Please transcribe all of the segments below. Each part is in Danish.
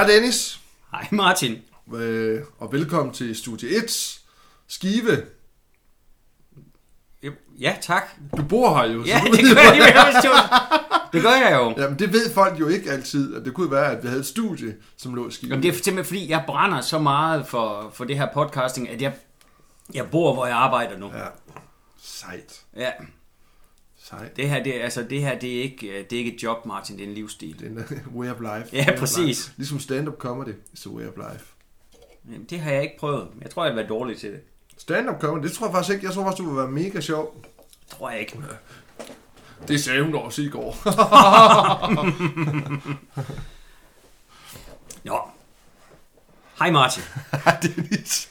Hej Dennis, Hej Martin. øh, og velkommen til Studie 1 Skive. Ja, tak. Du bor her jo. Ja, det gør jeg jo. Det gør jeg jo. Jamen, det ved folk jo ikke altid, at det kunne være, at vi havde et studie, som lå i Skive. Jamen, det er simpelthen fordi, jeg brænder så meget for, for det her podcasting, at jeg, jeg bor, hvor jeg arbejder nu. Ja. Sejt. Ja, Sejt. det her, det, altså, det her det er, ikke, øh, det er ikke et job, Martin, det er en livsstil. Det er en way of life. Ja, Way præcis. life. Ligesom stand-up comedy a way of life. Jamen, Det har jeg ikke prøvet. Jeg tror, jeg vil være dårlig til det. Stand-up comedy, det tror jeg faktisk ikke. Jeg tror faktisk, du vil være mega sjov. Tror jeg ikke. Det sagde hun også i går. Nå. Hej Martin. Dennis.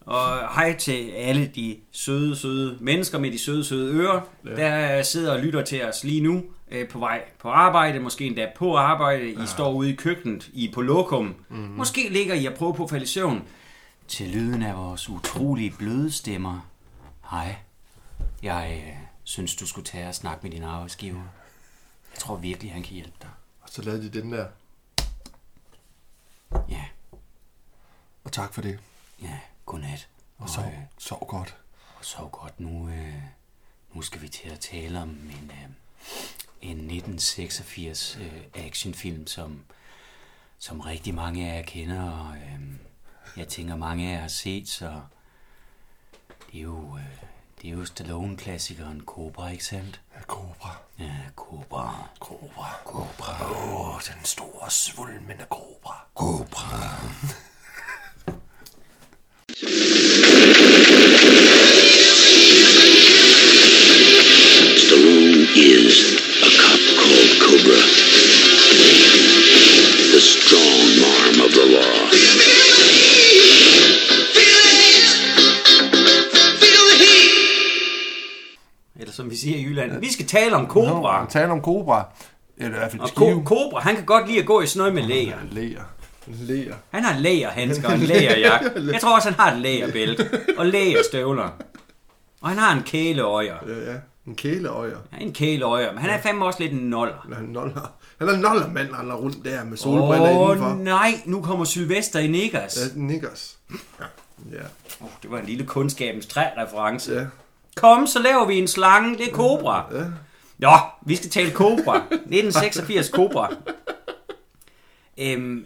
Og hej til alle de søde, søde mennesker med de søde, søde ører, Ja. der sidder og lytter til os lige nu øh, på vej på arbejde, måske endda på arbejde. I står ude i køkkenet, I er på lokum. Mhm. Mm-hmm. Måske ligger I og prøver på at falde i søvn. Til lyden af vores utrolige bløde stemmer. Hej. Jeg øh, synes, du skulle tage og snakke med din arbejdsgiver. Jeg tror virkelig, han kan hjælpe dig. Og så lavede de den der. Ja, Og tak for det. ja, godnat. Og sov, øh, sov godt. Og så godt, nu, øh, nu skal vi til at tale om en, øh, en 1986 øh, actionfilm, som, som rigtig mange af jer kender, og øh, jeg tænker, mange af jer har set, så det er jo, øh, det er jo Stallone-klassikeren Cobra, ikke sandt? Ja, Cobra. Ja, Cobra. Cobra. Cobra. Åh, oh, den store svulmende Cobra. Cobra. Stallone is a cop called Cobra. The strong arm of the law. Eller som vi siger i Jylland, vi skal tale om Cobra. Nå, tale om Cobra. Eller i hvert fald Og skive. Ko- Cobra, han kan godt lide at gå i sådan noget med læger. Læger. Læger. Han har lægerhandsker og en lægerjakke. Jeg tror også, han har et lægerbælte og lægerstøvler. Og han har en kæleøjer. Ja, ja. En kæleøjer. Ja, en kæleøjer, men han er fandme også lidt en noller. Han noller. Han er en nollermand, han er rundt der med solbriller Åh indenfor. oh, nej, nu kommer Sylvester i Niggers. Ja, niggers. Ja. Oh, det var en lille kundskabens træ-reference. Ja. Kom, så laver vi en slange. Det er Cobra. Ja. Nå, vi skal tale Cobra. 1986 Cobra. Øhm,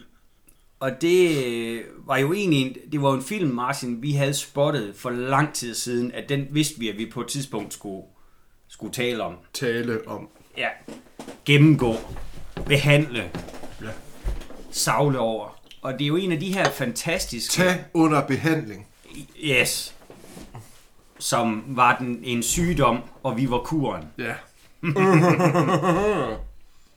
og det øh, var jo egentlig en, det var en film, Martin, vi havde spottet for lang tid siden, at den vidste vi, at vi på et tidspunkt skulle, skulle tale om. Tale om. Ja. Gennemgå. Behandle. Ja. Savle over. Og det er jo en af de her fantastiske... Tag under behandling. Yes. Som var den en sygdom, og vi var kuren. Ja.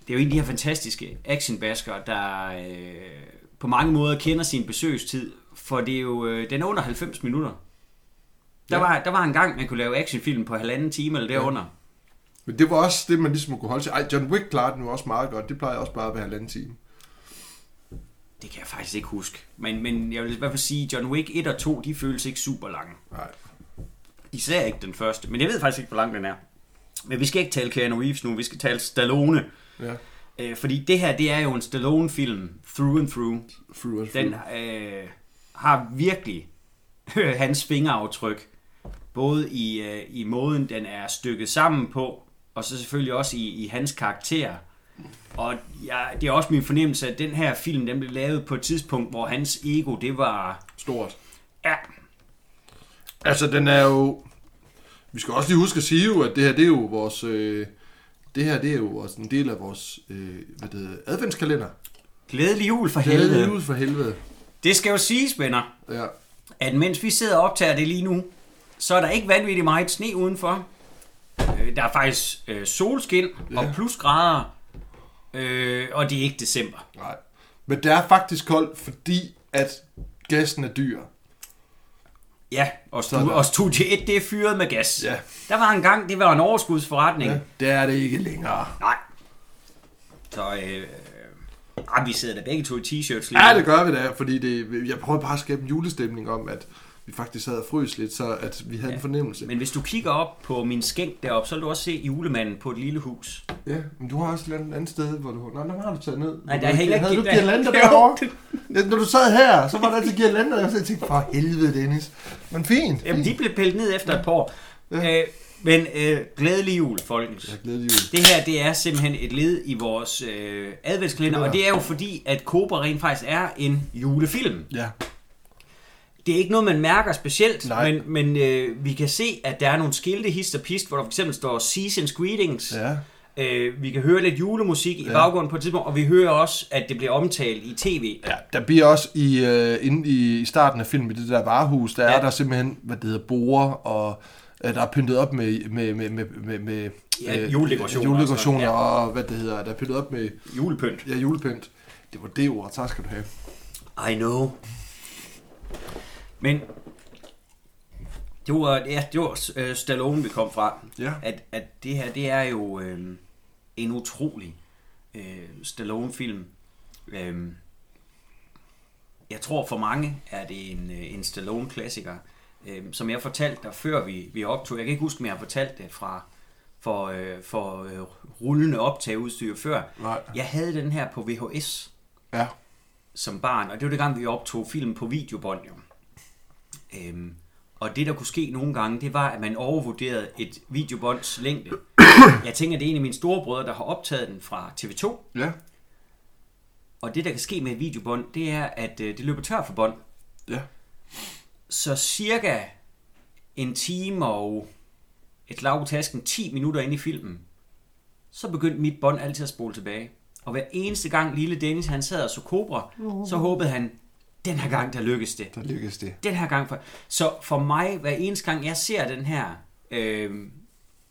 Det er jo en af de her fantastiske actionbaskere, der øh, på mange måder kender sin besøgstid, for det er jo, øh, den er under 90 minutter. Der, Ja. var, der var en gang, man kunne lave actionfilm på halvanden time eller derunder. Men det var også det, man ligesom kunne holde til. Ej, John Wick klarede den jo også meget godt. Det plejer også bare at være halvanden time. Det kan jeg faktisk ikke huske. Men, men jeg vil i hvert fald sige, John Wick 1 og 2, de føles ikke super lange. Nej. Især ikke den første. Men jeg ved faktisk ikke, hvor lang den er. Men vi skal ikke tale Keanu Reeves nu, vi skal tale Stallone. Ja. Øh, fordi det her, det er jo en Stallone-film, through and through. Through and Den through. øh, har virkelig hans fingeraftryk, både i, øh, i måden, den er stykket sammen på, og så selvfølgelig også i, i hans karakter. Og ja, det er også min fornemmelse, at den her film, den blev lavet på et tidspunkt, hvor hans ego, det var... Stort. Ja, Altså, den er jo... Vi skal også lige huske at sige jo, at det her, det er jo vores... Øh, det her, det er jo også en del af vores øh, hvad det hedder, adventskalender. glædelig jul for Helvede. helvede. Jul for helvede. Det skal jo siges, venner, Ja. at mens vi sidder og optager det lige nu, så er der ikke vanvittigt meget sne udenfor. Øh, Der er faktisk øh, solskin Ja. og plusgrader, øh, og det er ikke december. Nej. Men det er faktisk koldt, fordi at gassen er dyr. Ja, og, stu- og studie 1, det er fyret med gas. Ja. Der var en gang, det var en overskudsforretning. Ja. Det er det ikke længere. Nej. Så øh, ah, vi sidder der begge to i t-shirts lige Ja, det gør vi da, fordi det, jeg prøver bare at skabe en julestemning om, at vi faktisk og frøs lidt, så at vi havde ja. en fornemmelse. Men hvis du kigger op på min skænk deroppe, så vil du også se julemanden på et lille hus. Ja, men du har også et eller andet sted, hvor du... Nå, der har du taget ned. Nej, der er heller ikke... Havde du der- girlander derovre? Ja, når du sad her, så var der altid girlander, og jeg tænkte, for helvede, Dennis. Men fint. Jamen, de blev pillet ned efter et par år. Ja. Øh, men øh, glædelig jul, folkens. Jeg glæder jul. Det her, det er simpelthen et led i vores øh, adventskalender, og det er jo fordi, at Cobra rent faktisk er en julefilm. Ja. Det er ikke noget, man mærker specielt, Nej. men, men øh, vi kan se, at der er nogle skilte hist og pist, hvor der for eksempel står Seasons Greetings. Ja. Øh, vi kan høre lidt julemusik i Ja. baggrunden på et tidspunkt, og vi hører også, at det bliver omtalt i tv. Ja, der bliver også i, øh, inde i, starten af filmen, i det der varehus, der ja. Ja. er der simpelthen, hvad det hedder, borer, og øh, der er pyntet op med, med, med, med, med, med Ja, juledekorationer juledekorationer og og, sådan, og, hvad det hedder, der er pyntet op med Julepynt. ja, julepynt. Det var det ord, tak skal du have. I know. Men det var, ja, det var øh, Stallone, vi kom fra. Ja. At, at det her, det er jo øh, en utrolig øh, Stallone-film. Øh, jeg tror for mange er det en, øh, en Stallone-klassiker. Øh, som jeg fortalte dig før vi, vi optog. Jeg kan ikke huske, om jeg har fortalt det fra for, øh, for øh, rullende optageudstyr før. Nej. Jeg havde den her på VHS Ja. som barn, og det var det gang, vi optog film på videobånd jo. Øhm, og det, der kunne ske nogle gange, det var, at man overvurderede et videobånds længde. Jeg tænker, det er en af mine storebrødre, der har optaget den fra TV2. Ja. Og det, der kan ske med et videobånd, det er, at øh, det løber tør for bånd. Ja. Så cirka en time og et lavtasken 10 minutter inde i filmen, så begyndte mit bånd altid at spole tilbage. Og hver eneste gang lille Dennis han sad og så Cobra, så håbede han, den her gang der lykkes det. Der lykkedes det. Den her gang. For, så for mig, hver eneste gang jeg ser den her, øh,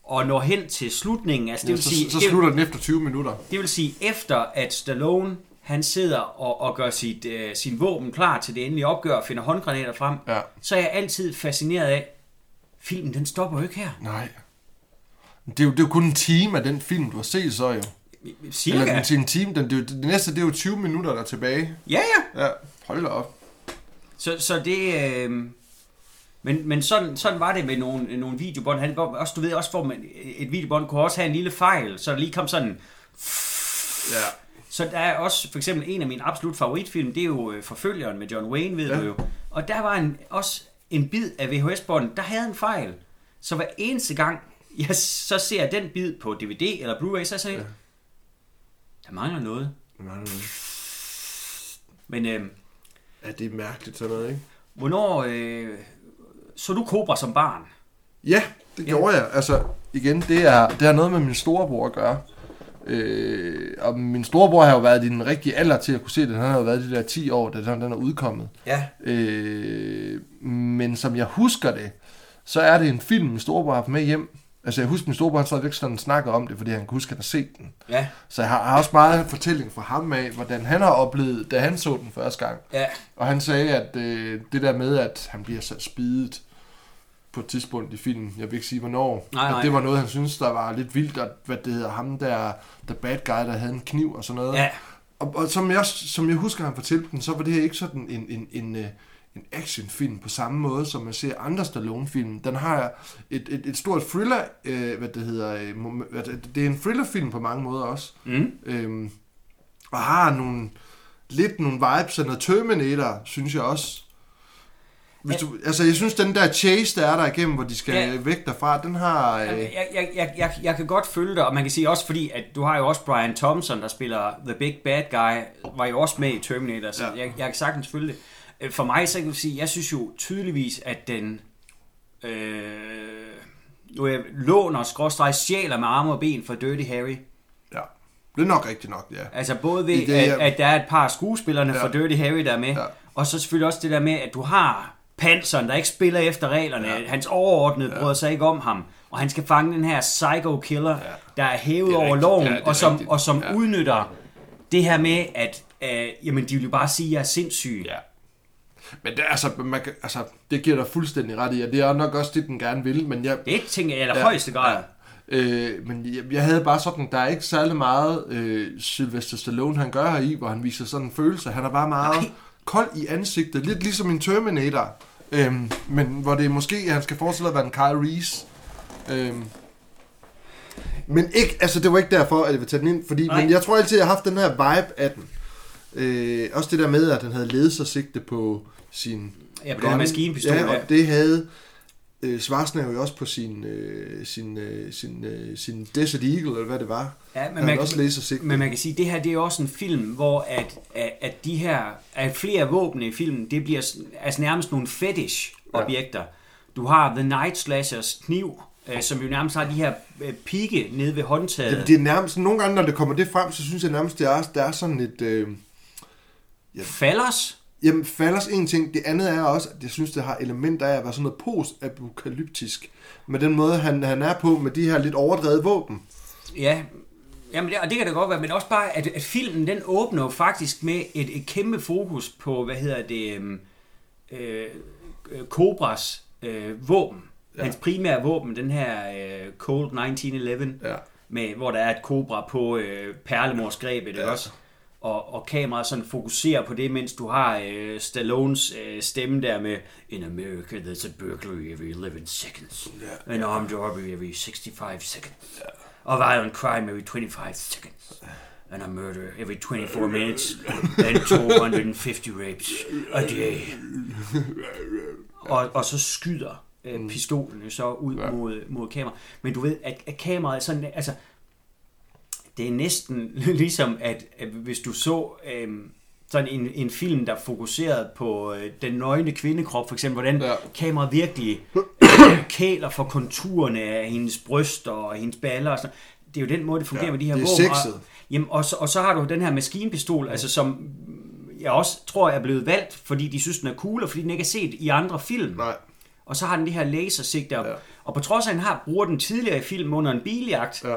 og når hen til slutningen, altså det Ja, vil så, sige, så slutter den efter 20 minutter. det vil sige, efter at Stallone, han sidder og, og gør sit, øh, sin våben klar til det endelige opgør og finder håndgranater frem, Ja. så er jeg altid fascineret af, filmen den stopper jo ikke her. Nej. Det er, jo, det er jo kun en time af den film, du har set så jo. Cirka. Eller til en time. Den, det, det næste, det er jo 20 minutter, der er tilbage. Ja, ja. Ja, hold da op. Så, så det... Øh, men, men sådan, sådan var det med nogle, nogle videobånd. Han, også, du ved også, hvor man, et videobånd kunne også have en lille fejl, så der lige kom sådan... Ja. Så der er også for eksempel en af mine absolut favoritfilm, det er jo øh, Forfølgeren med John Wayne, ved Ja. du jo. Og der var en, også en bid af VHS-båndet, der havde en fejl. Så hver eneste gang, jeg så ser den bid på DVD eller Blu-ray, så siger jeg, Ja. der mangler noget. Men øh, Ja, det er mærkeligt sådan noget, ikke? hvornår øh, så du Cobra som barn? Ja, det gjorde jeg. Altså, igen, det, er, det har noget med min storebror at gøre. Øh, og min storebror har jo været i den rigtige alder til at kunne se den. Han har jo været de der 10 år, da den den er udkommet. Ja. Øh, men som jeg husker det, så er det en film, min storebror har haft med hjem. Altså, jeg husker, min storebror han stadigvæk sådan snakker om det, fordi han kan huske, at han har set den. Ja. Så jeg har, har også meget fortælling fra ham af, hvordan han har oplevet, da han så den første gang. Ja. Og han sagde, at øh, det der med, at han bliver så spidet på et tidspunkt i filmen, jeg vil ikke sige hvornår, Nej, at nej. det var noget, han synes der var lidt vildt, at hvad det hedder, ham der, der bad guy, der havde en kniv og sådan noget. Ja. Og, og som, jeg, som jeg husker, han fortalte den, så var det her ikke sådan en, en, en, øh, en actionfilm på samme måde, som man ser andre Stallone-film. Den har et, et, et stort thriller, øh, hvad det hedder, øh, det, er en thrillerfilm på mange måder også. Mm. Øhm, og har nogle, lidt nogle vibes af noget Terminator, synes jeg også. Hvis du, altså, jeg synes, den der chase, der er der igennem, hvor de skal ja. væk derfra, den har... Øh, Jeg, jeg, jeg, jeg, jeg kan godt følge dig, og man kan sige også fordi, at du har jo også Brian Thompson, der spiller The Big Bad Guy, var jo også med i Terminator, så Ja. jeg, jeg kan sagtens følge det. Øh, For mig så kan jeg sige, jeg synes jo tydeligvis, at den øh, nu er låner, skråstreg, stjæler med arme og ben fra Dirty Harry. ja. Det er nok rigtigt nok, ja. Altså både ved, I det, at, jeg- at der er et par af skuespillerne Ja. fra Dirty Harry, der er med, Ja. og så selvfølgelig også det der med, at du har Panseren, der ikke spiller efter reglerne. Ja. Hans overordnede ja. bryder sig ikke om ham. Og han skal fange den her psycho killer, ja. der er hævet er over rigtigt. loven, Ja, og som, rigtigt. og som Ja. udnytter det her med, at øh, jamen, de vil jo bare sige, at jeg er sindssyg. Ja. Men det, altså, man kan, altså, det giver dig fuldstændig ret i, og det er nok også det, den gerne vil, men jeg, Det tænker jeg i Ja, højeste grad. Øh, men jeg, jeg havde bare sådan, der er ikke særlig meget øh, Sylvester Stallone, han gør her i, hvor han viser sådan en følelse. Han er bare meget Nej. kold i ansigtet, lidt ligesom en Terminator. Øhm, men hvor det måske, at han skal forestille at være en Kyle Reese. Øhm, men ikke, altså det var ikke derfor, at jeg vil tage den ind, fordi, Nej. men jeg tror altid, jeg har haft den her vibe af den. Øh, også det der med, at den havde ledet sig sigte på sin Ja, på den her maskinpistol. Ja, Ja, og det havde øh, Schwarzenegger jo også på sin, øh, sin, øh, sin, øh, sin Desert Eagle, eller hvad det var. ja men, man, også sigte. men man kan sige, at det her det er også en film, hvor at, at, at de her, at flere våben i filmen, det bliver altså nærmest nogle fetish-objekter. Du har The Night Slashers kniv, øh, som jo nærmest har de her øh, pigge nede ved håndtaget. Jamen, det er nærmest, nogle gange, når det kommer det frem, så synes jeg nærmest, det er, der er sådan et... Øh, Fallers? Jamen, falders en ting. Det andet er også, at jeg synes, det har elementer af at være sådan noget post-apokalyptisk. Med den måde, han, han er på, med de her lidt overdrevet våben. Ja, Jamen, det, og det kan det godt være, men også bare, at, at filmen den åbner jo faktisk med et, et kæmpe fokus på, hvad hedder det, øhm, øh, øh, Cobras øh, våben. Ja. Hans primære våben, den her øh, Cold 1911, Ja. med, hvor der er et Cobra på øh, perlemorsgrebet. Ja. også? Og, og kameraet sådan fokuserer på det, mens du har øh, Stallones øh, stemme der med In America, there's a burglary every 11 seconds. Ja. An armed robbery every 65 seconds. A violent crime every 25 seconds. And a murder every 24 minutes. And 250 rapes a day. Og, og så skyder øh, pistolen jo så ud mod, mod kameraet. Men du ved, at, at kameraet er sådan, altså, det er næsten ligesom, at, at hvis du så øhm, sådan en, en film, der fokuserede på øh, den nøgne kvindekrop, for eksempel, hvordan ja. Kameraet virkelig øh, kæler for konturerne af hendes bryster og hendes baller og sådan Det er jo den måde, det fungerer ja, med de her det er våben. sexet. Og, jamen, og, så, og så har du den her maskinpistol, ja. altså som jeg også tror er blevet valgt, fordi de synes, den er cool, og fordi den ikke er set i andre film. Nej. Og så har den det her lasersigte, og, Ja. og på trods af, at han har bruger den tidligere i filmen under en biljagt, Ja.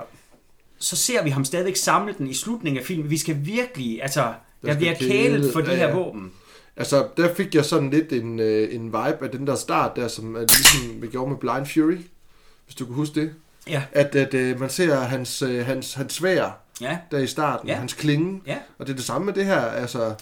Så ser vi ham stadigvæk samle den i slutningen af filmen. Vi skal virkelig, altså, der, der bliver kæle, kælet for de ja, her ja. våben. Altså, der fik jeg sådan lidt en, øh, en vibe af den der start der, som er ligesom vi gjorde med Blind Fury, hvis du kan huske det. Ja, At, at øh, man ser hans, øh, hans, hans svær ja. der i starten, ja. hans klinge. Ja. Og det er det samme med det her, altså...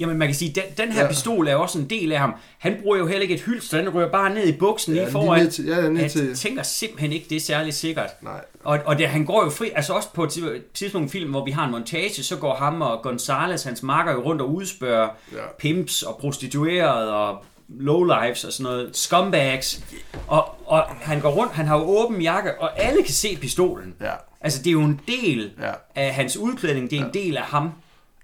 Jamen man kan sige, den, den her ja. Ja. pistol er også en del af ham. Han bruger jo heller ikke et hylster, den rører bare ned i buksen Ja, lige lige foran. ned til- ja, ned jeg til- tænker simpelthen ikke, det er særlig sikkert. Nej. Og, og det, han går jo fri, altså også på et tid- tidspunkt i film, hvor vi har en montage, så går ham og Gonzales, hans marker, jo rundt og udspørger ja. Ja. pimps og prostituerede og lowlifes og sådan noget, scumbags. Og, og han går rundt, han har jo åben jakke, og alle kan se pistolen. Ja. Altså det er jo en del Ja. af hans udklædning, det er en del af ham.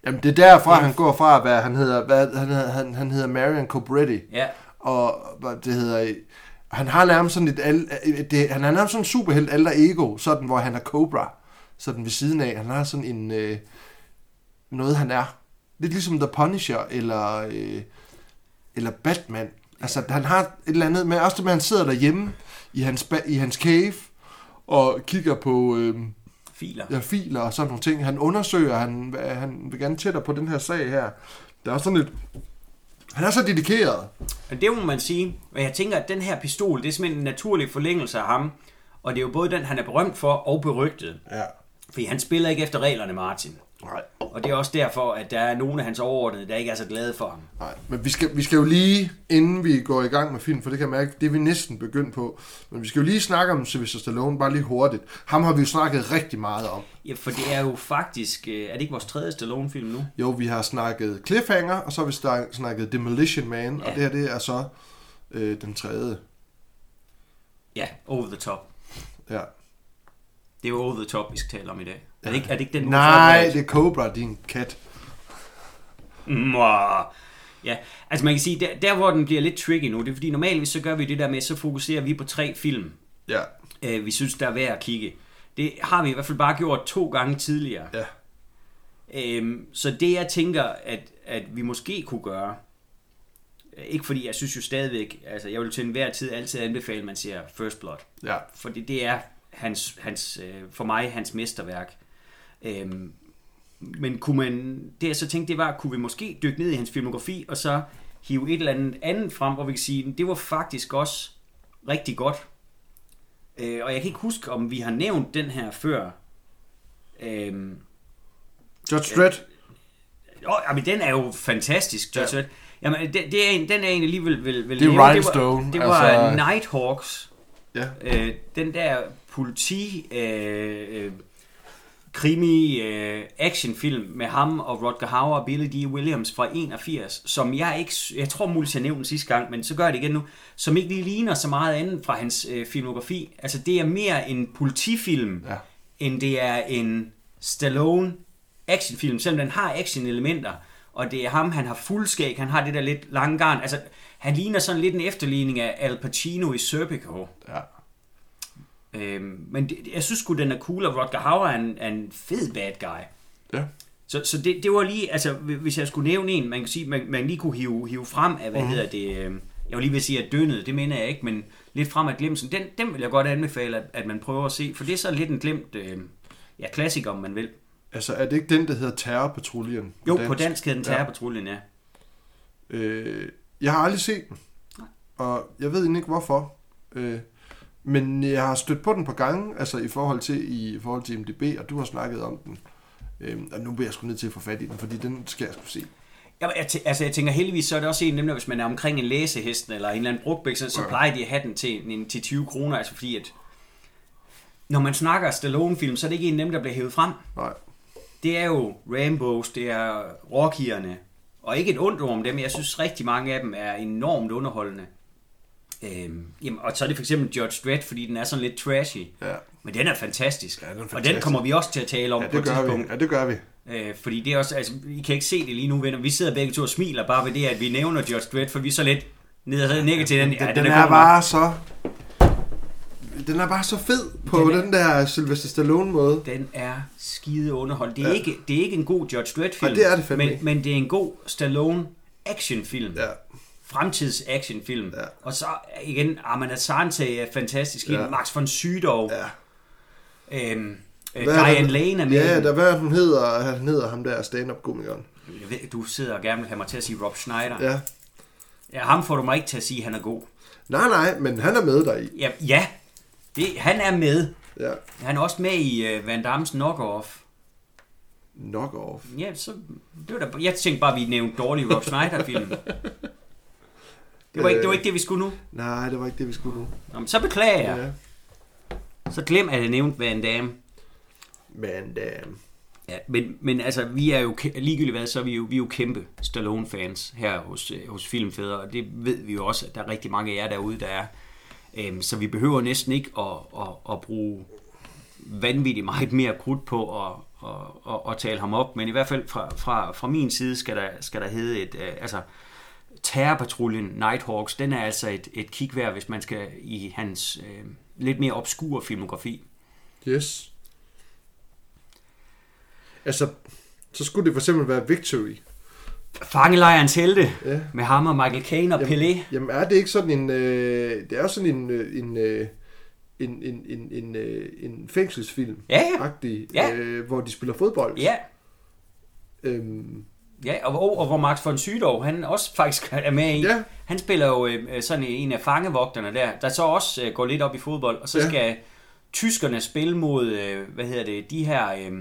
Jamen, det er derfra, han går fra at være, han hedder, hvad, han, hedder, han, han hedder Marion Cobretti. Ja. Og hvad det hedder, han har nærmest sådan et, al, det, han er nærmest sådan en superhelt alter ego, sådan hvor han er Cobra, sådan ved siden af. Han har sådan en, øh, noget han er. Lidt ligesom The Punisher, eller, øh, eller Batman. Altså, han har et eller andet, men også det med, at han sidder derhjemme i hans, i hans cave, og kigger på øh, Filer. ja, filer og sådan nogle ting. Han undersøger, han, han vil gerne tættere på den her sag her. Der er sådan lidt... Han er så dedikeret. Men det må man sige. Og jeg tænker, at den her pistol, det er simpelthen en naturlig forlængelse af ham. Og det er jo både den, han er berømt for og berygtet. Ja. Fordi han spiller ikke efter reglerne, Martin. Nej. Og det er også derfor, at der er nogle af hans overordnede, der ikke er så glade for ham. Nej, men vi skal, vi skal jo lige, inden vi går i gang med film, for det kan jeg mærke, det er vi næsten begyndt på, men vi skal jo lige snakke om Sylvester Stallone, bare lige hurtigt. Ham har vi jo snakket rigtig meget om. Ja, for det er jo faktisk... øh, Er det ikke vores tredje Stallone-film nu? Jo, vi har snakket Cliffhanger, og så har vi snak- snakket Demolition Man. Ja. og det her det er så øh, den tredje. Ja, Over the Top. Ja. Det er jo Over the Top, vi skal tale om i dag. Er det ikke, er det ikke den, Nej, det er Cobra, din kat. Mwah. Ja, altså man kan sige, der, der hvor den bliver lidt tricky nu, det er fordi normalt så gør vi det der med, så fokuserer vi på tre film, Ja. øh, vi synes, der er værd at kigge. Det har vi i hvert fald bare gjort to gange tidligere. Ja. Øhm, så det jeg tænker, at, at vi måske kunne gøre, øh, ikke fordi jeg synes jo stadigvæk, altså jeg vil til enhver tid altid anbefale, at man ser First Blood. Ja. Fordi det er hans, hans, øh, for mig hans mesterværk. Øhm, men kunne man, det jeg så tænkte, det var, kunne vi måske dykke ned i hans filmografi, og så hive et eller andet andet frem, hvor vi kan sige, det var faktisk også rigtig godt. Øh, og jeg kan ikke huske, om vi har nævnt den her før. Øhm, Judge Dredd. Jo, jamen, den er jo fantastisk, Judge Ja. ja. Jamen, det, det er en, den er en alligevel vil, vil Det er. Rhinestone, Det var, det var altså- altså... Nighthawks. Ja. Øh, den der politi øh, øh, krimi øh, actionfilm med ham og Rodger Hauer og Billy D. Williams fra 81, som jeg ikke, jeg tror muligt jeg nævnte sidste gang, men så gør jeg det igen nu, som ikke lige ligner så meget andet fra hans øh, filmografi. Altså det er mere en politifilm, Ja. end det er en Stallone actionfilm, selvom den har action-elementer, og det er ham, han har fuldskæg, han har det der lidt lange garn, altså han ligner sådan lidt en efterligning af Al Pacino i Serpico. Ja. Øhm, men det, jeg synes sgu, den er cool, og Rodger Hauer er en, er en fed bad guy. Ja. Så, så det, det var lige, altså hvis jeg skulle nævne en, man kan sige, man, man lige kunne hive, hive frem af, hvad mm. hedder det, øh, jeg vil lige vil sige, at dønnet, det mener jeg ikke, men lidt frem af glemsen, den, den vil jeg godt anbefale, at, at man prøver at se, for det er så lidt en glemt, øh, ja, klassiker, om man vil. Altså, er det ikke den, der hedder Terrorpatruljen? Jo, på dansk hedder den Terrorpatruljen, ja. Øh, jeg har aldrig set den, og jeg ved ikke hvorfor. Øh, men jeg har stødt på den på gange, altså i forhold til i forhold til MDB, og du har snakket om den. Øh, og nu bliver jeg sgu nødt til at få fat i den, fordi den skal jeg skulle se. Jeg, jeg, altså, jeg tænker heldigvis, så er det også en der, hvis man er omkring en læsehesten eller en eller anden brugtbæk, så, så Ja. plejer de at have den til, en, til 20 kroner, altså fordi at når man snakker Stallone-film, så er det ikke en dem, der bliver hævet frem. Nej. Det er jo Rambos, det er Rockierne, og ikke et ondt ord om dem, jeg synes rigtig mange af dem er enormt underholdende. Øhm, jamen, og så er det for eksempel Judge Dredd, fordi den er sådan lidt trashy. Ja. Men den er fantastisk. Ja, den er Og fantastisk. den kommer vi også til at tale om Ja, på det et gør vi. tidspunkt. Ja, det gør vi. Øh, fordi det er også, altså, I kan ikke se det lige nu, venner. Vi sidder begge to og smiler bare ved det, at vi nævner Judge Dredd, for vi er så lidt ned og nikker til den. Den, Ja, den, den, den er, er bare så... Den er bare så fed på Den er- den der Sylvester Stallone måde. nok. Den er skide underholdt. Det er, Ja. ikke, det er ikke en god Judge Dredd-film, Nej, det er det fandme men, men det er en god Stallone actionfilm. Ja. Fremtids actionfilm. Ja. Og så igen, Arman Asante er fantastisk. Ja. Max von Sydow. ja. Øhm, øh, Hvad Diane? Lane er med. Ja, der, hvad hun hedder, han hedder ham der stand-up-komikeren. Jeg ved, du sidder og gerne vil have mig til at sige Rob Schneider. Ja. ja. ham får du mig ikke til at sige, at han er god. Nej, nej, men han er med der i. Ja, ja det, han er med. Ja. Han er også med i uh, Van Dammes Knockoff. Knock off. Ja, så det var da, jeg tænkte bare, at vi nævnte dårlige Rob Schneider-film. Det var, ikke, det var ikke det, vi skulle nu. Nej, det var ikke det, vi skulle nu. Nå, men så beklager jeg. Ja. Så glem, at jeg nævnte Van Damme. Men damn. Ja, men, men altså, vi er jo, ligegyldigt hvad, så er vi jo, vi er jo kæmpe Stallone-fans her hos, øh, hos Filmfædre, og det ved vi jo også, at der er rigtig mange af jer derude, der er. Øhm, så vi behøver næsten ikke at, at, at bruge vanvittigt meget mere krudt på at, at, at, at tale ham op, men i hvert fald fra, fra, fra min side skal der, skal der hedde et, øh, altså Terrorpatruljen Nighthawks, den er altså et, et kig værd, hvis man skal i hans øh, lidt mere obskure filmografi. Yes. Altså, så skulle det for eksempel være Victory. Fangelejrens helte Ja. med ham og Michael Caine og Pelé. Jamen er det ikke sådan en... Øh, det er jo sådan en... øh, en øh, en, en, en, en, øh, en fængselsfilm Ja, ja. agtig, Ja. øh, hvor de spiller fodbold. Ja, Øhm, ja og, og, hvor Max von Sydow, han også faktisk er med i. Ja. Han spiller jo øh, sådan en af fangevogterne der, der så også øh, går lidt op i fodbold, og så Ja. skal tyskerne spille mod, øh, hvad hedder det, de her øh,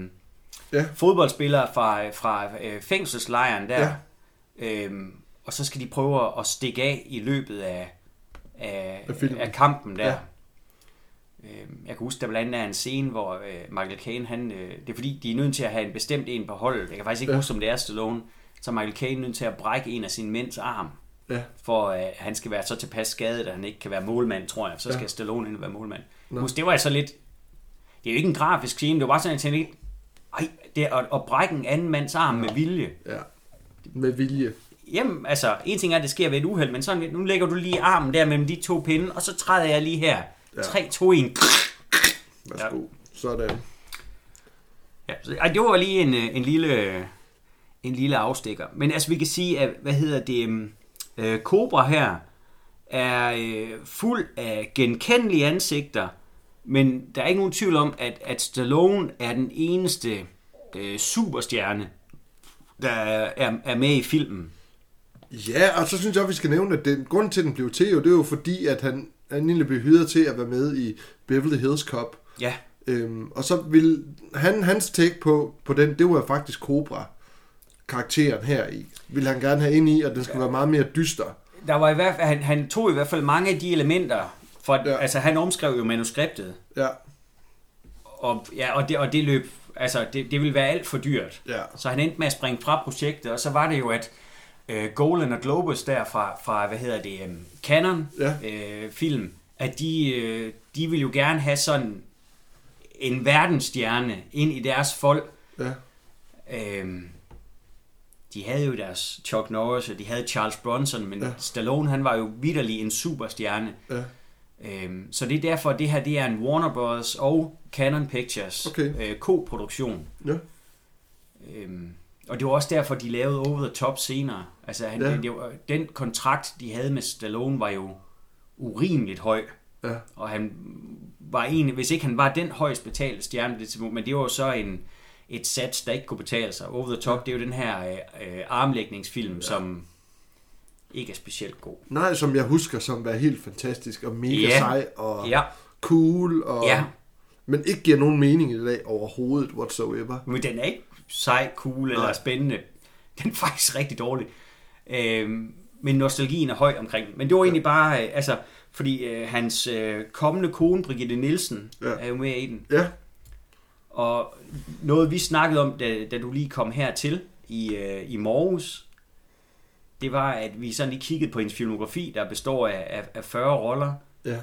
Ja. fodboldspillere fra, fra øh, fængselslejren der. Ja. Øhm, og så skal de prøve at stikke af i løbet af, af, Af filmen. af kampen der. Ja. Ja. Øhm, jeg kan huske, der blandt andet er en scene, hvor øh, Michael Caine, han, øh, det er fordi, de er nødt til at have en bestemt en på holdet. Jeg kan faktisk ikke Ja. ja. huske, om det er Stallone. Så Michael Caine nødt til at brække en af sine mænds arm, ja. for at øh, han skal være så tilpas skadet, at han ikke kan være målmand, tror jeg. Så skal Ja. ja. Stallone ind være målmand. Nå. Husk, det var altså lidt... Det er jo ikke en grafisk scene, det var bare sådan, at jeg tænkte, ej, det er at, at brække en anden mands arm med vilje. ja. Med vilje. Jamen, altså, en ting er, at det sker ved et uheld, men sådan, nu lægger du lige armen der mellem de to pinde, og så træder jeg lige her. Ja. 3, 2, 1. Værsgo. Ja. Sådan. Ja, så, ej, det var lige en, øh, en lille en lille afstikker. Men altså, vi kan sige, at, hvad hedder det, øhm, øh, Cobra her er øh, fuld af genkendelige ansigter, men der er ikke nogen tvivl om, at, at Stallone er den eneste øh, superstjerne, der er, er med i filmen. Ja, og så synes jeg, at vi skal nævne, at den, grunden til, at den blev til, jo, det er jo fordi, at han, han egentlig blev hyret til at være med i Beverly Hills Cop. Ja, Øhm, og så vil han, hans take på, på den, det var faktisk Cobra karakteren her i. ville han gerne have ind i, og den skulle være meget mere dyster. Der var i hvert fald, han, han tog i hvert fald mange af de elementer, for, Ja. ja. altså han omskrev jo manuskriptet, Ja, og, ja, og, det, og det løb, altså det, det ville være alt for dyrt. ja, Så han endte med at springe fra projektet, og så var det jo, at øh, Golan og Globus der fra, fra hvad hedder det, um, Canon Ja. øh, film, at de, øh, de ville jo gerne have sådan en verdensstjerne ind i deres folk. ja, Øhm, de havde jo deres Chuck Norris, og de havde Charles Bronson, men Ja. Stallone han var jo vidderlig en superstjerne. ja. Øhm, så det er derfor, at det her det er en Warner Bros. og Canon Pictures Okay. øh, co-produktion. ja. Øhm, og det var også derfor, de lavede Over the Top senere. Altså, han, Ja. ja. det, det var, den kontrakt, de havde med Stallone, var jo urimeligt høj. ja. Og han var en, hvis ikke han var den højst betalte stjerne på det tidspunkt, men det var jo så en, et sats, der ikke kunne betale sig. Over the Top, det er jo den her øh, øh, armlægningsfilm, ja. som ikke er specielt god. Nej, som jeg husker, som var helt fantastisk, og mega Ja. sej, og Ja, cool, og... ja. Men ikke giver nogen mening i dag overhovedet, whatsoever. Men den er ikke sej, cool eller Nej. spændende. Den er faktisk rigtig dårlig. Øhm, men nostalgien er høj omkring. Men det var egentlig bare, øh, altså, fordi øh, hans øh, kommende kone, Brigitte Nielsen, Ja. ja. er jo med i den. Ja, Og noget vi snakkede om, da, da du lige kom hertil i, øh, i morges, det var, at vi sådan lige kiggede på hendes filmografi, der består af, af, af 40 roller, ja,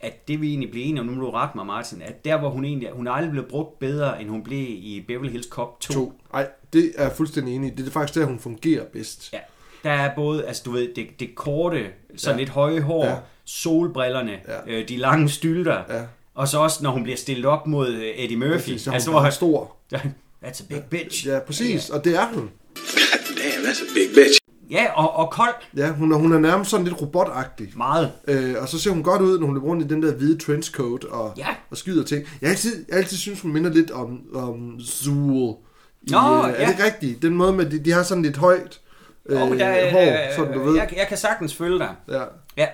at det vi egentlig blev enige om, nu må du rette mig Martin, at der hvor hun egentlig, hun er aldrig blevet brugt bedre, end hun blev i Beverly Hills Cop 2. to. Ej, det er jeg fuldstændig enig i. Det er faktisk der, hun fungerer bedst. Ja, der er både, altså du ved, det, det korte, sådan Ja. ja. lidt høje hår, Ja. ja. solbrillerne, Ja. ja. øh, de lange stylter, Ja. og så også når hun bliver stillet op mod øh, Eddie Murphy. Præcis, så hun altså, er hvor, stor. that's a big bitch. Ja, præcis, og det er hun. God damn, that's a big bitch. Ja, og, og kold. Ja, hun er, hun er nærmest sådan lidt robotagtig. Meget. Øh, og så ser hun godt ud, når hun løber rundt i den der hvide trenchcoat og, Ja. og skyder ting. Jeg altid, jeg altid synes, hun minder lidt om, om Zool. I, Nå, øh, Er ja. det ikke rigtigt? Den måde med, de, de har sådan lidt højt øh, Og der, hår, sådan du ved. Jeg, jeg kan sagtens følge dig. Ja. Ja.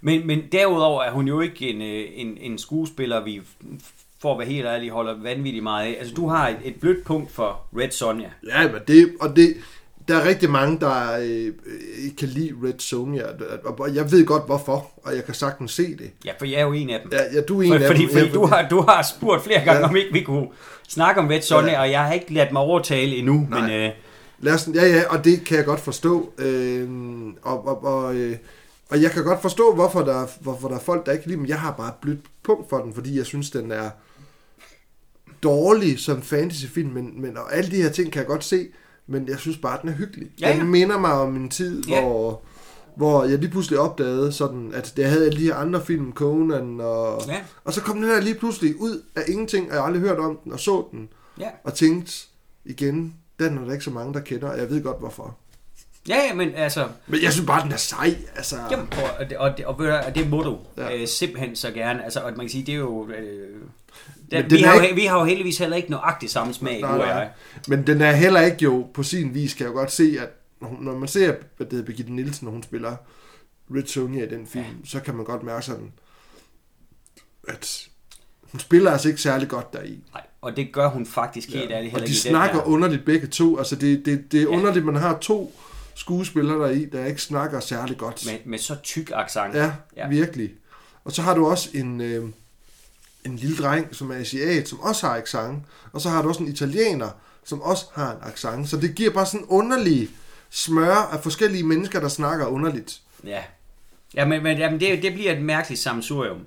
Men, men derudover er hun jo ikke en, øh, en, en skuespiller, vi for at være helt ærlig holder vanvittigt meget af. Altså, du har et, et blødt punkt for Red Sonja. Ja, men det, og det, der er rigtig mange, der øh, kan lide Red Sonja, og jeg ved godt hvorfor, og jeg kan sagtens se det. Ja, for jeg er jo en af dem. Ja, ja du er en For, af fordi dem. fordi du, har, du har spurgt flere gange, Ja. om ikke vi kunne snakke om Red Sonja, Ja. ja. og jeg har ikke ladt mig overtale endnu. Nej. Men øh, Lad os, ja, ja, og det kan jeg godt forstå. Øh, og, og, og, øh, og jeg kan godt forstå, hvorfor der, hvorfor der er folk, der ikke kan lide dem. Jeg har bare blødt punkt for den, fordi jeg synes, den er dårlig som fantasyfilm, men, men og alle de her ting kan jeg godt se, men jeg synes bare, den er hyggelig. Ja, Den ja. minder mig om en tid, Ja. hvor, hvor jeg lige pludselig opdagede, sådan, at jeg havde alle de her andre film, Conan, og, Ja. og så kom den her lige pludselig ud af ingenting, og jeg aldrig hørt om den, og så den, ja. og tænkte igen, den er der ikke så mange, der kender, og jeg ved godt hvorfor. Ja, ja, men altså, Men jeg synes bare, den er sej. Altså, jamen, og, og, det- og, og, og det må du Ja. ja. øh, simpelthen så gerne. Altså, og man kan sige, det er jo... Øh, der, den vi, har jo, ikke- vi har jo heldigvis heller ikke nøjagtigt samme smag, nej, og nej. jeg. Men den er heller ikke jo på sin vis, kan jeg jo godt se, at når, man ser, hvad det hedder, Birgitte Nielsen, når hun spiller Red Sonja i den film, ja. så kan man godt mærke sådan, at hun spiller altså ikke særlig godt deri. Nej, og det gør hun faktisk helt ærligt og heller de ikke i snakker den her. underligt begge to. Altså det, det, det er Ja. underligt, man har to skuespillere deri, der ikke snakker særlig godt. Med, med så tyk accent. Ja, ja, virkelig. Og så har du også en, øh, en lille dreng, som er asiat, som også har accent. Og så har du også en italiener, som også har en accent. Så det giver bare sådan en underlig smør af forskellige mennesker, der snakker underligt. Ja, ja men, men jamen, det, det bliver et mærkeligt sammensurium.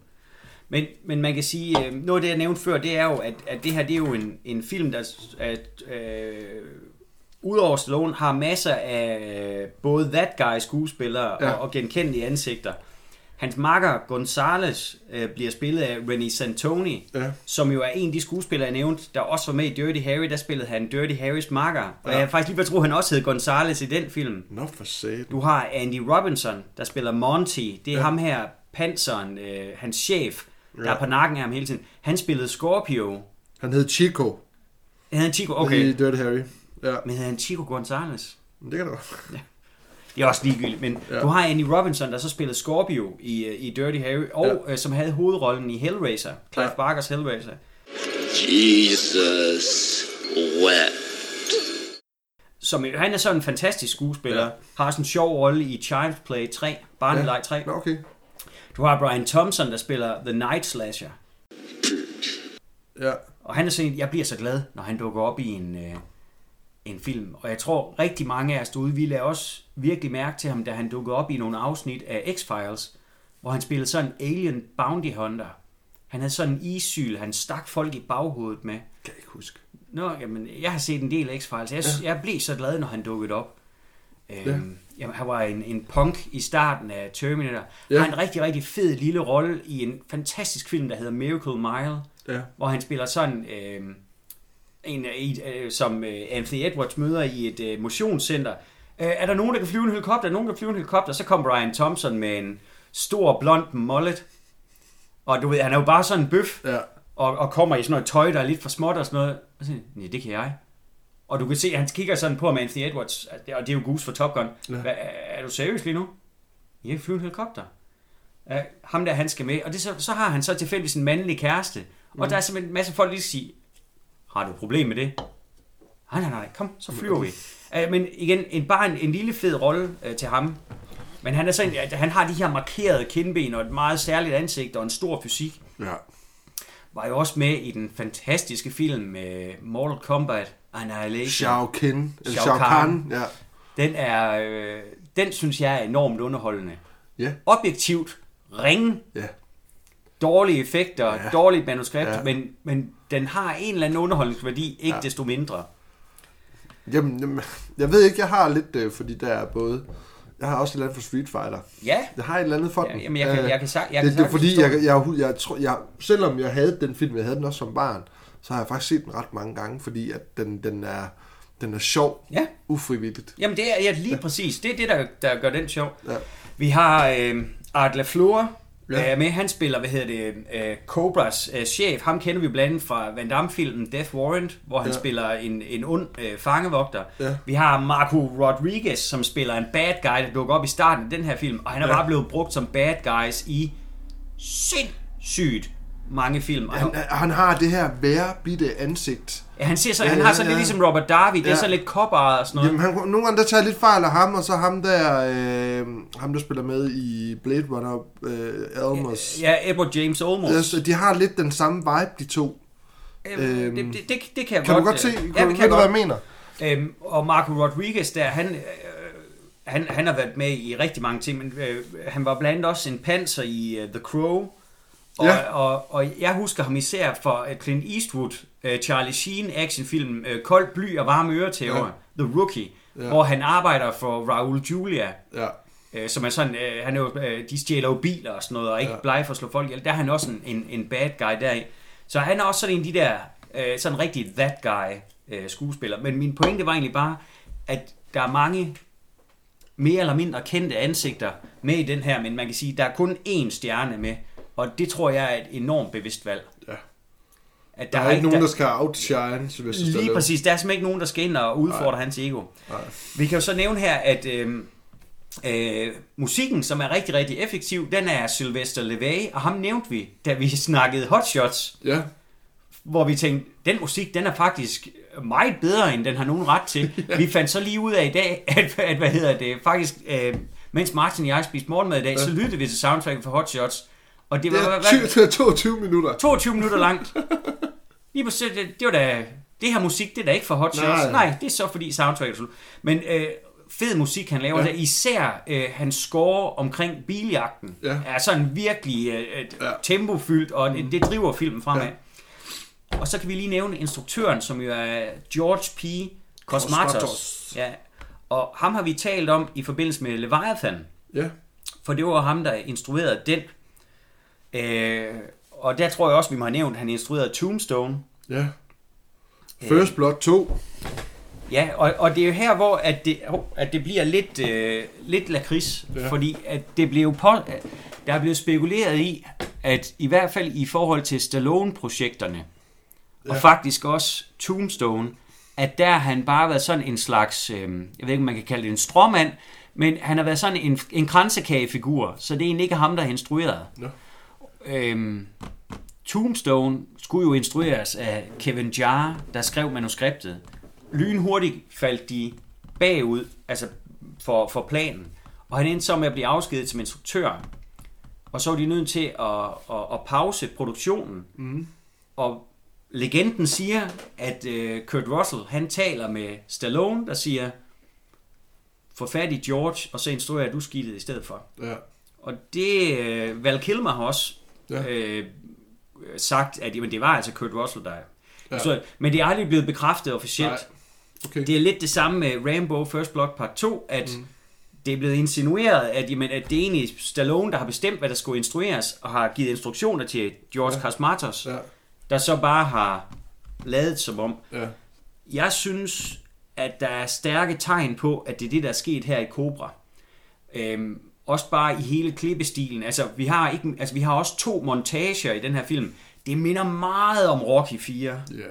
Men, men man kan sige, øh, noget af det, jeg nævnte før, det er jo, at, at det her det er jo en, en film, der at, øh, udover Stallone har masser af øh, både that guy skuespillere Ja. og, og genkendelige ansigter. Hans makker Gonzales øh, bliver spillet af René Santoni, Ja. som jo er en af de skuespillere, jeg nævnte, der også var med i Dirty Harry. Der spillede han Dirty Harrys makker. Og Ja. jeg faktisk lige ved at tro, at han også hed Gonzales i den film. Nå for satan. Du har Andy Robinson, der spiller Monty. Det er Ja. ham her, panseren, øh, hans chef, der Ja. er på nakken af ham hele tiden. Han spillede Scorpio. Han hed Chico Hed han Chico? i Okay. Dirty Harry. Ja, Men hed han Chico Gonzalez? men det kan du godt. Det er også ligegyldigt, men Ja. ja. du har Andy Robinson, der så spillede Scorpio i, øh, i Dirty Harry, og ja. øh, som havde hovedrollen i Hellraiser, Clive Ja. ja. Barkers Hellraiser. Jesus wept. som, han er sådan en fantastisk skuespiller. Ja. Ja. Har sådan en sjov rolle i Child's Play 3, Barneleg 3. Nå, okay. Du har Brian Thompson, der spiller The Night Slasher. Ja. Og han er sådan, jeg bliver så glad, når han dukker op i en, øh, en film. Og jeg tror, rigtig mange af os derude, vi lagde også virkelig mærke til ham, da han dukkede op i nogle afsnit af X-Files, hvor han spillede sådan en alien bounty hunter. Han havde sådan en isyl, han stak folk i baghovedet med. Kan jeg ikke huske. Nå, jamen, jeg har set en del af X-Files. Jeg, ja. jeg blev så glad, når han dukkede op. Øhm, Ja. jamen, han var en, en punk i starten af Terminator. Ja. Har en rigtig, rigtig fed lille rolle i en fantastisk film, der hedder Miracle Mile, Ja. hvor han spiller sådan øh, en, en øh, som øh, Anthony Edwards møder i et øh, motionscenter. Øh, er der nogen, der kan flyve en helikopter? Er nogen, der kan flyve en helikopter? Så kom Brian Thompson med en stor blond mullet. Og du ved, han er jo bare sådan en bøf Ja. og, og kommer i sådan noget tøj, der er lidt for småt og sådan noget. Og så siger det kan jeg. Og du kan se, at han kigger sådan på med Anthony Edwards, og det er jo Goose for Top Gun. Ja. Ja. Er du seriøs lige nu? Jeg kan flyve en helikopter. Ja, ham der, han skal med. Og det, så, så har han så tilfældigvis en mandlig kæreste. Og der er simpelthen en masse folk, der lige siger, har du et problem med det? Nej, nej, nej, kom, så flyver vi. Uh, men igen, en, bare en, en lille fed rolle uh, til ham. Men han, er sådan, at han har de her markerede kindben og et meget særligt ansigt og en stor fysik Ja. var jo også med i den fantastiske film med Mortal Kombat Annihilation. Shao Kahn. Shao Kahn. Ja. Den er, øh, den synes jeg er enormt underholdende. Ja. Objektivt, ringe, Ja. dårlige effekter, Ja. dårligt manuskript, ja. men, men den har en eller anden underholdningsværdi, ikke Ja. ja. desto mindre. Jamen, jamen, jeg ved ikke, jeg har lidt, øh, fordi der er både... Jeg har også et eller andet for Street Fighter. Ja, Jeg har et eller andet for den. Ja, jamen, jeg kan- Øh, jeg kan jeg det, kan det er sagtens fordi, jeg, jeg, jeg, jeg, tror, jeg, selvom jeg havde den film, jeg havde den også som barn, så har jeg faktisk set den ret mange gange, fordi at den, den, er, den er sjov, ja. ufrivilligt. Jamen det er ja, lige præcis. Det er det, der, der gør den sjov. Ja. Vi har øh, Art LaFleur Ja. øh, med. Han spiller, hvad hedder det, øh, Cobras øh, chef. Ham kender vi blandt andet fra Van Damme-filmen Death Warrant, hvor han ja. spiller en, en ond øh, fangevogter. Ja. Vi har Marco Rodriguez, som spiller en bad guy, der dukker op i starten af den her film. Og han er Ja. bare blevet brugt som bad guys i sindssygt mange film. Han, han har det her værbitte ansigt. Ja, han, ser så, Ja, han ja, har sådan ja. lidt ligesom Robert Darby. Det er Ja. så lidt kopperet og sådan noget. Jamen, han, nogle gange der tager lidt fejl af ham, og så ham der, øh, ham der spiller med i Blade Runner, øh, Elmos. Ja, Edward James Olmos. Ja. de har lidt den samme vibe, de to. Øhm, det, det, det, det kan jeg Kan godt... du godt se, øh, kan, ja, du, det ved du, hvad jeg mener? Øhm, og Marco Rodriguez der, han, øh, han, han har været med i rigtig mange ting, men øh, han var blandt andet også en panser i uh, The Crow. Og, Ja. og, og jeg husker ham især for uh, Clint Eastwood, uh, Charlie Sheen actionfilm uh, Koldt bly og varme øretæver, ja. The Rookie, Ja. hvor han arbejder for Raul Julia, Ja. øh, som er sådan, øh, han er jo, øh, de stjæler jo biler og sådan noget, og ikke Ja. ja. bleg for at slå folk ihjel. Der er han også en, en, en bad guy deri. Så han er også sådan en af de der, øh, sådan rigtig that guy øh, skuespiller. Men min pointe var egentlig bare, at der er mange mere eller mindre kendte ansigter med i den her, men man kan sige, der er kun én stjerne med, og det tror jeg er et enormt bevidst valg. Ja. At Der er ikke nogen, der skal outshine Sylvester Lige Stallone. præcis. Der er simpelthen ikke nogen, der skal ind og udfordre Nej. hans ego. Nej. Vi kan jo så nævne her, at øh, øh, musikken, som er rigtig, rigtig effektiv, den er Sylvester LeVay, og ham nævnte vi, da vi snakkede Hot Shots, Ja. hvor vi tænkte, den musik, den er faktisk meget bedre, end den har nogen ret til. Vi fandt så lige ud af i dag, at, at hvad hedder det, faktisk, øh, mens Martin og jeg spiste morgenmad i dag, så lyttede vi til soundtracket for Hot Shots, og det var, Det hvad, er hvad, 20 til 22 minutter. 22 minutter langt. Lige præcis, det, det var da, det her musik, det er da ikke for Hot Shots. Nej. Nej, det er så fordi soundtracket er. Men øh, fed musik, han laver Ja. der. Især øh, hans score omkring biljagten Ja. er sådan virkelig øh, Ja. tempofyldt, og det, det driver filmen fremad. Ja. Og så kan vi lige nævne instruktøren, som jo er George P. Cosmatos. Cosmatos. Ja. Og ham har vi talt om i forbindelse med Leviathan. Ja. For det var ham, der instruerede den. Øh, og der tror jeg også, vi må have nævnt, at han instruerede Tombstone. Ja. First Blood 2. Ja, og, og det er jo her, hvor at det, at det bliver lidt, øh, lidt lakrids, Ja. ja. fordi at det blev på, der er blevet spekuleret i, at i hvert fald i forhold til Stallone-projekterne, ja. Ja. og faktisk også Tombstone, at der har han bare været sådan en slags, øh, jeg ved ikke, om man kan kalde det en stråmand, men han har været sådan en, en kransekagefigur, så det er egentlig ikke ham, der har instrueret. Nå. Øhm, Tombstone skulle jo instrueres af Kevin Jarre, der skrev manuskriptet. Lynhurtigt faldt de bagud, altså for, for planen. Og han endte så med at blive afskediget som instruktør. Og så var de nødt til at, at, at pause produktionen. Mm. Og legenden siger, at uh, Kurt Russell, han taler med Stallone, der siger, få fat i George, og så instruerer du skidtet i stedet for. Ja. Og det, uh, Val Kilmer har også Ja. øh, sagt, at jamen, det var altså Kurt Russell, der Ja. så, Men det er aldrig blevet bekræftet officielt. Nej. Okay. Det er lidt det samme med Rambo First Blood Part 2, at mm. det er blevet insinueret, at, jamen, at det er egentlig Stallone, der har bestemt, hvad der skulle instrueres, og har givet instruktioner til George ja. Cosmatos, Ja. der så bare har lavet som om. Ja. Jeg synes, at der er stærke tegn på, at det er det, der er sket her i Cobra. Øhm, også bare i hele klippestilen. Altså, vi har, ikke, altså, vi har også to montager i den her film. Det minder meget om Rocky 4. Ja.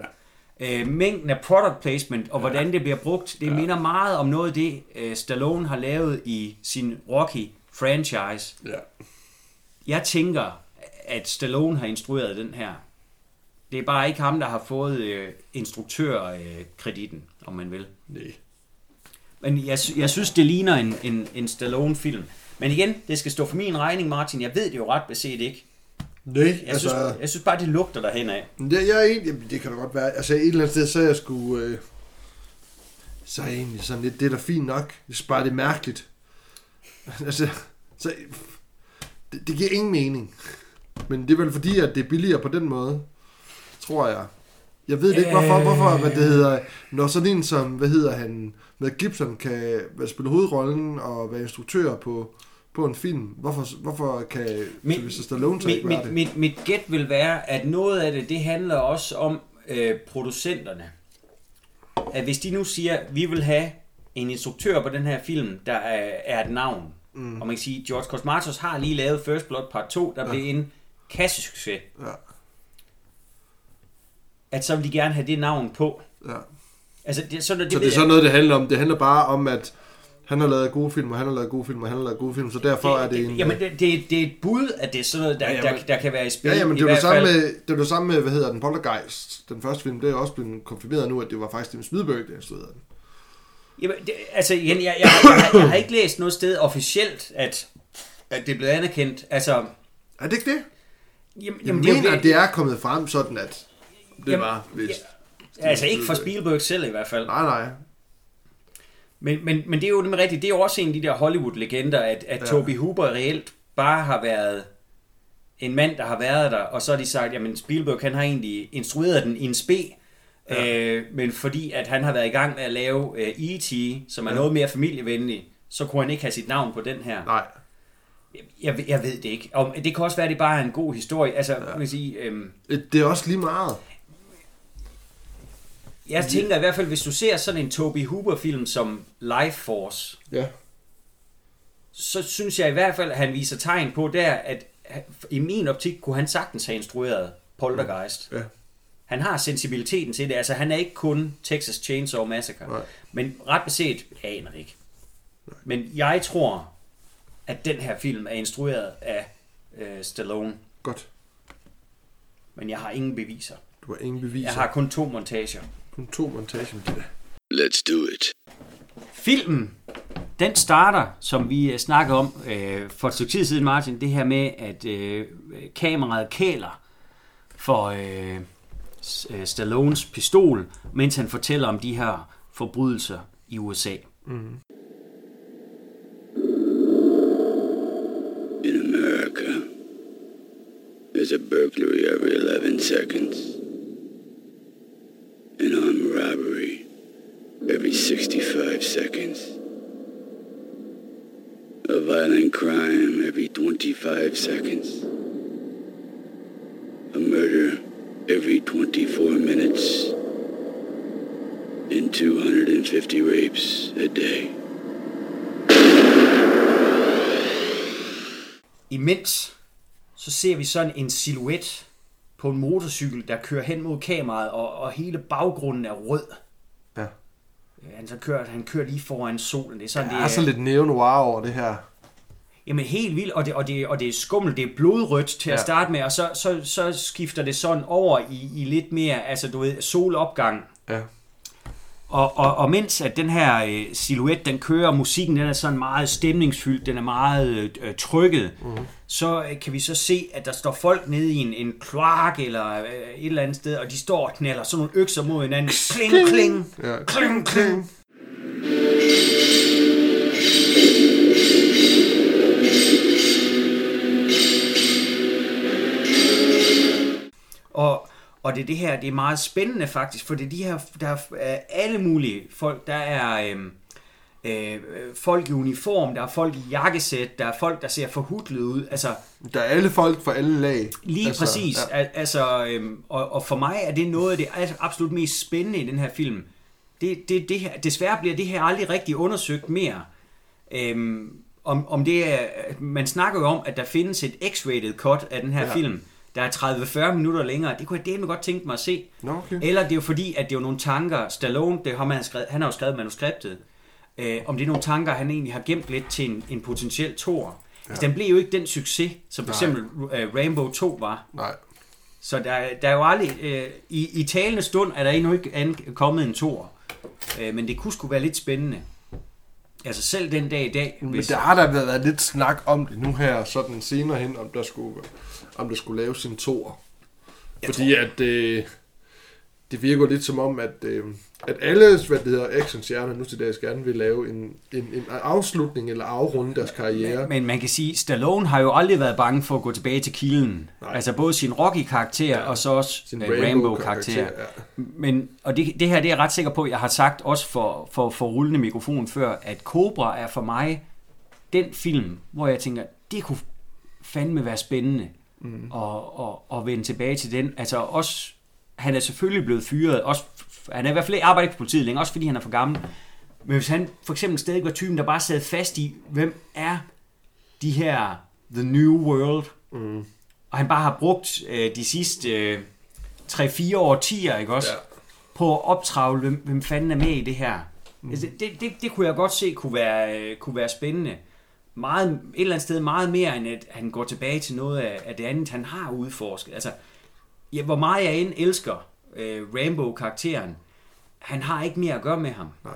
Øh, mængden af product placement og hvordan det bliver brugt, det Ja. ja. minder meget om noget af det, øh, Stallone har lavet i sin Rocky-franchise. Ja. Jeg tænker, at Stallone har instrueret den her. Det er bare ikke ham, der har fået øh, instruktørkreditten, om man vil. Nej. Men jeg, jeg synes, det ligner en, en, en Stallone-film. Men igen, det skal stå for min regning, Martin. Jeg ved det jo ret beset ikke. Nej, Jeg, altså... synes, jeg synes bare, det lugter derhen af. Det, jeg er egentlig, jamen, det kan da godt være. Altså et eller andet sted, så er jeg sgu... Øh, så er jeg egentlig sådan lidt, det er da fint nok. Jeg synes bare, det er mærkeligt. altså, så, det, det giver ingen mening. Men det er vel fordi, at det er billigere på den måde, tror jeg. Jeg ved det ikke, hvorfor, hvorfor hvad det hedder, når sådan en som, hvad hedder han, med Gibson kan spille hovedrollen og være instruktør på, på en film. Hvorfor, hvorfor kan Min- Sylvester Stallone så Mit, ikke være mit, det? mit, mit gæt vil være, at noget af det, det handler også om øh, producenterne. At hvis de nu siger, at vi vil have en instruktør på den her film, der er, er et navn. Mm. Og man kan sige, George Cosmatos har lige lavet First Blood Part 2, der ja. blev en kassesucces. Ja, At så vil de gerne have det navn på. ja. Altså, det, så, det, Så det er sådan jeg- noget, det handler om. Det handler bare om, at han har lavet gode film, og han har lavet gode film, og han har lavet gode film, så derfor er det en... Jamen, det, det, det er et bud, at det er sådan noget, der, Ja, ja, jamen- der, der kan være i spil. Ja, jamen, det er jo det samme med, det er det samme med, hvad hedder den, Poltergeist. Den første film, det er også blevet konfirmeret nu, at det var faktisk Steven Spielberg, der instruerede den. Jamen, det, altså igen, jeg, jeg, jeg, har, jeg har ikke læst noget sted officielt, at, at det er blevet anerkendt. Altså, Er det ikke det? jamen, Jeg jamen, mener, det, er at det er kommet frem sådan, at det Jamen, var vist. Ja, altså ikke fra Spielberg selv i hvert fald. Nej, nej. Men, men, men det er jo nemlig rigtigt. Det er jo også en af de der Hollywood-legender, at, at Ja. ja. Toby Hooper reelt bare har været en mand, der har været der, og så har de sagt, jamen Spielberg han har egentlig instrueret den i en spe, Ja. ja. øh, men fordi at han har været i gang med at lave øh, E.T., som er Ja. ja. noget mere familievenlig, så kunne han ikke have sit navn på den her. Nej. Jeg, jeg ved det ikke. Og det kan også være, at det bare er en god historie. Altså, ja. man kan sige, øhm, Det er også lige meget. Jeg tænker i hvert fald, hvis du ser sådan en Toby Hooper-film som Life Force, Ja. så synes jeg i hvert fald, at han viser tegn på der, at i min optik kunne han sagtens have instrueret Poltergeist. Ja. Han har sensibiliteten til det. Altså, han er ikke kun Texas Chainsaw Massacre. Nej. Men ret beset, aner det ikke. Men jeg tror, at den her film er instrueret af øh, Stallone. Godt. Men jeg har ingen beviser. Du har ingen beviser. Jeg har kun to montager. Kun to montager med det der. Let's do it. Filmen, den starter, som vi øh, snakkede om øh, for et stykke tid siden, Martin, det her med, at øh, kameraet kæler for øh, øh, Stallones pistol, mens han fortæller om de her forbrydelser i USA. In America, there's a burglary every 11 seconds, an armed robbery every 65 seconds, a violent crime every 25 seconds, a murder every 24 minutes, and 250 rapes a day. Imens så ser vi sådan en silhuet på en motorcykel, der kører hen mod kameraet, og, og hele baggrunden er rød. Ja. Han, så kører, han kører lige foran solen. Det er sådan, Der det er så lidt neo-noir over det her. Jamen helt vildt, og det, og det, og det er skummelt, det er blodrødt til at Ja. starte med, og så, så, så skifter det sådan over i, i lidt mere, altså du ved, solopgang. Ja. Og, og, og mens at den her øh, silhuet, den kører, musikken den er sådan meget stemningsfyldt, den er meget øh, trykket, mm. så øh, kan vi så se, at der står folk nede i en, en kloak eller øh, et eller andet sted, og de står og knalder sådan nogle økser mod hinanden. Kling, kling, Ja. kling, kling. Og, og det er det her, det er meget spændende faktisk, for det er de her, der er alle mulige folk, der er øhm, øh, folk i uniform, der er folk i jakkesæt, der er folk, der ser forhudlet ud, altså Der er alle folk fra alle lag. lige altså, præcis, ja. Al- altså, øhm, og, og for mig er det noget af det absolut mest spændende i den her film. Det, det, det her, desværre bliver det her aldrig rigtig undersøgt mere. Øhm, om, om det er, man snakker jo om, at der findes et x-rated cut af den her ja. film, der er 30-40 minutter længere. Det kunne jeg delt godt tænke mig at se. Nå, okay. Eller det er jo fordi, at det er jo nogle tanker, Stallone, det har man skrevet, han har jo skrevet manuskriptet, øh, om det er nogle tanker, han egentlig har gemt lidt til en, en potentiel tor. Ja. Altså, den blev jo ikke den succes, som for eksempel uh, Rainbow 2 var. Nej. Så der, der er jo aldrig, øh, i, i talende stund er der endnu ikke an, kommet en tor. Øh, men det kunne sgu være lidt spændende. Altså selv den dag i dag, Men hvis, der har der været lidt snak om det nu her, sådan senere hen, om der skulle, om der skulle laves en tor. Fordi at øh, det virker lidt som om, at, øh, at alle, hvad det hedder, actionstjerner nu til dags gerne vil lave en, en, en afslutning eller afrunde deres karriere. Men man kan sige, Stallone har jo aldrig været bange for at gå tilbage til kilden. Nej. Altså både sin Rocky-karakter ja. og så også Sin øh, Rainbow-karakter, Rainbow-karakter. ja. Men, og det, det her det er jeg ret sikker på, jeg har sagt også for, for, for rullende mikrofon før, at Cobra er for mig den film, hvor jeg tænker, det kunne fandme være spændende mm. og, og, og vende tilbage til den. Altså også, han er selvfølgelig blevet fyret, også, han er i hvert fald ikke arbejdet på politiet længere, også fordi han er for gammel. Men hvis han for eksempel stadig var typen, der bare sad fast i, hvem er de her The New World, mm. og han bare har brugt øh, de sidste øh, 3-4 årtier, ikke også? Ja. på at optravle, hvem, hvem fanden er med i det her. Mm. Altså, det, det, det kunne jeg godt se kunne være, øh, kunne være spændende. Meget, et eller andet sted meget mere, end at han går tilbage til noget af, af det andet, han har udforsket. Altså, ja, hvor meget jeg end elsker øh, Rambo-karakteren, han har ikke mere at gøre med ham. Nej.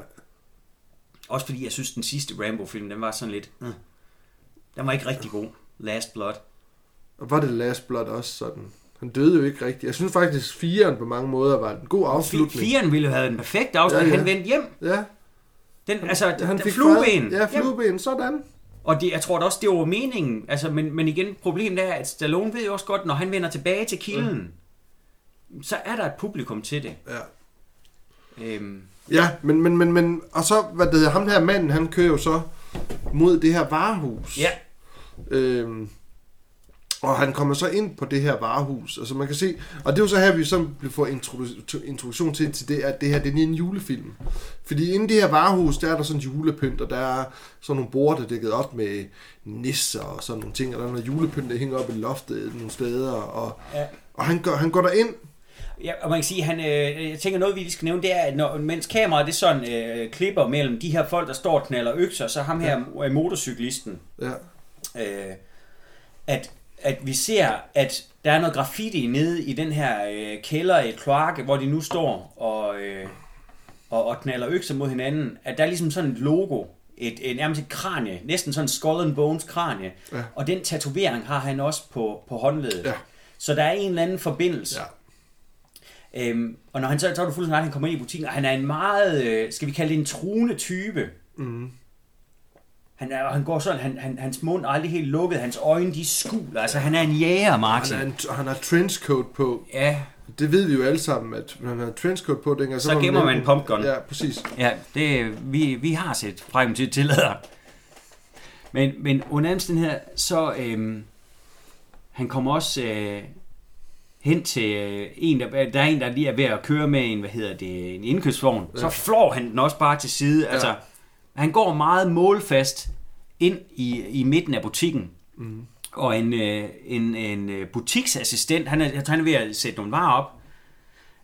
Også fordi jeg synes, den sidste Rambo-film, den var sådan lidt... Øh, den var ikke rigtig god. Last Blood. Og var det Last Blood også sådan? Han døde jo ikke rigtigt. Jeg synes faktisk, firen på mange måder var en god afslutning. Firen ville have den perfekte afslutning. Ja, Ja. Han vendte hjem. Ja, Den, altså, han den fik flueben. Ja, flueben, sådan. Og det, jeg tror da også, det var meningen. Altså, men, men igen, problemet er, at Stallone ved jo også godt, når han vender tilbage til kilden, mm. så er der et publikum til det. Ja. Øhm, Ja, men, men, men, men, og så, hvad det hedder, ham her manden, han kører jo så mod det her varehus. ja, Øhm, og han kommer så ind på det her varehus, altså man kan se, og det er jo så her, vi så får introdu- introduktion til, til det, at det her det er en julefilm. Fordi inde i det her varehus, der er der sådan julepynt, og der er sådan nogle borde, der er dækket op med nisser og sådan nogle ting, og der er noget julepynt, der hænger op i loftet nogle steder, og, Ja. og han, går, han går derind, ja, og man kan sige, han, øh, jeg tænker noget, vi lige skal nævne, det er, at når, mens kameraet det sådan øh, klipper mellem de her folk, der står og knaller økser, så ham her ja. motorcyklisten, ja, øh, at, at vi ser, at der er noget graffiti nede i den her øh, kælder i kloakke, hvor de nu står og, øh, og, og knaller økser mod hinanden, at der er ligesom sådan et logo, et, et nærmest et kranie, næsten sådan en skull and bones kranie, Ja. og den tatovering har han også på, på håndledet. Ja. Så der er en eller anden forbindelse. ja. Øhm, og når han så, så er du fuldstændig han kommer ind i butikken, og han er en meget, øh, skal vi kalde det en truende type. Mm. Han, er, han går sådan, han, han, hans mund er aldrig helt lukket, hans øjne de skuler, altså han er en jæger, Martin. Han, er en, han har trenchcoat på, Ja, det ved vi jo alle sammen, at når han har trenchcoat på, dengang, Så var gemmer med- man pumpgun. Ja, præcis. ja det, vi, vi har set frem til tillader. Men, men under omstændigheder, så øhm, han kommer også øh, hen til øh, en, der, der er en, der lige er ved at køre med en, hvad hedder det, en indkøbsvogn. Ja. Så flår han den også bare til side. Ja. Altså, han går meget målfast ind i, i midten af butikken. Mm. Og en, øh, en, en øh, butiksassistent, han er, jeg tror, han er ved at sætte nogle varer op.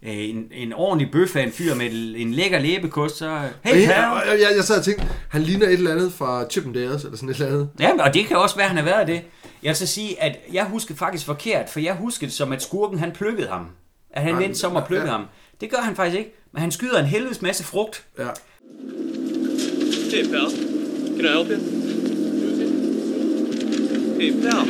Øh, En, en ordentlig bøf af en fyr med en lækker læbekost, så... Hey, Hey, hey, jeg, jeg, jeg, sad og tænkte, han ligner et eller andet fra Chippendales, eller sådan et eller andet. Ja, og det kan også være, han har været det. Jeg så sige, at jeg husker faktisk forkert, for jeg husker det som, at skurken han plukkede ham. At han Ja, vendte som at plukke ja. ham. Det gør han faktisk ikke. Men han skyder en helvedes masse frugt. Ja. Hey, pal. Can I help you? Hey, pal.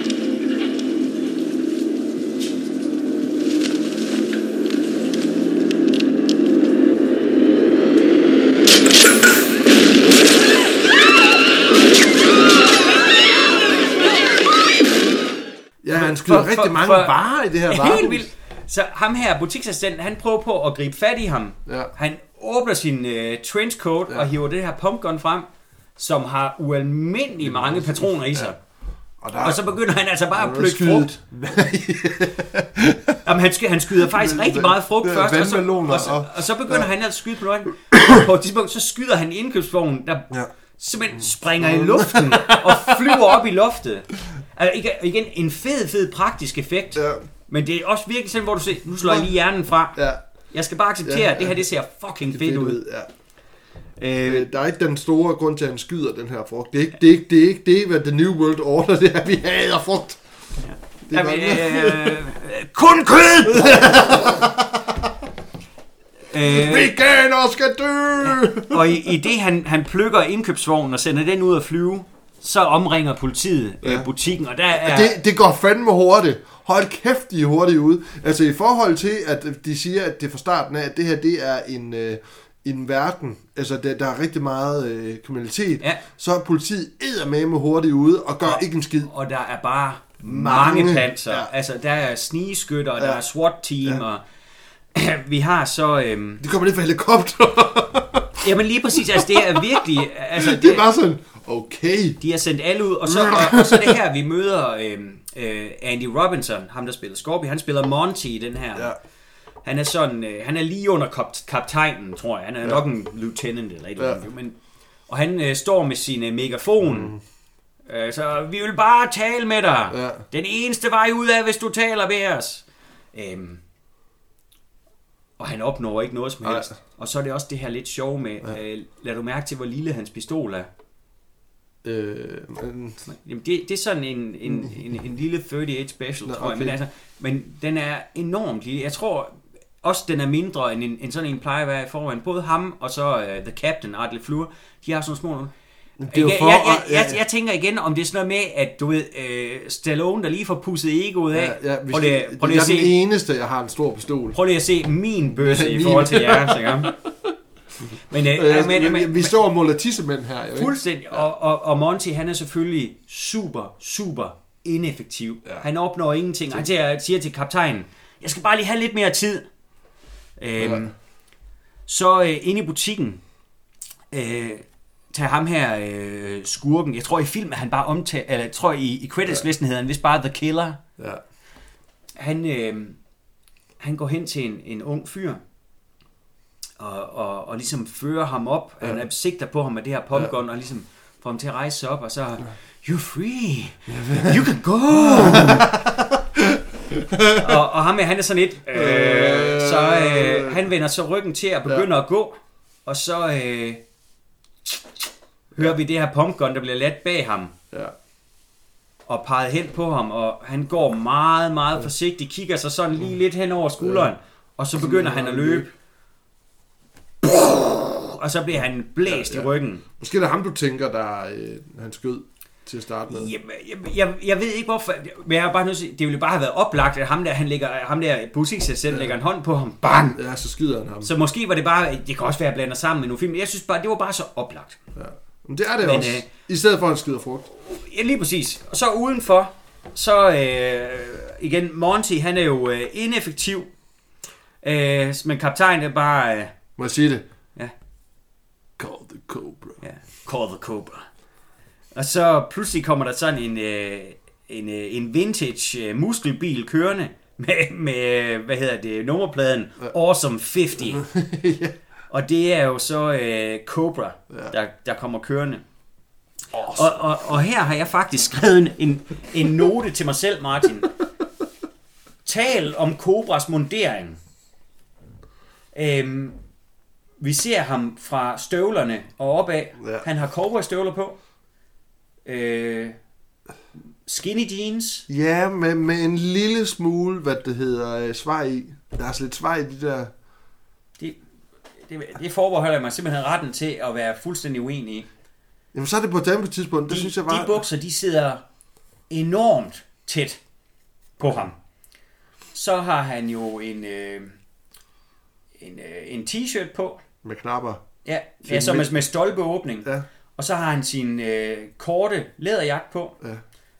Ja, han skyder For- rigtig for- mange for- varer i det her varehus. Helt vildt. Så ham her, butiksassistenten, han prøver på at gribe fat i ham. Ja. Han åbner sin uh, trenchcoat ja. og hiver det her pumpgun frem, som har ualmindelig mange patroner i sig. Og, der, Og så begynder han altså bare at plukke frugt. Jamen, han, sky, han skyder faktisk rigtig meget frugt ja, først, og så, og, så, og- og så begynder ja. han at skyde på noget. På et tidspunkt, så skyder han indkøbsvognen, der Ja. simpelthen springer i luften og flyver op i loftet. Altså, igen, en fed, fed praktisk effekt. Ja. Men det er også virkelig sådan, hvor du siger, nu slår jeg lige hjernen fra. Ja, Jeg skal bare acceptere, Ja, at det her det ser fucking det fedt fedt ud. ud. Ja. Øh, Øh, Der er ikke den store grund til, at han skyder den her frugt. Det er ikke det, er ikke, det, er ikke det hvad The New World Order det er. Vi hader frugt. Det er jamen, bare- øh, kun kød! øh, Veganer skal dø! og i, i det, han, han plukker indkøbsvognen og sender den ud at flyve, så omringer politiet øh, Ja. butikken, og der er... Det, det går fandme hurtigt. Hold kæft, de er hurtigt ude. Altså i forhold til, at de siger, at det fra starten af, at det her det er en, øh, en verden, altså der, der er rigtig meget øh, kriminalitet, Ja. så er politiet eddermame hurtigt ude og gør Og- ikke en skid. Og der er bare mange, Mange. panser. Ja. Altså, der er snigeskytter. Ja. der er SWAT-team, ja. og vi har så... Øhm, De kommer lidt fra helikopter. jamen lige præcis, altså det er virkelig... Altså, det, det er bare sådan, okay. De har sendt alle ud, og så, og, og så er det her, vi møder øhm, øh, Andy Robinson, ham der spiller Scorpio. Han spiller Monty i den her. Ja. Han er sådan, øh, han er lige under kap, kaptajnen, tror jeg. Han er ja. nok en lieutenant eller et eller andet. Men, og han øh, står med sin øh, megafon. Mm. Øh, så vi vil bare tale med dig. Ja. Den eneste vej ud af, hvis du taler med os. Øhm, og han opnår ikke noget som Nej. helst. Og så er det også det her lidt sjov med, ja. øh, lad du mærke til, hvor lille hans pistol er. Øh, men, Jamen, det, det er sådan en, en, en, en lille 38 special, Nå, tror jeg. okay. Men, altså, men den er enormt lille. Jeg tror også, den er mindre, end, en, end sådan en plejer at være i forvejen. Både ham og så uh, The Captain, Art LeFleur, de har sådan nogle små... det er jeg, for, jeg, jeg, ja, jeg, jeg tænker igen, om det er sådan noget med, at du ved, øh, Stallone, der lige får pusset egoet af. ja, ja, prøv lige, prøv lige jeg at er den se, eneste, jeg har en stor pistol. prøv lige at se min bøsse i forhold til jeres, ikke? Men, øh, Øh, ja, men, vi, men, vi står og måler tissemænd her, jo ikke? Fuldstændig. Og, og, og Monty, han er selvfølgelig super, super ineffektiv. Ja. Ja. Han opnår ingenting. Han siger, siger til kaptajnen, jeg skal bare lige have lidt mere tid. Øhm, Ja. Så øh, inde i butikken, øh, tager ham her øh, skurken, jeg tror i filmen, han bare omtaler, eller jeg tror i, i credits-listen hedder han vist bare The Killer. Ja. Han, øh, han går hen til en, en ung fyr, og, og, og ligesom fører ham op. Ja. Han er sigter på ham med det her pumpgun, ja. og ligesom får ham til at rejse sig op, og så, you're free, you can go. og, og ham han er sådan lidt, øh, så øh, han vender så ryggen til at begynde ja. at gå, og så øh, hører vi det her pumpgun, der bliver ladt bag ham Ja. og peget hen på ham, og han går meget, meget forsigtigt, kigger sig sådan lige lidt hen over skulderen, og så begynder han at løbe. Og så bliver han blæst Ja, ja. i ryggen. Måske er det ham, du tænker, der øh, han skød til at starte med. Jamen, jeg, jeg, jeg ved ikke hvorfor, men jeg er bare nødt til, det ville bare have været oplagt, at ham der, han lægger, ham der butiksassistent lægger en hånd på ham, bang! Ja, så skyder han ham. Så måske var det bare, det kan også være, at blander sammen med nogle film, jeg synes bare, det var bare så oplagt. Ja. Men det er det Men, også. øh, I stedet for, at han skyder frugt. Ja, lige præcis. Og så udenfor, så øh, igen, Monty, han er jo øh, ineffektiv. Øh, men kaptajnen er bare, øh, Må jeg sige det? Ja. Call the Cobra. ja, call the cobra. Og så pludselig kommer der sådan en, øh, en, øh, en vintage øh, muskelbil kørende med, med, hvad hedder det, nummerpladen Awesome 50. ja. Og det er jo så øh, Cobra, Ja. der, der kommer kørende. Og, og, og her har jeg faktisk skrevet en, en, note til mig selv, Martin. Tal om Cobras mundering. Øhm, vi ser ham fra støvlerne og opad. Ja. Han har cowboystøvler på. Øh, skinny jeans. Ja, med, med en lille smule, hvad det hedder, øh, svej i. Der er så lidt svej i de der det, det forbeholder jeg mig simpelthen retten til at være fuldstændig uenig i. Jamen, så er det på et andet tidspunkt. Det de, synes jeg var... de bukser, de sidder enormt tæt på ham. Så har han jo en, øh, en, øh, en t-shirt på, Med knapper. ja, ja så med, med stolpeåbning. Ja. Og så har han sin øh, korte læderjagt på. Ja.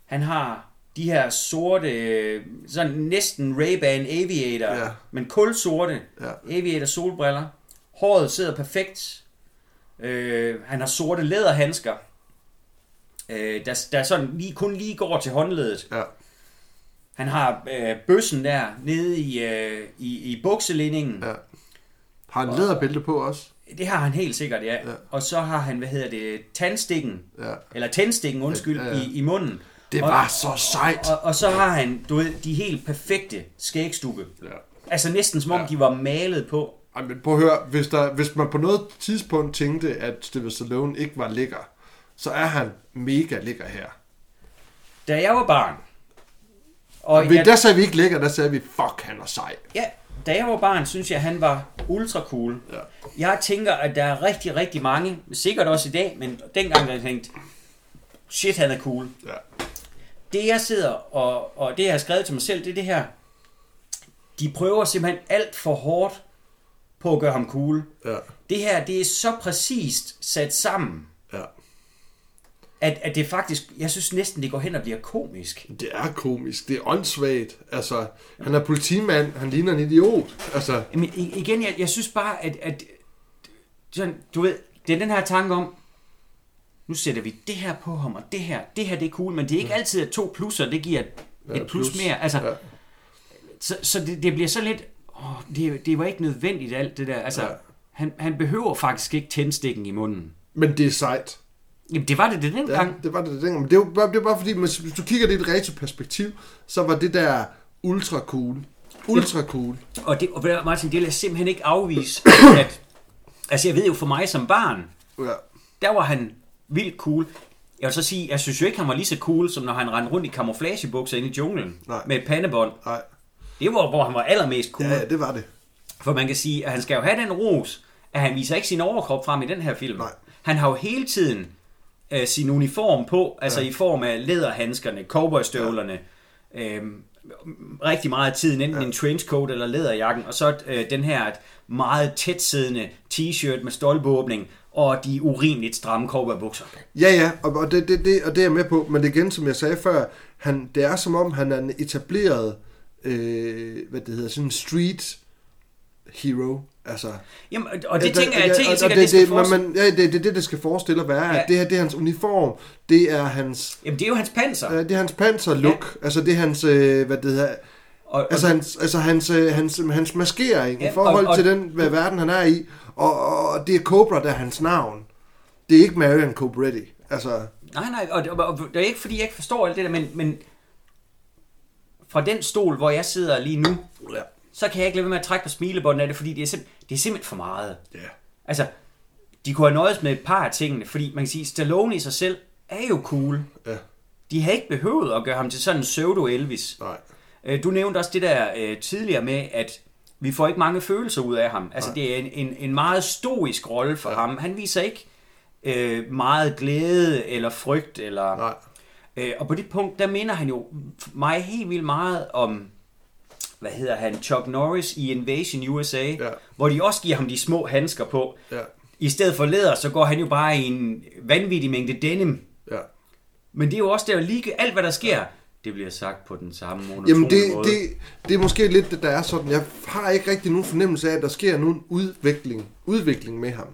Han har de her sorte, sådan næsten Ray-Ban Aviator, Ja. men kulsorte Ja. Aviator solbriller. Håret sidder perfekt. Øh, han har sorte læderhandsker, øh, der, der sådan lige, kun lige går til håndledet. Ja. Han har øh, bøssen der nede i, øh, i, i bukselinningen. Ja. Har en læderbælte på også. Det har han helt sikkert, ja. Ja. Og så har han, hvad hedder det, tandstikken, Ja. eller tændstikken, undskyld, Ja, ja, ja. i, i munden. Det Og- var så sejt. Og, og så har han, du ved, de helt perfekte skægstubbe. Ja. Altså næsten som om Ja. de var malet på. Ej, men prøv at høre, hvis, der, hvis man på noget tidspunkt tænkte, at Steven Stallone ikke var lækker, så er han mega lækker her. Da jeg var barn, og Men jeg, der sagde vi ikke lækker, der sagde vi, fuck, han er sej. ja, da jeg var barn, synes jeg, han var ultra cool. Ja. Jeg tænker, at der er rigtig, rigtig mange, sikkert også i dag, men dengang har jeg tænkt, shit, han er cool. Ja. Det jeg sidder og, og det jeg har skrevet til mig selv, det er det her. De prøver simpelthen alt for hårdt på at gøre ham cool. Ja. Det her, det er så præcist sat sammen, Ja. At, at det faktisk, jeg synes næsten, det går hen og bliver komisk. Det er komisk. Det er åndssvagt. Altså, han er politimand. Han ligner en idiot. Altså, Men igen, jeg, jeg synes bare, at, at sådan, du ved, det er den her tanke om, nu sætter vi det her på ham, og det her, det her det er cool, men det er ikke altid, at to plusser, det giver et, Ja, et plus, plus. mere. Altså, Ja. Så, så det, det bliver så lidt, åh, det, det var ikke nødvendigt alt det der. Altså, Ja. han, han behøver faktisk ikke tændstikken i munden. men det er sejt. Jamen, det var det det dengang. Ja, det var det dengang. Men det var, bare- det var bare fordi, hvis du kigger det i et retroperspektiv, så var det der ultra cool. Ultra cool. Og, det, og Martin, det jeg simpelthen ikke afvise, at, altså jeg ved jo for mig som barn, Ja. der var han vildt cool. Jeg vil så sige, jeg synes jo ikke, han var lige så cool, som når han rendte rundt i camouflagebukser inde i junglen Nej. med et pandebånd. Nej. Det var, hvor han var allermest cool. Ja, det var det. For man kan sige, at han skal jo have den ros, at han viser ikke sin overkrop frem i den her film. Nej. Han har jo hele tiden øh, sin uniform på, altså ja. i form af læderhandskerne, cowboystøvlerne, ja. øhm, rigtig meget af tiden, enten ja. en trenchcoat eller læderjakken, og så øh, den her et meget tætsiddende t-shirt med stolpeåbning, og de urimeligt stramme cowboybukser. Ja, ja, og, og, det, det, det, og det er jeg med på, men igen, som jeg sagde før, han, det er som om, han er en etableret, øh, hvad det hedder, sådan en street hero. Altså, Jamen, og- og det tænker jeg, og sikkert, det, det det, man, ja, det, det er det, det skal forestille at være. Ja. Ja. Det her, det er hans uniform, det er hans, Jamen, det er jo hans panser. ja, det er hans panserlook, ja. altså det er hans, øh, hvad det hedder, Og, og, altså hans, altså hans, øh, hans, hans maskering Ja, i forhold og- og- til den hvad verden, han er i, og, og det er Cobra, der er hans navn. Det er ikke Marion Cobretti. Altså, Nej, nej, og, og, og det er ikke, fordi jeg ikke forstår alt det der, men, men fra den stol, hvor jeg sidder lige nu, ja. Så kan jeg ikke lade være med at trække på smilebånden af det, fordi det er, simp- det er simpelthen for meget. Ja. Altså, de kunne have nøjes med et par af tingene, fordi man kan sige, Stallone i sig selv er jo cool. Ja. De har ikke behøvet at gøre ham til sådan en pseudo-Elvis. Nej. Øh, Du nævnte også det der øh, tidligere med, at vi får ikke mange følelser ud af ham. Altså, det er en, en, en meget stoisk rolle for ja. ham. Han viser ikke øh, meget glæde eller frygt. Eller, Nej. øh, og på det punkt, der minder han jo mig helt vildt meget om, hvad hedder han, Chuck Norris i Invasion USA, Ja. hvor de også giver ham de små handsker på. Ja. I stedet for læder, så går han jo bare i en vanvittig mængde denim. Ja. Men det er jo også der, lige alt hvad der sker, ja. det bliver sagt på den samme monotone Jamen det, måde. det, det er måske lidt det, der er sådan. Jeg har ikke rigtig nogen fornemmelse af, at der sker nogen udvikling, udvikling med ham.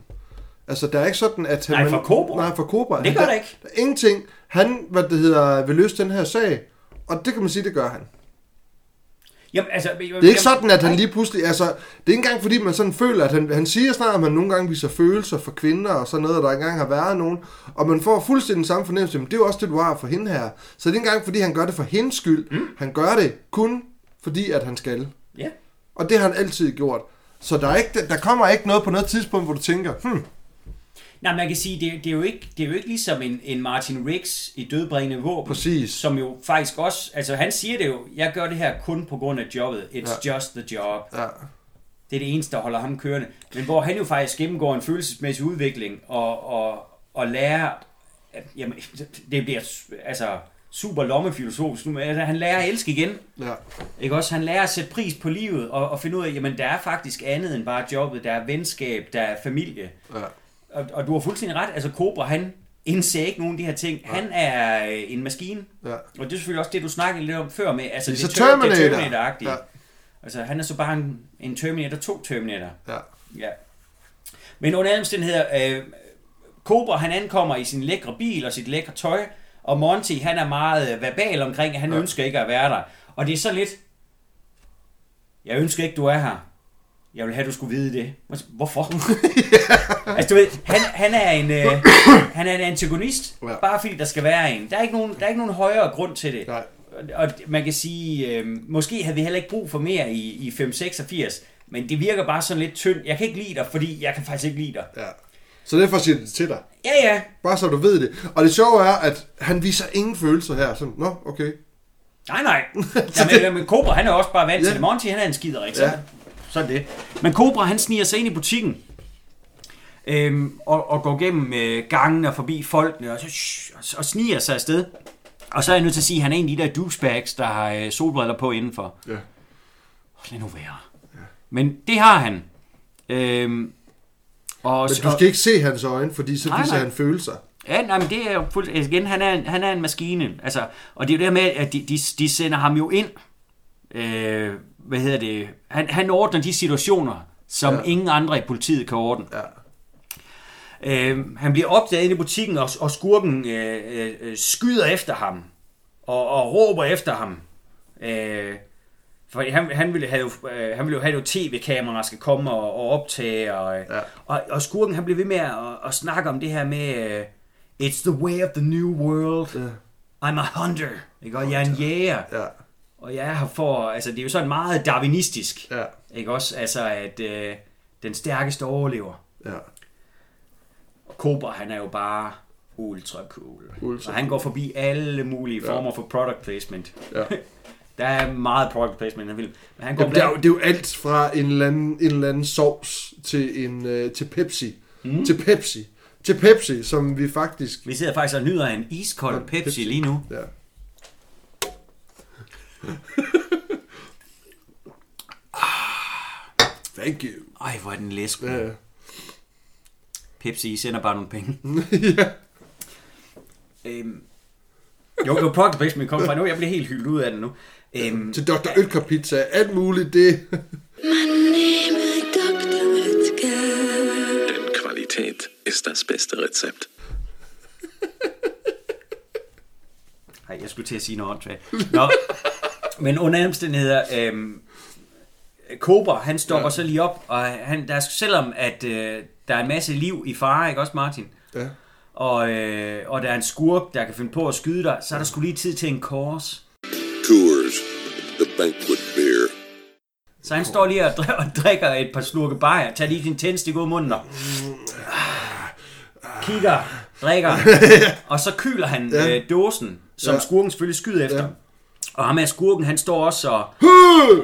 Altså, der er ikke sådan, at han... Nej, for Cobra. Nej, for Cobra. Det gør der ikke. Der er ingenting. Han, hvad det hedder, vil løse den her sag, og det kan man sige, det gør han. Jamen, altså, Det er ikke sådan, at han lige pludselig... Altså, det er ikke engang, fordi man sådan føler, at han, han siger snart, at man nogle gange viser følelser for kvinder og sådan noget, og der ikke engang har været nogen. Og man får fuldstændig samme fornemmelse, men det er jo også det, du har for hende her. Så det er ikke engang, fordi han gør det for hendes skyld. Mm. Han gør det kun fordi, at han skal. Ja. Og det har han altid gjort. Så der, er ikke, der kommer ikke noget på noget tidspunkt, hvor du tænker, hmm, Nej, man kan sige, det, det, er jo ikke, det er jo ikke ligesom en, en Martin Riggs i Dødbringende Våben. Præcis. Som jo faktisk også, altså han siger det jo, jeg gør det her kun på grund af jobbet. It's ja. just the job. ja, Det er det eneste, der holder ham kørende. Men hvor han jo faktisk gennemgår en følelsesmæssig udvikling og, og, og lærer, at, jamen, det bliver altså super lommefilosofisk nu, altså, han lærer at elske igen. Ja. Ikke også? Han lærer at sætte pris på livet og, og finde ud af, jamen der er faktisk andet end bare jobbet. Der er venskab, der er familie. Ja. Og, og du har fuldstændig ret. Altså Cobra, han indser ikke nogen af de her ting. Ja. Han er øh, en maskine. Ja. Og det er selvfølgelig også det, du snakkede lidt om før med. Altså, Det er Terminator. Det Terminator-agtige. Ja. Altså, han er så bare en, en Terminator 2 Terminator. Ja. Ja. Men under alle omstændigheder, øh, Cobra han ankommer i sin lækre bil og sit lækre tøj, og Monty han er meget øh, verbal omkring, at han. Ja. ønsker ikke at være der. Og det er så lidt, jeg ønsker ikke, du er her. Jeg vil have, du skulle vide det. Hvorfor? altså, du ved, han, han, er en, øh, han er en antagonist, Ja. bare fordi der skal være en. Der er ikke nogen, der er ikke nogen højere grund til det. Nej. Og- man kan sige, øh, måske havde vi heller ikke brug for mere i, i 586, men det virker bare sådan lidt tyndt. Jeg kan ikke lide dig, fordi jeg kan faktisk ikke lide dig. ja. Så derfor siger det til dig. Ja, ja. Bare så du ved det. Og det sjove er, at han viser ingen følelser her. Sådan, nå, okay. Nej, nej. Jamen, men Cobra, han er også bare vant Ja. til det. Monty, han er en skider, ikke? Ja. Ja. Sådan det. Men Cobra, han sniger sig ind i butikken. Øhm, og, og går gennem øh, gangene og forbi folkene og, så, og, og sniger sig afsted. Og så er jeg nødt til at sige, at han er en af de der douchebags, der har øh, solbriller på indenfor. Ja. Lad nu være. Men det har han. Øhm, og, Men du skal ikke se hans øjne, fordi så Nej, viser nej. han følelser. Ja, nej, men det er jo fuldt... Igen, han er, en- han er en maskine. Altså, og det er jo det med, at de, de, de sender ham jo ind. Øh, hvad hedder det? Han, han ordner de situationer, som Ja. ingen andre i politiet kan ordne. Ja. Øh, han bliver opdaget inde i butikken, og, og skurken øh, øh, øh, skyder efter ham. Og, og råber efter ham. Øh, for han, han, ville have, øh, han ville jo have jo tv-kamera, der skal komme og, og optage. Og, Ja. ja. og, og skurken, han bliver ved med at, at snakke om det her med... Øh, It's the way of the new world. Ja. I'm a hunter. Ikke? Og jeg er en jæger. Ja. Og jeg er her for... Altså, det er jo sådan meget darwinistisk. Ja. Ikke også? Altså, at øh, den stærkeste overlever. Ja. Og Cobra, han er jo bare ultra cool. Ultra og han går forbi alle mulige Ja. former for product placement. Ja. Der er meget product placement i den film. Men han går Jamen, det, er jo, blandt... det er jo alt fra en eller anden, en eller anden sovs til, en, øh, til Pepsi. Mm. Til Pepsi. Til Pepsi, som vi faktisk... Vi sidder faktisk og nyder en iskold Ja, Pepsi, Pepsi. lige nu. Ja. Thank you. Ej, hvor er den læsk. Ja, ja. Pepsi, I sender bare nogle penge. ja. Øhm, jo, jo, product placement kom fra nu. Jeg bliver helt hyldet ud af det nu. Øhm, Til Dr. Oetker Pizza, alt muligt, det... Mein Name ist Qualität das beste Rezept. Nej, jeg skulle til at sige noget åndssvagt. Nå, men under omstændigheder, øhm, Cobra, han stopper Ja. ja. så lige op, og han, der er, selvom at øh, der er en masse liv i fare, ikke også Martin? Ja. Og, øh, og der er en skurk, der kan finde på at skyde dig, så er der skulle lige tid til en kors. Coors, the banquet beer. Så han står lige og, dri- og drikker et par slurke bajer, tager lige sin tændstik ud af munden og kigger, drikker, og så kyler han Ja. øh, dåsen, som Ja. skurken selvfølgelig skyder efter. Ja. Og ham af skurken, han står også og,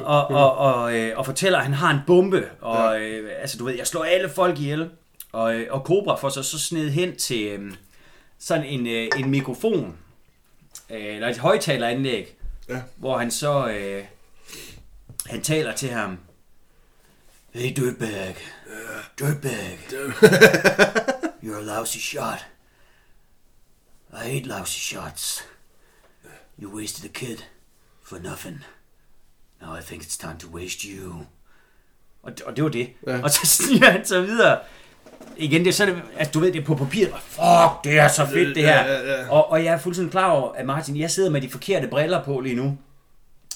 og, og, og, øh, og fortæller, at han har en bombe. Og øh, altså, du ved, jeg slår alle folk ihjel. Og, øh, og Cobra får så, så sned hen til øh, sådan en, øh, en mikrofon, øh, eller et højtaleranlæg, Ja. hvor han så øh, han taler til ham. Hey dirtbag, dirtbag, you're a lousy shot. I hate lousy shots. You wasted a kid for nothing. Now I think it's time to waste you. Og, og det var det. Ja. Og så sniger han så videre. Igen, det er sådan, at du ved, det er på papiret. Fuck, det er så fedt, det her. Ja, ja, ja. Og, og jeg er fuldstændig klar over, at Martin, jeg sidder med de forkerte briller på lige nu.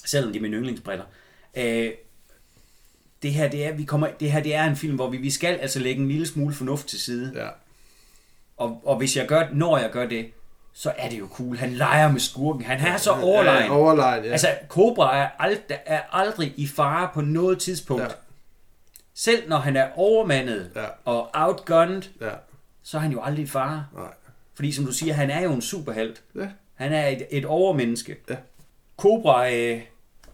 Selvom de er mine yndlingsbriller. Øh, det her, det er, vi kommer, det her, det er en film, hvor vi, vi skal altså lægge en lille smule fornuft til side. Ja. Og, og hvis jeg gør, når jeg gør det, så er det jo cool. Han leger med skurken. Han er så overlegen. Ja, overlegen, ja. Altså, Cobra er, ald- er aldrig i fare på noget tidspunkt. Ja. Selv når han er overmandet Ja. og outgunned, Ja. så er han jo aldrig i fare. Nej. Fordi som du siger, han er jo en superhelt. Ja. Han er et, et overmenneske. Ja. Cobra, øh,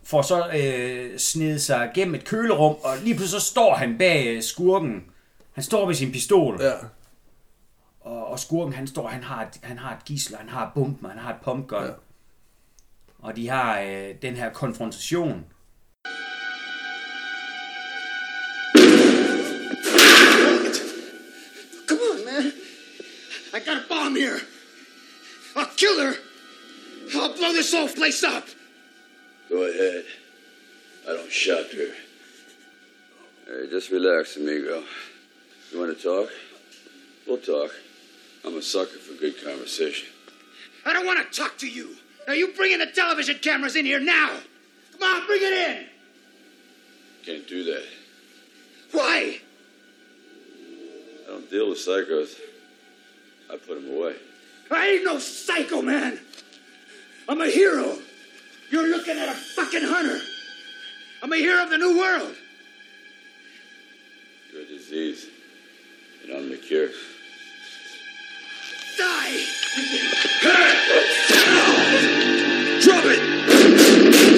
får så øh, snedet sig gennem et kølerum, og lige pludselig så står han bag øh, skurken. Han står med sin pistol, Ja. Og, og skurken han står, han har, et, han har et gisler, han har bomben, han har et pumpgun. Ja. Og de har øh, den her konfrontation. Come on, man. I got a bomb here. I'll kill her. I'll blow this whole place up. Go ahead. I don't shock her. Hey, just relax, amigo. You want to talk? We'll talk. I'm a sucker for good conversation. I don't want to talk to you. Now you bring in the television cameras in here now. Come on, bring it in. Can't do that. Why? I don't deal with psychos. I put them away. I ain't no psycho, man. I'm a hero. You're looking at a fucking hunter. I'm a hero of the new world. You're a disease, and I'm the cure. Die! Drop it!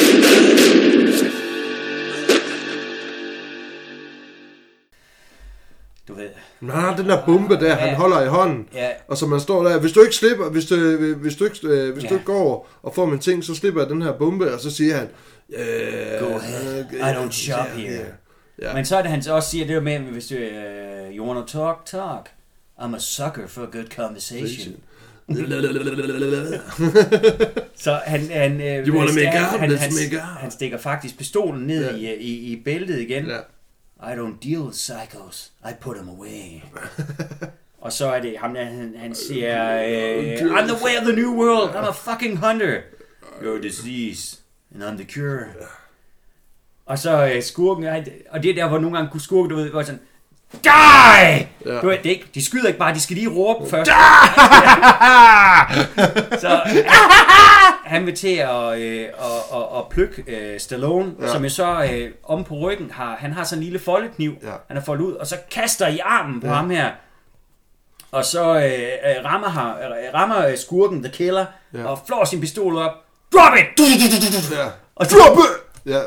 Du ved, han har den der bombe der, han Ja. holder i hånden. Ja. Og så man står der, hvis du ikke slipper, hvis du, hvis du ikke, øh, hvis Ja. du ikke går og får min ting, så slipper jeg den her bombe, og så siger han, øh, Go ahead. I don't shop here. Ja. Men så er det, han så også siger det der med, hvis du, uh, you wanna talk, talk. I'm a sucker for a good conversation. Så han, han, øh, You wanna make out? han, han, make out. han stikker faktisk pistolen ned Ja. i, i, i bæltet igen. Ja. I don't deal with psychos. I put them away. Og så er det ham der, han, han siger, øh, I'm the way of the new world. I'm a fucking hunter. You're a disease. And I'm the cure. Og så øh, skurken, og det er der, hvor nogle gange kunne skurke, du ved, hvor sådan, Die! Ja. Du det ikke, de skyder ikke bare, de skal lige råbe først. så han vil til at, øh, at, at, at plukke øh, Stallone, ja. som jo så øh, om på ryggen har, han har sådan en lille foldekniv, Ja. han har foldet ud, og så kaster i armen på ja. ham her. Og så øh, øh, rammer, har, øh, rammer øh, skurken, the killer, ja. og flår sin pistol op. Drop it! Ja. Og så, Drop it! Ja.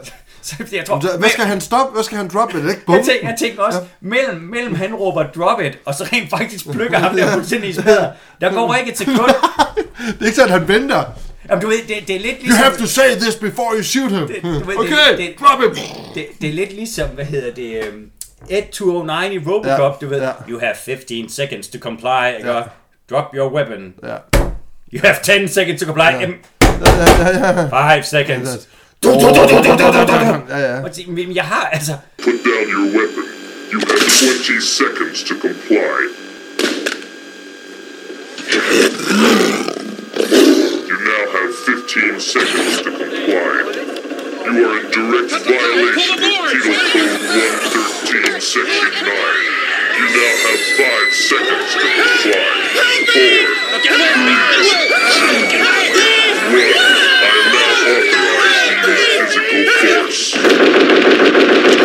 så jeg tror, Hvad skal han stoppe? Hvad skal han droppe? Er det ikke jeg tænker, jeg tænker også, ja. mellem, mellem han råber drop it, og så rent faktisk plukker ham der fuldstændig i smadret. Der går ikke et sekund. Det er ikke sådan, han venter. Jamen, du ved, det, det er lidt You ligesom... have to say this before you shoot him. det, du ved, okay, det, det, drop it. Det, det er lidt ligesom, hvad hedder det... Um, 1209 i Robocop, Ja, du ved, ja. you have 15 seconds to comply, ikke? Og Drop your weapon. Ja. You have 10 seconds to comply. Em, Five seconds. Ja, ja. Og tænk, men jeg har, altså... Put down your weapon. You have 20 seconds to comply. You now have 15 seconds to comply. You are in direct violation of Penal Code 113, Section 9. You now have 5 seconds to comply. Four, one. I am now use physical force.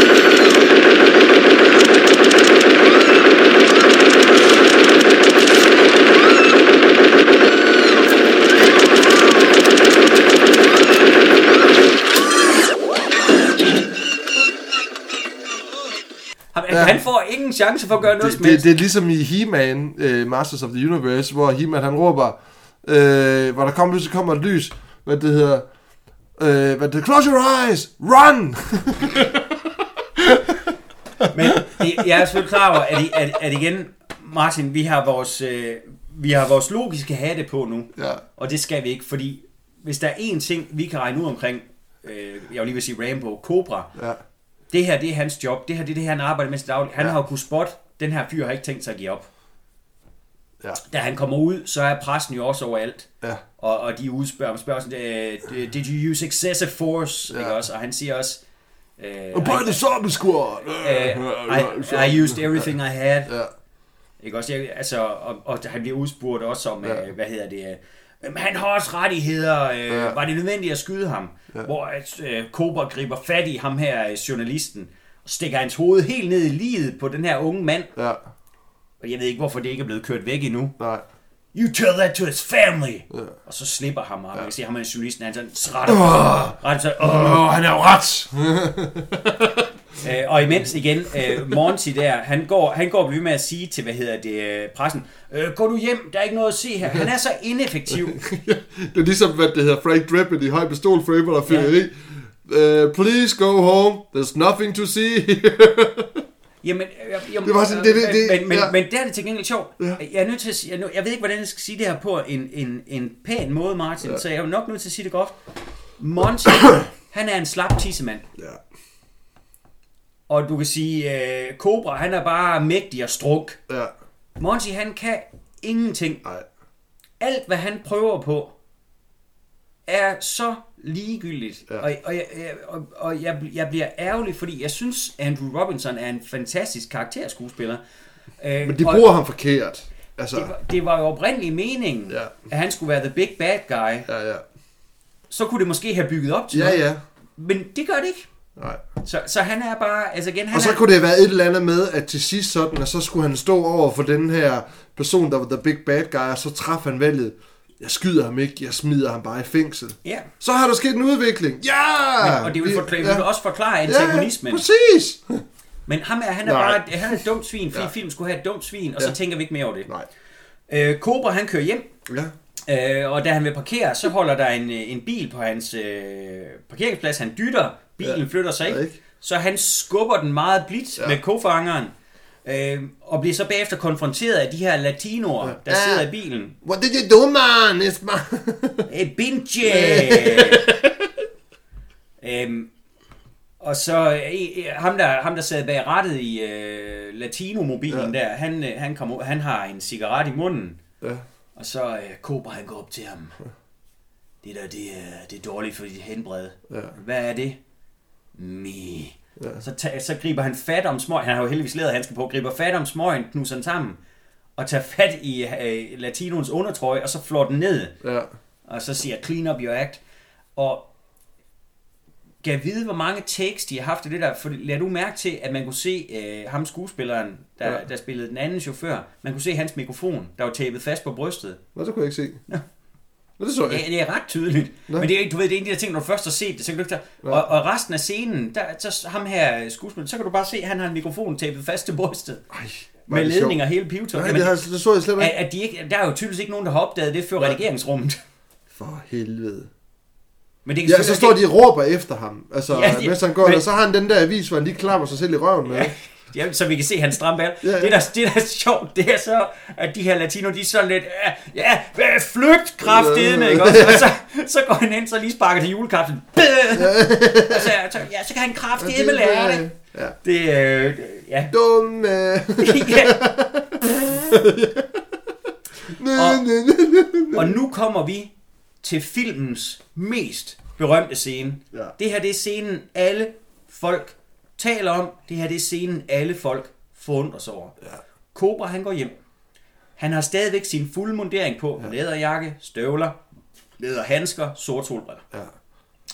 Han, får ingen chance for at gøre noget Det, det, helst. det er ligesom i He-Man, uh, Masters of the Universe, hvor He-Man han råber, uh, hvor der kommer, så kommer et lys, hvad det hedder, uh, hvad det close your eyes, run! Men jeg er selvfølgelig klar over, at, i- at, at igen, Martin, vi har vores, øh, vi har vores logiske hatte på nu. Ja. Og det skal vi ikke, fordi hvis der er én ting, vi kan regne ud omkring, øh, jeg vil lige vil sige Rainbow, Cobra, Ja. det her det er hans job, det her det er det, han arbejder med til daglig. Han ja. har jo kunnet spotte, den her fyr har ikke tænkt sig at give op. Ja. Da han kommer ud, så er pressen jo også overalt. Ja. Og, og de udspørger ham, spørger sådan, øh, did you use excessive force? Ja. Ikke også? Og han siger også, Og på the zombie squad! øh, I, I used everything I had. Ja. Ikke også? Jeg, altså, og, og han bliver udspurgt også om, Ja. øh, hvad hedder det, øh, han har også rettigheder, øh, Ja. var det nødvendigt at skyde ham? Ja. Hvor at, øh, Cobra griber fat i ham her, øh, journalisten, og stikker hans hoved helt ned i livet på den her unge mand. Ja. Og jeg ved ikke, hvorfor det ikke er blevet kørt væk endnu. Nej. You tell that to his family. Ja. Og så slipper ham, og man kan se ham er journalisten, han sådan retter, oh. retter oh. oh, han er jo ret. øh, og imens igen, øh, Monty der, han går, han går ved med at sige til, hvad hedder det, øh, pressen, øh, gå du hjem, der er ikke noget at se her. Han er så ineffektiv. det er ligesom, hvad det hedder, Frank Drippet i Høj Pistol Frame, der fyrer i. Uh, please go home, there's nothing to see. Jamen, jeg, jeg, Det var sådan, det- det- det- men, men, ja. men der er det til gengæld sjovt. Ja. Jeg er nødt til at sige, jeg, jeg ved ikke, hvordan jeg skal sige det her på en, en, en pæn måde, Martin, ja. så jeg er nok nødt til at sige det godt. Monty, han er en slap tissemand. ja. Og du kan sige, uh, Cobra, han er bare mægtig og strunk. Ja. Monty, han kan ingenting. Nej. Alt, hvad han prøver på, er så ligegyldigt. Ja. Og, og, jeg, og, og jeg, jeg bliver ærgerlig, fordi jeg synes, Andrew Robinson er en fantastisk karakterskuespiller. Øh, Men de og bruger ham forkert. Altså, det, var, det var jo oprindeligt meningen, Ja. at han skulle være the big bad guy. ja, ja. Så kunne det måske have bygget op til Ja, noget. ja. Men det gør det ikke. Nej. Så, så han er bare, altså igen, han Og så er, kunne det have været et eller andet med, at til sidst sådan, at så skulle han stå over for den her person, der var the big bad guy, og så træffer han valget. Jeg skyder ham ikke, jeg smider ham bare i fængsel. Ja, Så har der sket en udvikling. Ja! og det vil, Vi- forklare, ja. vil også forklare antagonismen. Ja, præcis. Men ham er, han er Nej. bare han er et dumt svin, fordi Ja. ja. film skulle have et dumt svin, og så Ja. tænker vi ikke mere over det. Nej. Øh, Cobra, han kører hjem, Ja. øh, og da han vil parkere, så holder der en, øh, en bil på hans øh, parkeringsplads. Han dytter, bilen Ja. flytter sig ikke, ikke? så han skubber den meget blidt ja. med kofangeren, øh, og bliver så bagefter konfronteret af de her latinoer, Ja. der Ja. sidder i bilen. What did you do, man? It's my... Hey, binge! øhm, og så øh, øh, ham, der, ham, der sad bag rattet i øh, Latino-mobilen Ja. ja. der, han, øh, han, kom, han har en cigaret i munden, Ja. og så øh, Cobra, han går op til ham. Det der, det er, det er dårligt for dit henbred. Ja. Hvad er det? Me. Ja. Så, ta- så griber han fat om smøgen. Han har jo heldigvis læderhandsker på. Griber fat om smøgen, knuser den sammen. Og tager fat i øh, latinoens undertrøje, og så flår den ned. Ja. Og så siger clean up your act. Og kan vide, hvor mange takes de har haft af det der. For lad du mærke til, at man kunne se øh, ham skuespilleren, der, Ja. ja. der spillede den anden chauffør. Man kunne se hans mikrofon, der var tapet fast på brystet. Nå, det kunne jeg ikke se. Nå. Det så jeg Ja, det er ret tydeligt. Nå. Men det er, du ved, det er en af de ting, når du først har set det, så kan du ikke tage, Ja. og, og resten af scenen, der, så ham her skuespiller, så kan du bare se, at han har en mikrofon tapet fast til brystet. Ej, Med det ledning og hele pivetøj. Nej, det, har, det så jeg slet at, ikke. at de ikke, der er jo tydeligvis ikke nogen, der har opdaget det før redigeringsrummet. For helvede. Men det kan Ja, så står de og råber efter ham. Altså, Ja, ja, de- mens han går men- der, så har han den der avis, hvor han lige klammer sig selv i røven med. Ja, ja, så vi kan se hans stramme ball. Ja, ja. Det, der, det, der er sjovt, det er så, at de her latino, de er sådan lidt, ja, ja flygt kraftedeme, ikke også? Og så, så går han ind, så lige sparker til julekaften. og så, så, ja, så kan han kraftedeme lære det. Ja. Det, øh, ja. Dumme. ja. Og nu kommer vi til filmens mest berømte scene. Ja. Det her det er scenen, alle folk taler om. Det her det er scenen, alle folk forundrer sig over. Ja. Cobra han går hjem. Han har stadigvæk sin fulde mundering på. Ja. Læderjakke, støvler, læderhandsker, sort solbriller. Ja.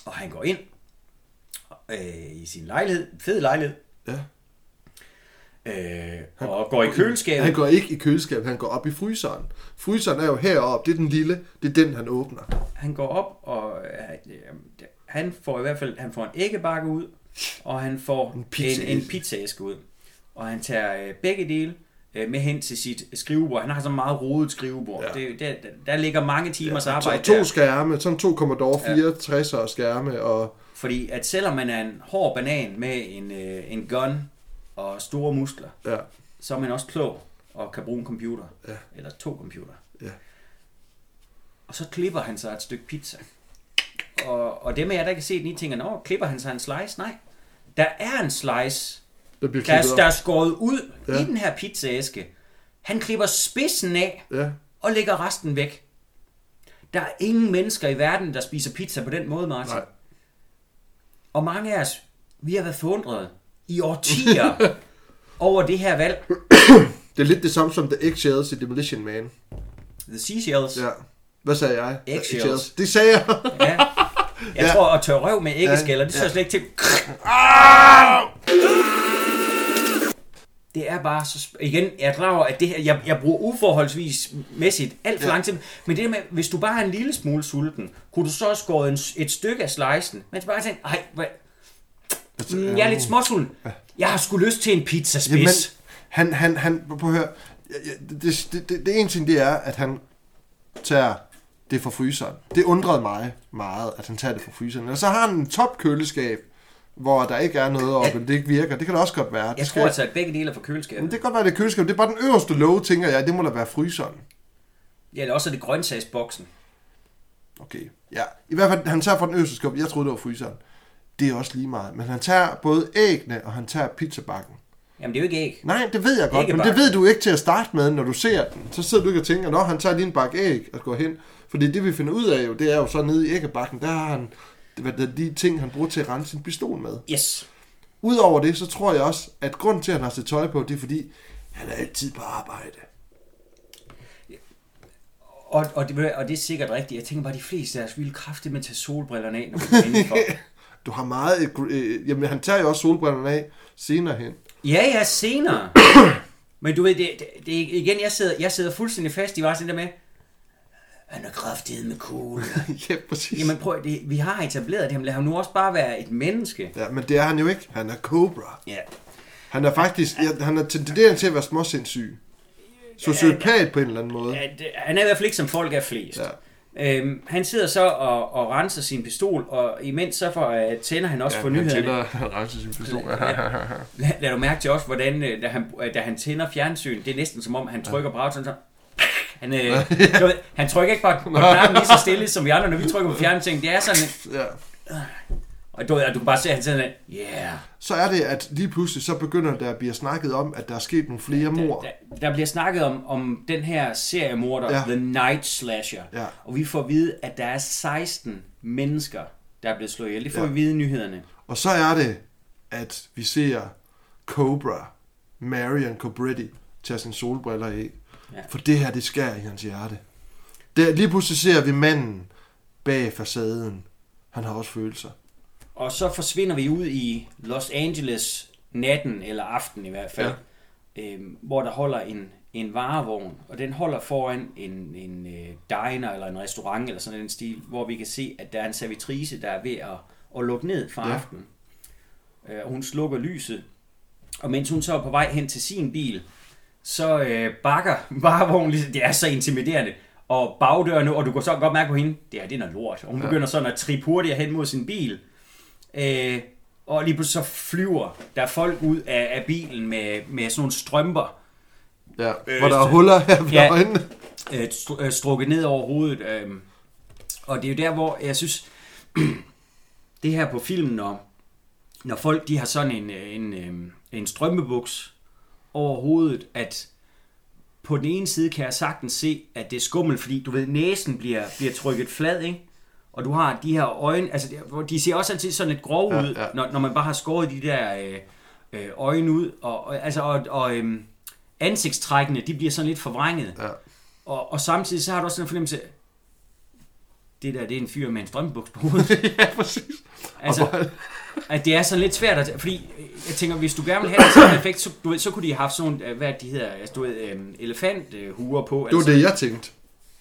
Og han går ind øh, i sin lejlighed, fed lejlighed, Ja. øh, og går i køleskabet. Han går ikke i køleskabet, han går op i fryseren. Fryseren er jo heroppe, det er den lille, det er den, han åbner. han går op, og øh, han får i hvert fald han får en æggebakke ud, og han får en, pizzaæske. en, en pizzaæske ud. Og han tager øh, begge dele øh, med hen til sit skrivebord. Han har så meget rodet skrivebord. Ja. Ja. Det, der, der ligger mange timers ja, To, arbejde to der. skærme, sådan to Commodore 64 skærme, og Fordi at selvom man er en hård banan med en, øh, en gun og store muskler, ja, så er man også klog og kan bruge en computer. Ja. Eller to computer. Ja. Og så klipper han sig et stykke pizza. Og, og dem af jer, der kan se den, I tænker, Nå, klipper han sig en slice? Nej. Der er en slice, der bliver der, der er skåret ud ja. i den her pizzaæske. Han klipper spidsen af Ja, og lægger resten væk. Der er ingen mennesker i verden, der spiser pizza på den måde, Martin. nej. Og mange af os, vi har været forundret i årtier over det her valg. Det er lidt det samme som The Eggshells i Demolition Man. The Seashells. Ja. Hvad sagde jeg? Eggshells. Det sagde jeg. Ja. Jeg Ja. tror, at tørre røv med æggeskaller, det Ja. ser jeg slet ikke til. det er bare så... Igen, jeg er over, at det her, jeg, jeg bruger uforholdsvis mæssigt alt for ja. Lang tid. Men det med, hvis du bare er en lille smule sulten, kunne du så have skåret en, et stykke af slicen, men bare tænke, ej, hvad, mm, jeg er lidt småsulten. Jeg har sgu lyst til en pizza spids. Jamen, han, han, han, prøv at høre, det, det, det, det ene ting, det er, at han tager det fra fryseren. Det undrede mig meget, at han tager det fra fryseren. Og så har han en top køleskab, hvor der ikke er noget oppe, det ikke virker. Det kan da også godt være. jeg Det tror altså, at begge dele er fra køleskabet. Men det kan godt være, det er køleskab. Det er bare den øverste låge, tænker jeg. Det må da være fryseren. Ja, eller også er det grøntsagsboksen. Okay. Ja, i hvert fald, han tager fra den øverste skub. Jeg troede, det var fryseren. Det er også lige meget. Men han tager både æggene, og han tager pizzabakken. Jamen, det er jo ikke æg. Nej, det ved jeg godt, men det ved du ikke til at starte med, når du ser den. Så sidder du ikke og tænker, nå, han tager lige en bakke æg og går hen. Fordi det vi finder ud af jo, det er jo så nede i æggebakken, der har han hvad det er, de ting, han bruger til at rense sin pistol med. Yes. Udover det, så tror jeg også, at grunden til, at han har sit tøj på, det er fordi, han er altid på arbejde. Og, og, det, og det er sikkert rigtigt. Jeg tænker bare, at de fleste af os ville kraftigt med at tage solbrillerne af, når vi indenfor. Du har meget... Øh, jamen, han tager jo også solbrillerne af senere hen. Ja, ja, senere. Men du ved, det, det, det er igen, jeg sidder, jeg sidder fuldstændig fast i var sådan der med, han er kraftig med cool. ja, præcis. Jamen prøv, det, vi har etableret det, men lad ham nu også bare være et menneske. Ja, men det er han jo ikke. Han er Cobra. Ja. Han er faktisk... Ja, han er tenderende til at være småsindssyg. Sociopat på en eller anden måde. Ja, det, han er i hvert fald ikke som folk er flest. Ja. Øhm, han sidder så og, og renser sin pistol, og imens så for, uh, tænder han også ja, for nyhederne. Han renser sin pistol. Lad, lad du mærke til også, hvordan øh, da han, øh, da han tænder fjernsyn, det er næsten som om, han trykker på aftenen, så han, øh, ved, han trykker ikke på, på knappen lige så stille som vi andre, når vi trykker på fjernsyn. Det er sådan, ja. og du, og du kan bare se, at han sådan, yeah. Så er det, at lige pludselig så begynder der at blive snakket om, at der er sket nogle flere mor. Der, der bliver snakket om, om den her seriemorder, Ja. The Night Slasher. Ja. Og vi får at vide, at der er 16 mennesker, der er blevet slået ihjel. Det får Ja. ja. vi at vide i nyhederne. Og så er det, at vi ser Cobra, Marion Cobretti, tage sine solbriller af. Ja. For det her, det skærer i hans hjerte. Der, lige pludselig ser vi manden bag facaden. Han har også følelser. Og så forsvinder vi ud i Los Angeles natten, eller aften i hvert fald, ja. øhm, hvor der holder en, en varevogn, og den holder foran en, en øh, diner eller en restaurant eller sådan en stil, hvor vi kan se, at der er en servitrice, der er ved at, at lukke ned for Ja. aftenen. Øh, hun slukker lyset, og mens hun så er på vej hen til sin bil, så øh, bakker varevognen, ligesom- det er så intimiderende, og bagdørene, og du kan så godt mærke på hende, det er, det er noget lort. Og hun ja. begynder sådan at trippe hurtigere hen mod sin bil, øh, og lige pludselig så flyver der folk ud af, af bilen med, med sådan nogle strømper, Ja, øh, hvor der er huller her ved Ja. øjnene. øh, stru- øh, strukket ned over hovedet. Øh, og det er jo der, hvor jeg synes, det her på filmen, når, når folk de har sådan en, øh, en, øh, en strømpebuks over hovedet, at på den ene side kan jeg sagtens se, at det er skummelt, fordi du ved, næsen bliver, bliver trykket flad, ikke? Og du har de her øjne, altså de ser også altid sådan lidt grove Ja, ud, ja. Når, når man bare har skåret de der øh, øh, øjne ud, og, og, altså, og, og øhm, ansigtstrækkene, de bliver sådan lidt forvrænget. Ja. Og, og samtidig så har du også en fornemmelse af, det der, det er en fyr med en strømbuks på hovedet. ja, præcis. altså, at det er sådan lidt svært, at, fordi øh, jeg tænker, hvis du gerne vil have den samme effekt, så, du ved, så kunne de have haft sådan, øh, hvad de hedder, altså, du ved, øhm, elefanthuer på, Det var eller, det, jeg tænkte.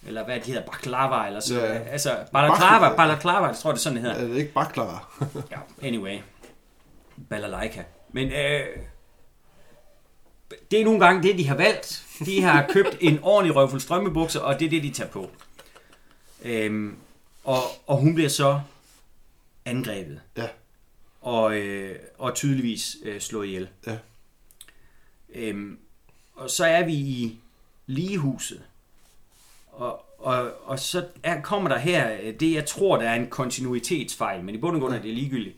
eller hvad de hedder, baklava, eller så, Ja. ja. altså, balaklava, balaklava, jeg tror, det er sådan, det hedder. Er det ikke baklava? Ja, anyway. Balalaika. Men øh, det er nogle gange det, de har valgt. De har købt en ordentlig røvfuld strømmebukser, og det er det, de tager på. Øhm, og, og hun bliver så angrebet. Ja. Og, øh, og tydeligvis øh, slået ihjel. Ja. Øhm, og så er vi i ligehuset. Og, og, og så er, kommer der her øh, det, jeg tror, der er en kontinuitetsfejl, men i bund og grund er det ligegyldigt.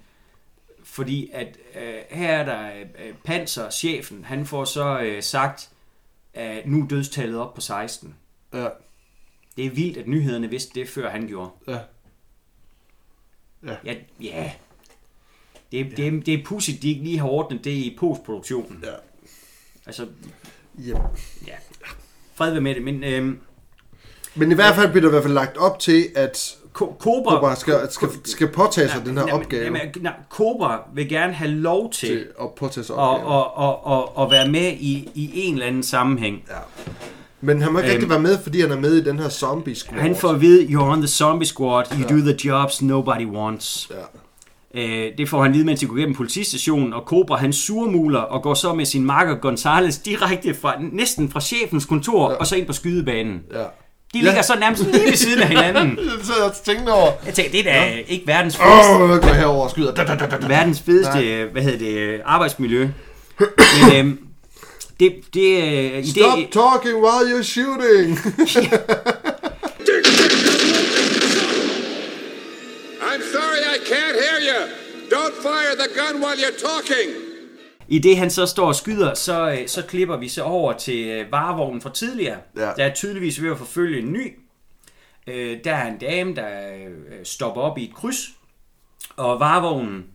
Fordi at øh, her er der øh, Panser, chefen, han får så øh, sagt, at nu er dødstallet op på 16. Ja. Det er vildt, at nyhederne vidste det, før han gjorde. Ja. Ja, ja. Det, er, det, er, det er pudsigt, de ikke lige har ordnet det i postproduktionen. Ja. Altså, Yep. fred være med det, men øhm, Men i hvert fald bliver der i hvert fald lagt op til, at Ko- Cobra, Cobra skal, skal, skal påtage sig den her Jamen, opgave Jamen, nej, Cobra vil gerne have lov til, til at påtage sig opgaven. og, og, og, og være med i, i en eller anden sammenhæng. Ja. Men han må ikke rigtig Øhm, være med, fordi han er med i den her zombie squad. Han får at vide, you're on the zombie squad, you do the jobs nobody wants. Ja. Øh, det får han at vide, mens de går gennem politistationen, og Cobra han surmuler og går så med sin makker Gonzales direkte fra, næsten fra chefens kontor, ja. og så ind på skydebanen. Ja. De ligger så nærmest lige ved siden af hinanden. Det så jeg tænkte over. Jeg tænker, det er da ikke verdens fedeste, Åh, oh, går herover og skyder. Da, da, da, da, da. verdens fedeste hvad hedder det, arbejdsmiljø. Men øhm, det, det, øh, Stop det, talking while you're shooting. fire the gun while you're talking. I det han så står og skyder, så, øh, så klipper vi så over til øh, varevognen fra tidligere. Ja. Der er tydeligvis ved at forfølge en ny. Øh, der er en dame, der øh, stopper op i et kryds, og varevognen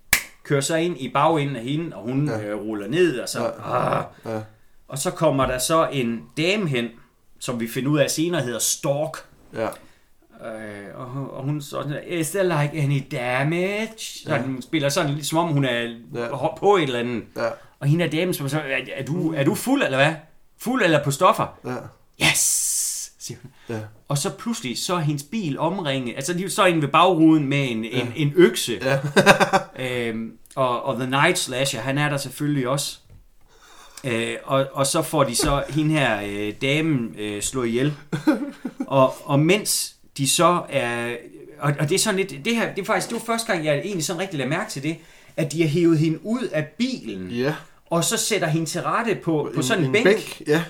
kører så ind i bagenden af hende, og hun ja. øh, ruller ned, og så... Ja. Ja. Og så kommer der så en dame hen, som vi finder ud af senere hedder Stork. ja. Øh, og, hun- og hun sådan, is there like any damage? Så ja. hun spiller sådan lidt, som om hun er Ja. ja. på et eller andet. Ja. Og hende er damen, som så, er, er, du, er du fuld eller hvad? Fuld eller på stoffer? Ja. Yes! Siger hun. Ja. Og så pludselig, så er hendes bil omringet. Altså, de står inde ved bagruden med en, en, en økse. Ja. øhm, og, og The Night Slasher, han er der selvfølgelig også. Øh, og, og så får de så hende her øh, damen øh, slået ihjel. Og, og mens de så er... Og, og det er sådan lidt... Det her, det er faktisk det var første gang, jeg egentlig sådan rigtig lagde mærke til det, at de har hævet hende ud af bilen, Ja. og så sætter hende til rette på, på sådan en, bænk. bænk. Ja.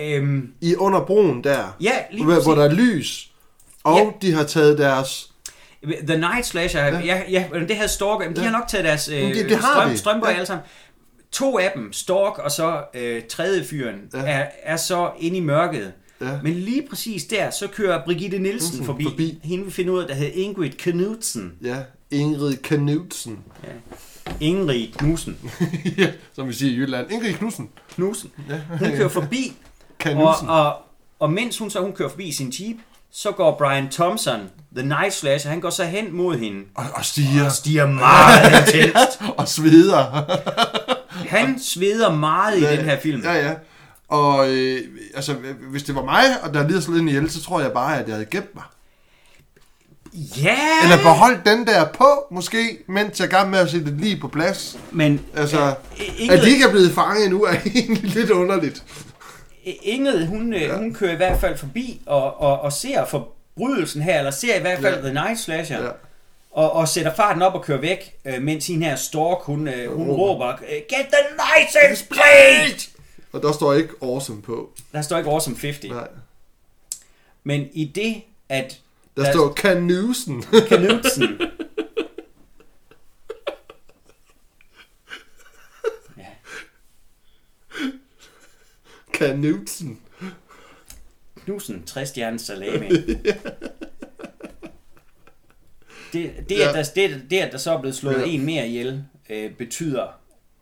Øhm, I under broen der. ja, lige hvor, hvor der er lys. Og de har taget deres... The Night Slasher, ja, ja, ja det havde Stork, men de har nok taget deres øh, det- det har strøm, de. strømper Ja. ja. alle sammen. To af dem, Stork og så øh, tredje fyren, Ja. ja. er, er så inde i mørket. Ja. Men lige præcis der, så kører Brigitte Nielsen Nielsen forbi. forbi. Hende vi finder ud af, der hedder Ingrid Knudsen. Ja, Ingrid Knudsen. Ingrid Knudsen. ja, som vi siger i Jylland. Ingrid Knudsen. Knudsen. Hun kører forbi, og, og, og mens hun så hun kører forbi sin jeep, så går Brian Thompson, The Night Slasher, han går så hen mod hende. Og, og stiger. Og stiger meget intenst. og sveder. Han sveder meget i den her film. Ja, ja. Og øh, altså, hvis det var mig, og der lige slået ind ihjel, så tror jeg bare, at jeg havde gemt mig. Ja, Eller beholdt den der på, måske, mens jeg er gang med at sætte det lige på plads. men Altså, Ingrid- at de ikke er blevet fanget endnu, er egentlig lidt underligt. Ingrid, hun, ja. hun kører i hvert fald forbi og, og, og ser forbrydelsen her, eller ser i hvert fald Ja. ja. The Night Slasher, Ja. ja. og, og sætter farten op og kører væk, øh, mens hende her Stork, hun, øh, hun råber. råber, Get the license plate! Og der står ikke awesome på. Der står ikke Awesome 50, Nej. men i det, at Der, Der- står Knudsen. Knudsen... Knudsen. Knudsen, 60 stjernes salami. Det, det, Ja. at der, det, det, at der så er blevet slået Ja. ja. en mere ihjel, øh, betyder,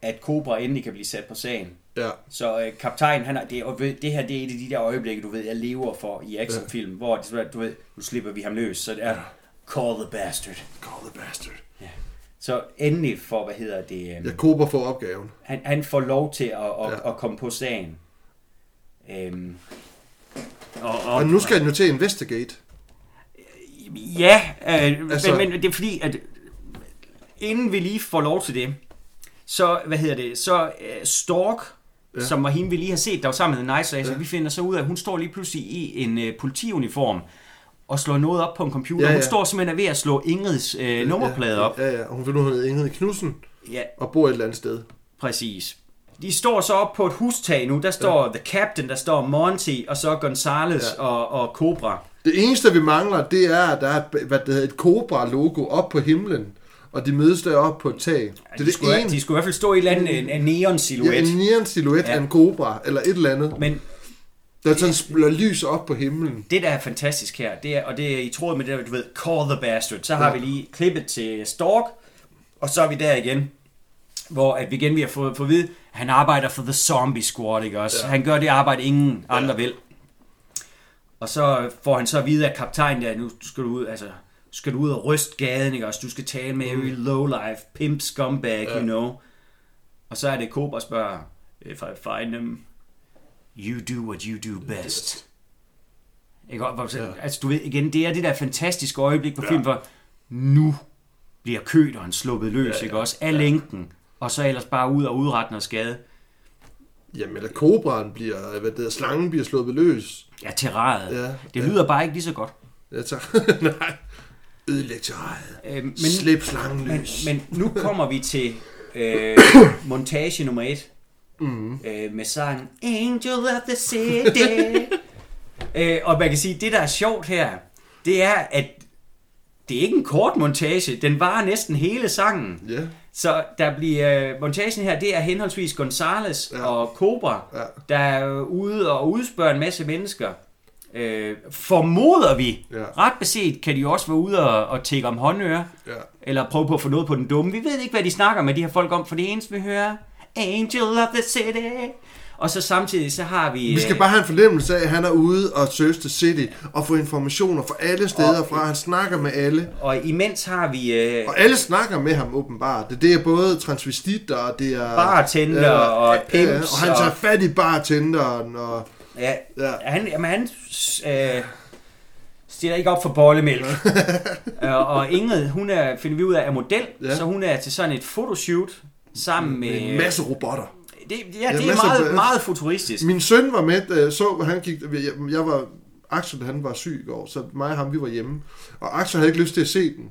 at Cobra endelig kan blive sat på sagen. Ja. Så øh, kaptajn, han er, det, og ved- det her det er et af de der øjeblikke, du ved, jeg lever for i actionfilm, ja. hvor det, du ved, nu slipper vi ham løs, så det er call the bastard. Call the bastard. Så endelig får, hvad hedder det, øh, Ja, Cobra får opgaven. han, han får lov til at, at, Ja. ja. at komme på sagen. Øhm, og, og, Og nu skal han jo til Investigate. Ja, øh, Altså- men, men det er fordi, at inden vi lige får lov til det, så, hvad hedder det, så uh, Stork, Ja. ja. som var hende, vi lige har set, der var sammen med Nice Racer, Ja. ja. vi finder så ud af, at hun står lige pludselig i en uh, politiuniform og slår noget op på en computer. Ja, Ja, ja. ja. Hun står simpelthen ved at slå Ingrids uh, nummerplade op. Ja, ja. Og hun finder ud af, at Ingrid Knudsen Ja, og bor et eller andet sted. præcis. De står så op på et hustag nu. Der står ja. The Captain, der står Monty, og så Gonzales Ja. ja. og, og Cobra. Det eneste, vi mangler, det er, at der er et, hvad det hedder, et Cobra-logo op på himlen. Og de mødes deroppe på et tag. Det er de, det skulle, ene. de skulle i hvert fald stå i et eller andet en, en neon Ja, en neon silhuet Ja. af en Cobra, eller et eller andet. Men Der er sådan spiller lys op på himlen. det, der er fantastisk her, det er, og det er i tråd med det, der, du ved, Call the Bastard, så har Ja. vi lige klippet til Stork, og så er vi der igen, hvor at vi igen vi har fået, fået at vide, at han arbejder for The Zombie Squad, ikke også? Ja. Ja. Han gør det arbejde, ingen andre vil. Og så får han så at vide af kaptajnen der, nu skal du ud, altså, skal du ud og ryste gaden, ikke også? Du skal tale med every lowlife, pimp scumbag, you know. Og så er det Cobra spørger, if I find them, you do what you do best. Ikke? Hvor- Altså, du ved, igen, det er det der fantastiske øjeblik på film, hvor nu bliver køderen sluppet løs, ikke også? Af lænken. Og så ellers bare ud og udrette noget skade. Jamen, eller kobraen bliver, hvad det hedder, slangen bliver slået løs. Ja, terrariet. Ja, det lyder bare ikke lige så godt. Ja, tak. Nej. Ødelæg til Øh, men, Slip slangen men, løs. men nu kommer vi til øh, montage nummer et. Mm. Øh, med sangen Angel of the City. øh, og man kan sige, det der er sjovt her, det er, at det er ikke en kort montage. Den varer næsten hele sangen. Ja. Så der bliver øh, montagen her, det er henholdsvis Gonzales Ja. og Cobra, Ja. der er ude og udspørge en masse mennesker. Øh, formoder vi, Ja. ret beset kan de jo også være ude og, og tække om håndører, Ja. eller prøve på at få noget på den dumme. Vi ved ikke, hvad de snakker med de her folk om, for det eneste vi hører, Angel of the City. Og så samtidig så har vi... Vi skal øh, bare have en fornemmelse af, at han er ude og search the city og få informationer fra alle steder fra. Han snakker med alle. Og imens har vi... Øh, Og alle snakker med ham åbenbart. Det, det er både transvestitter, og det er... Bartender og pimps og han og- tager fat i bartenderen, og... Ja, Ja. ja. han, jamen, han øh, stiller ikke op for bollemælk. øh, og Ingrid, hun er, finder vi ud af, er model, Ja. ja. så hun er til sådan et fotoshoot sammen med... En masse robotter. Det, ja, det en er meget, meget futuristisk. Min søn var med, da jeg så, han gik, jeg, jeg var, Axel han var syg i går, så mig og ham, vi var hjemme. Og Axel havde ikke lyst til at se den.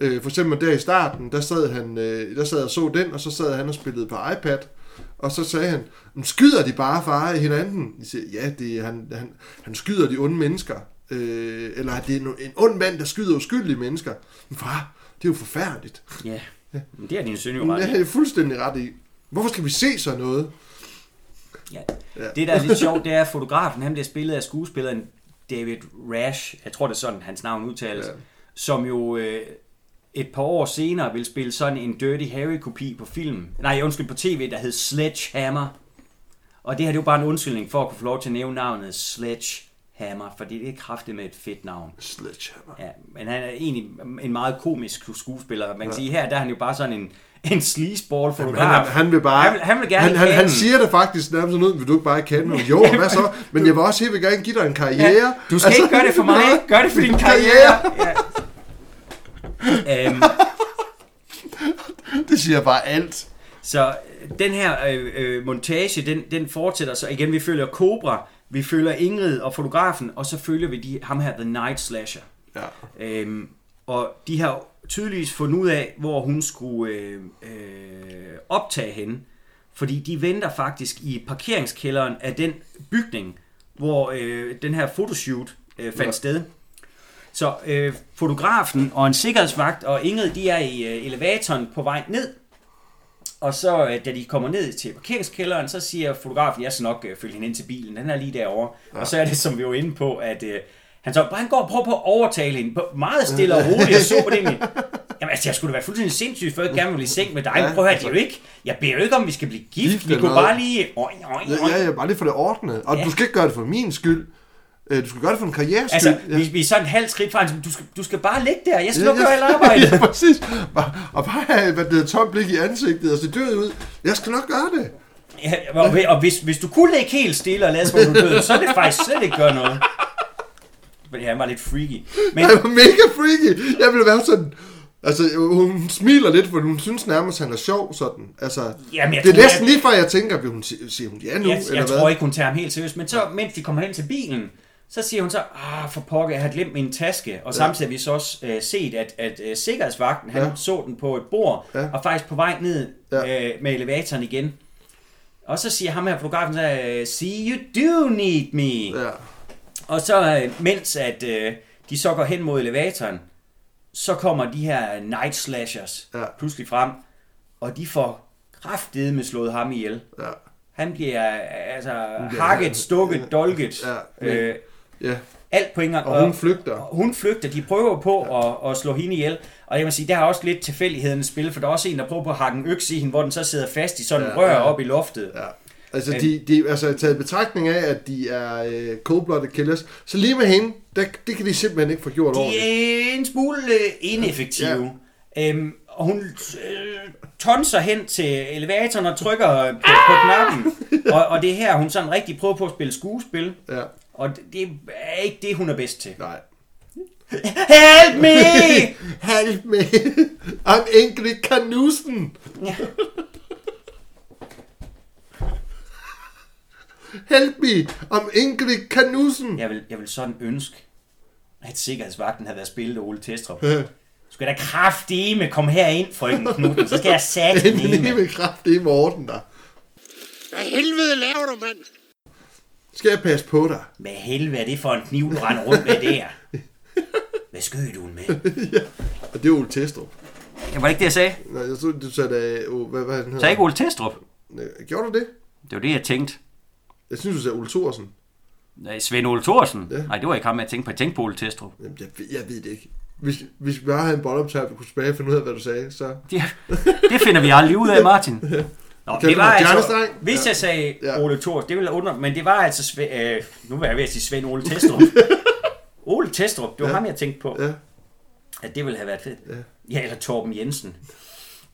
Øh, for eksempel der i starten, der sad han, øh, der sad og så den, og så sad han og spillede på iPad. Og så sagde han, "Men skyder de bare far i hinanden? Jeg siger, ja, det er, han, han, han skyder de onde mennesker. Øh, eller det er no- en ond mand, der skyder uskyldige mennesker. Men far, det er jo forfærdeligt. Ja, Men det er din søn jo Det ret i. jeg fuldstændig ret i. Hvorfor skal vi se sådan noget? Ja. Ja. Det, der er lidt sjovt, det er, at fotografen, han bliver spillet af skuespilleren David Rash, jeg tror det er sådan, hans navn udtales, Ja. ja. som jo øh, et par år senere vil spille sådan en Dirty Harry-kopi på film, nej undskyld, på tv, der hed Sledgehammer. Og det her det jo bare en undskyldning for at kunne få lov til at nævne navnet Sledgehammer, fordi det er kraftigt med et fedt navn. Sledgehammer. Ja, men han er egentlig en meget komisk skuespiller. Man kan ja. sige, her der er han jo bare sådan en, en sleazeball fotograf. Han, han vil bare... Han vil, han vil gerne han, han, han siger det faktisk nærmest sådan ud, vil du ikke bare kan mig? Jo, hvad så? Men jeg vil også vil gerne give dig en karriere. Ja, du skal altså, ikke gøre det for mig, gør det for din karriere. Ja. Øhm, Det siger bare alt. så øh, den her øh, øh, montage, den, den fortsætter så igen. Vi følger Cobra, vi følger Ingrid og fotografen, og så følger vi de, ham her, The Night Slasher. Ja. Øhm, og de har tydeligvis fundet ud af, hvor hun skulle øh, øh, optage hende. Fordi de venter faktisk i parkeringskælderen af den bygning, hvor øh, den her fotoshoot øh, fandt Ja. ja. sted. Så øh, fotografen og en sikkerhedsvagt og Ingrid, de er i øh, elevatoren på vej ned. Og så, øh, da de kommer ned til parkeringskælderen, så siger fotografen, jeg skal nok øh, følge hende ind til bilen, den er lige derovre. Ja. Og så er det, som vi var inde på, at øh, han så, han går og prøver på at overtale hende, på meget stille og roligt, og så på det. Jamen altså, jeg skulle da være fuldstændig sindssyg, for jeg gerne vil i seng med dig. Ja, prøv at høre, det er altså. jo ikke, jeg beder jo ikke om, vi skal blive gift. Gift vi kunne noget. bare lige... Oj, oj, oj. Ja, ja, bare lige for det ordnet. Og Ja. du skal ikke gøre det for min skyld. Øh, Du skal gøre det for en karriere. Altså, vi, vi er sådan en halv skridt fra, du skal, du skal bare ligge der, jeg skal Ja, nok ja. gøre alt arbejdet. ja, præcis. Og bare have hvad det hedder, tomt blik i ansigtet og se død ud. Jeg skal nok gøre det. Ja, og, og hvis, hvis du kunne ligge helt stille og lade som om du døde, så er det faktisk slet ikke gøre noget. Men ja, han var lidt freaky. Men, Han var mega freaky. Jeg ville være sådan... Altså, hun smiler lidt, for hun synes nærmest, han er sjov sådan. Altså, Jamen, jeg det er tror, næsten jeg- lige før, jeg tænker, vil hun, si- siger hun ja nu, jeg, eller jeg hvad? tror ikke, hun tager ham helt seriøst. Men så, mens de kommer hen til bilen, så siger hun så, ah, for pokker, jeg har glemt min taske. Og samtidig har vi så også øh, set, at, at øh, sikkerhedsvagten, han Ja. så den på et bord, Ja. og faktisk på vej ned Ja. øh, med elevatoren igen. Og så siger ham her, fotografen, så, øh, see you do need me. Ja. Og så øh, mens at øh, de så går hen mod elevatoren, så kommer de her night slashers Ja. ja. pludselig frem, og de får kraftedeme slået ham ihjel. Ja. Han bliver øh, altså hakket, stukket, dolket. Ja. Øh, ja. alt på en gang. Og hun flygter. Og hun flygter. De prøver på ja. at, at slå hende ihjel. Og jeg må sige, der er også lidt tilfældighedens spil, for der er også en, der prøver på at hakke en økse i hende, hvor den så sidder fast i sådan en Ja, rør ja. op i loftet. Ja. Altså, de, de, altså taget betragtning af, at de er øh, cold-blooded killers, så lige med hende, der, det kan de simpelthen ikke få gjort De ordentligt. er en smule øh, ineffektive. Ja. Øhm, og hun øh, tonser hen til elevatoren og trykker på, på knappen. Og, og det er her, hun sådan rigtig prøver på at spille skuespil. Ja, Og det, det er ikke det, hun er bedst til. nej. Help me! Halv med. I'm Ingrid Knudsen. Ja. Help me. I'm Ingrid Knudsen. Jeg vil, jeg vil sådan ønske, at sikkerhedsvagten havde været spillet af Ole Testrup. Ja. Skal der kraftedeme komme herind, frøken Knudsen, så skal jeg sat En lille kraft, det er Morten der. Hvad helvede laver du, mand? Skal jeg passe på dig? Hvad helvede er det for en kniv, du render rundt med der? Hvad skød du med? Og det er Ole Testrup. Det var ikke det, jeg sagde. Nej, jeg tror, du sagde, at, oh, hvad, hvad er den hedder? Så ikke Ole Testrup. Gjorde du det? Det var det, jeg tænkte. Jeg synes, du sagde Ole Thorsen. Nej, Svend Ole Thorsen? Ja. Nej, det var ikke ham, jeg tænkte på. Jeg tænkte på Ole Testrup. Jamen, jeg, ved- jeg ved det ikke. Hvis, hvis vi bare havde en båndoptag, vi kunne tilbage og finde ud af, hvad du sagde, så... Det, det finder vi aldrig ud af, Martin. Nå, det var altså, hvis Ja. jeg sagde Ja. Ole Thor, det ville under, men det var altså, Sve, øh, nu var jeg ved at sige Svend Ole Testrup. Ole Testrup, det var Ja. ham, jeg tænkte på, Ja. at det ville have været fedt. Ja, eller Torben Jensen.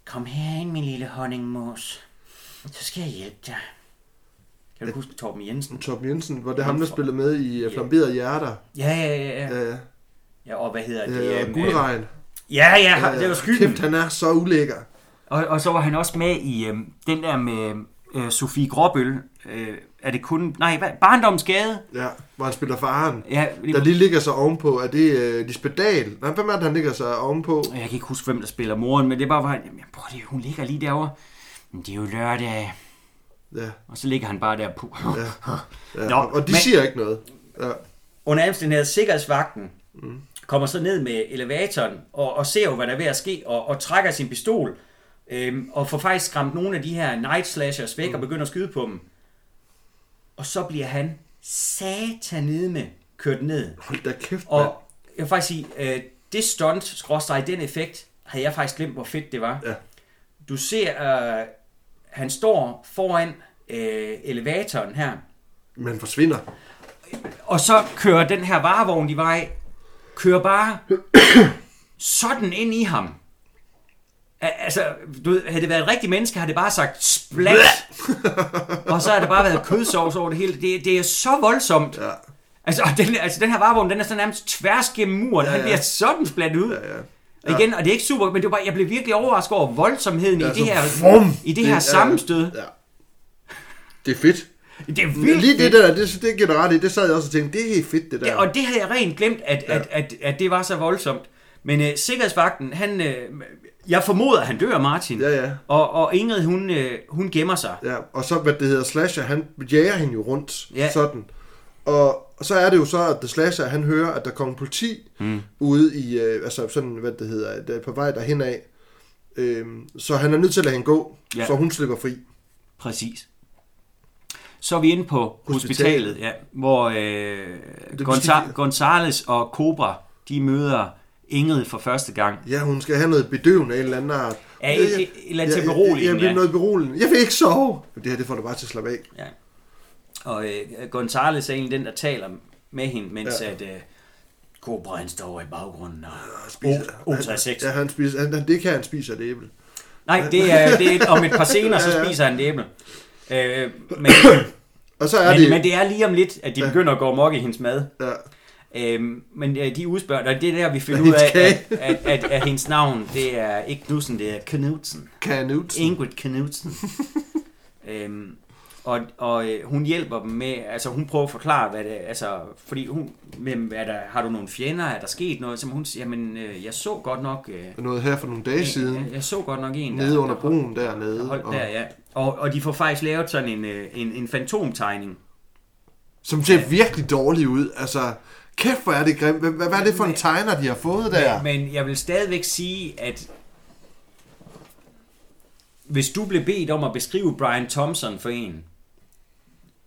Kom herind, min lille honningmås. Så skal jeg hjælpe dig. Kan du huske Torben Jensen? Torben Jensen, var det ham, der spillede med i uh, Flamberede Hjerter? Ja, ja, ja. ja. Ja, ja. ja og hvad hedder det? Øh, Guldregn. Ja, ja, det var skylden. Kæft, han er så ulækker. Og, og så var han også med i øh, den der med øh, Sofie Gråbøl. Øh, er det kun... Nej, hvad? Barndommens Gade. Ja, hvor han spiller faren. Ja, Der lige ligger sig ovenpå, er det uh, Lisbeth Dahl? Nej, hvem er det, han ligger sig ovenpå? Jeg kan ikke huske, hvem der spiller moren, men det er bare, hvor han, jamen, prøv det, hun ligger lige derovre. Men det er jo lørdag. Ja, Og så ligger han bare der på. ja. ja. Nå, og de men- siger ikke noget. Ja. Under omstændighed sikkerhedsvagten mm. kommer så ned med elevatoren og, og ser jo, hvad der er ved at ske, og, og trækker sin pistol, øhm, og får faktisk skræmt nogle af de her night slashers væk mm. og begynder at skyde på dem. Og så bliver han satanedme kørt ned. Hold da kæft, mand. Og jeg vil faktisk sige, øh, det stunt, skråstrej, den effekt, havde jeg faktisk glemt, hvor fedt det var. Ja. Du ser, øh, han står foran øh, elevatoren her, Men forsvinder. og så kører den her varevogn, i, kører bare sådan ind i ham. Al- Altså, du ved, havde det været et rigtigt menneske, havde det bare sagt splat. og så har det bare været kødsovs over det hele. Det, det er så voldsomt. Ja. Altså, den, altså, den her varevogn, den er så nærmest tværs gennem muren. Ja, ja. Han bliver sådan splattet ud. Ja, ja. Og igen, og det er ikke super, men det var bare, jeg blev virkelig overrasket over voldsomheden Ja, i det så her, vum! i det Det- her ja, ja. sammenstød. Ja. Det er fedt. Det er vildt Lige det der, det, det i, det sad jeg også og tænkte, det er helt fedt det der. Det, og det havde jeg rent glemt, at, ja. at, at, at det var så voldsomt. Men øh, sikkerhedsvagten, han, øh, jeg formoder, at han dør, Martin. Ja, ja. Og, og Ingrid, hun, øh, hun gemmer sig. Ja, og så, hvad det hedder, Slasher, han jager hende jo rundt, Ja. sådan. Og, og så er det jo så, at The Slasher, han hører, at der kommer politi mm. ude i, øh, altså sådan, hvad det hedder, der er på vej derhen af. Øhm, så han er nødt til at lade hende gå, Ja. så hun slipper fri. Præcis. Så er vi inde på hospitalet, Hospitalet. ja, hvor øh, Gonza- Gonzales og Cobra, de møder Ingrid for første gang. Ja, hun skal have noget bedøvende af en eller anden art. Ja, et- et- et eller andet til beroligende, Ja, ja. ja, noget beroligende. Jeg vil ikke sove. Det her, det får dig bare til at slappe af. Ja. Og øh, Gonzales er egentlig den, der taler med hende, mens ja. Ja. at øh, Cobra han står i baggrunden og Spiser, O- O36. Ja, han spiser, han, det kan han spise det æble. Nej, det er, det er om et par scener, så spiser han et æble. Øh, men, Og så er men, det... men det er lige om lidt, at de begynder at gå mok i hendes mad. Ja, Øhm, men øh, de udspørger, og det er der, vi finder ud af, at, at, at, at hendes navn, det er ikke Knudsen, det er Knudsen. Knudsen. Ingrid Knudsen. øhm, og og øh, hun hjælper dem med, altså hun prøver at forklare, hvad det altså, fordi hun, hvem, er der, har du nogle fjender, er der sket noget, som hun siger, jamen, øh, jeg så godt nok, øh, Noget her for nogle dage siden. jeg, jeg så godt nok en, Nede under der, broen der dernede. holdt og- der, ja. Og, og de får faktisk lavet sådan en, øh, en, en fantomtegning. Som ser virkelig dårlig ud. Altså, kæft hvor er det grimt. Hvad, hvad er det for en tegner, de har fået der? Men jeg vil stadigvæk sige, at hvis du blev bedt om at beskrive Brian Thompson for en,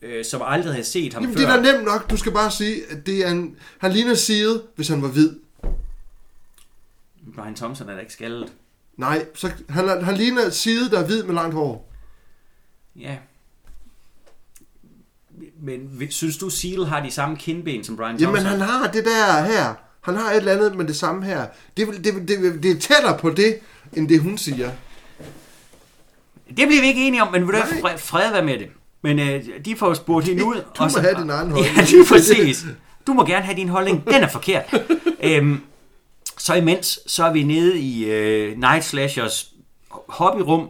øh, som aldrig havde set ham Jamen, før. det er da nemt nok. Du skal bare sige, at det er en, han ligner Seed, hvis han var hvid. Brian Thompson er da ikke skaldet. Nej, så han, han ligner Seed, der er hvid med langt hår. Ja. Men synes du, Seal har de samme kindben som Brian Jamen, Thompson? han har det der her. Han har et eller andet med det samme her. Det, det, det, det, er tættere på det, end det hun siger. Det bliver vi ikke enige om, men vil du fred, fred være med det? Men øh, de får spurgt hende ud. Du må have din egen holdning. Ja, lige præcis. Du må gerne have din holdning. Den er forkert. øhm, så imens, så er vi nede i øh, Night Slashers hobbyrum,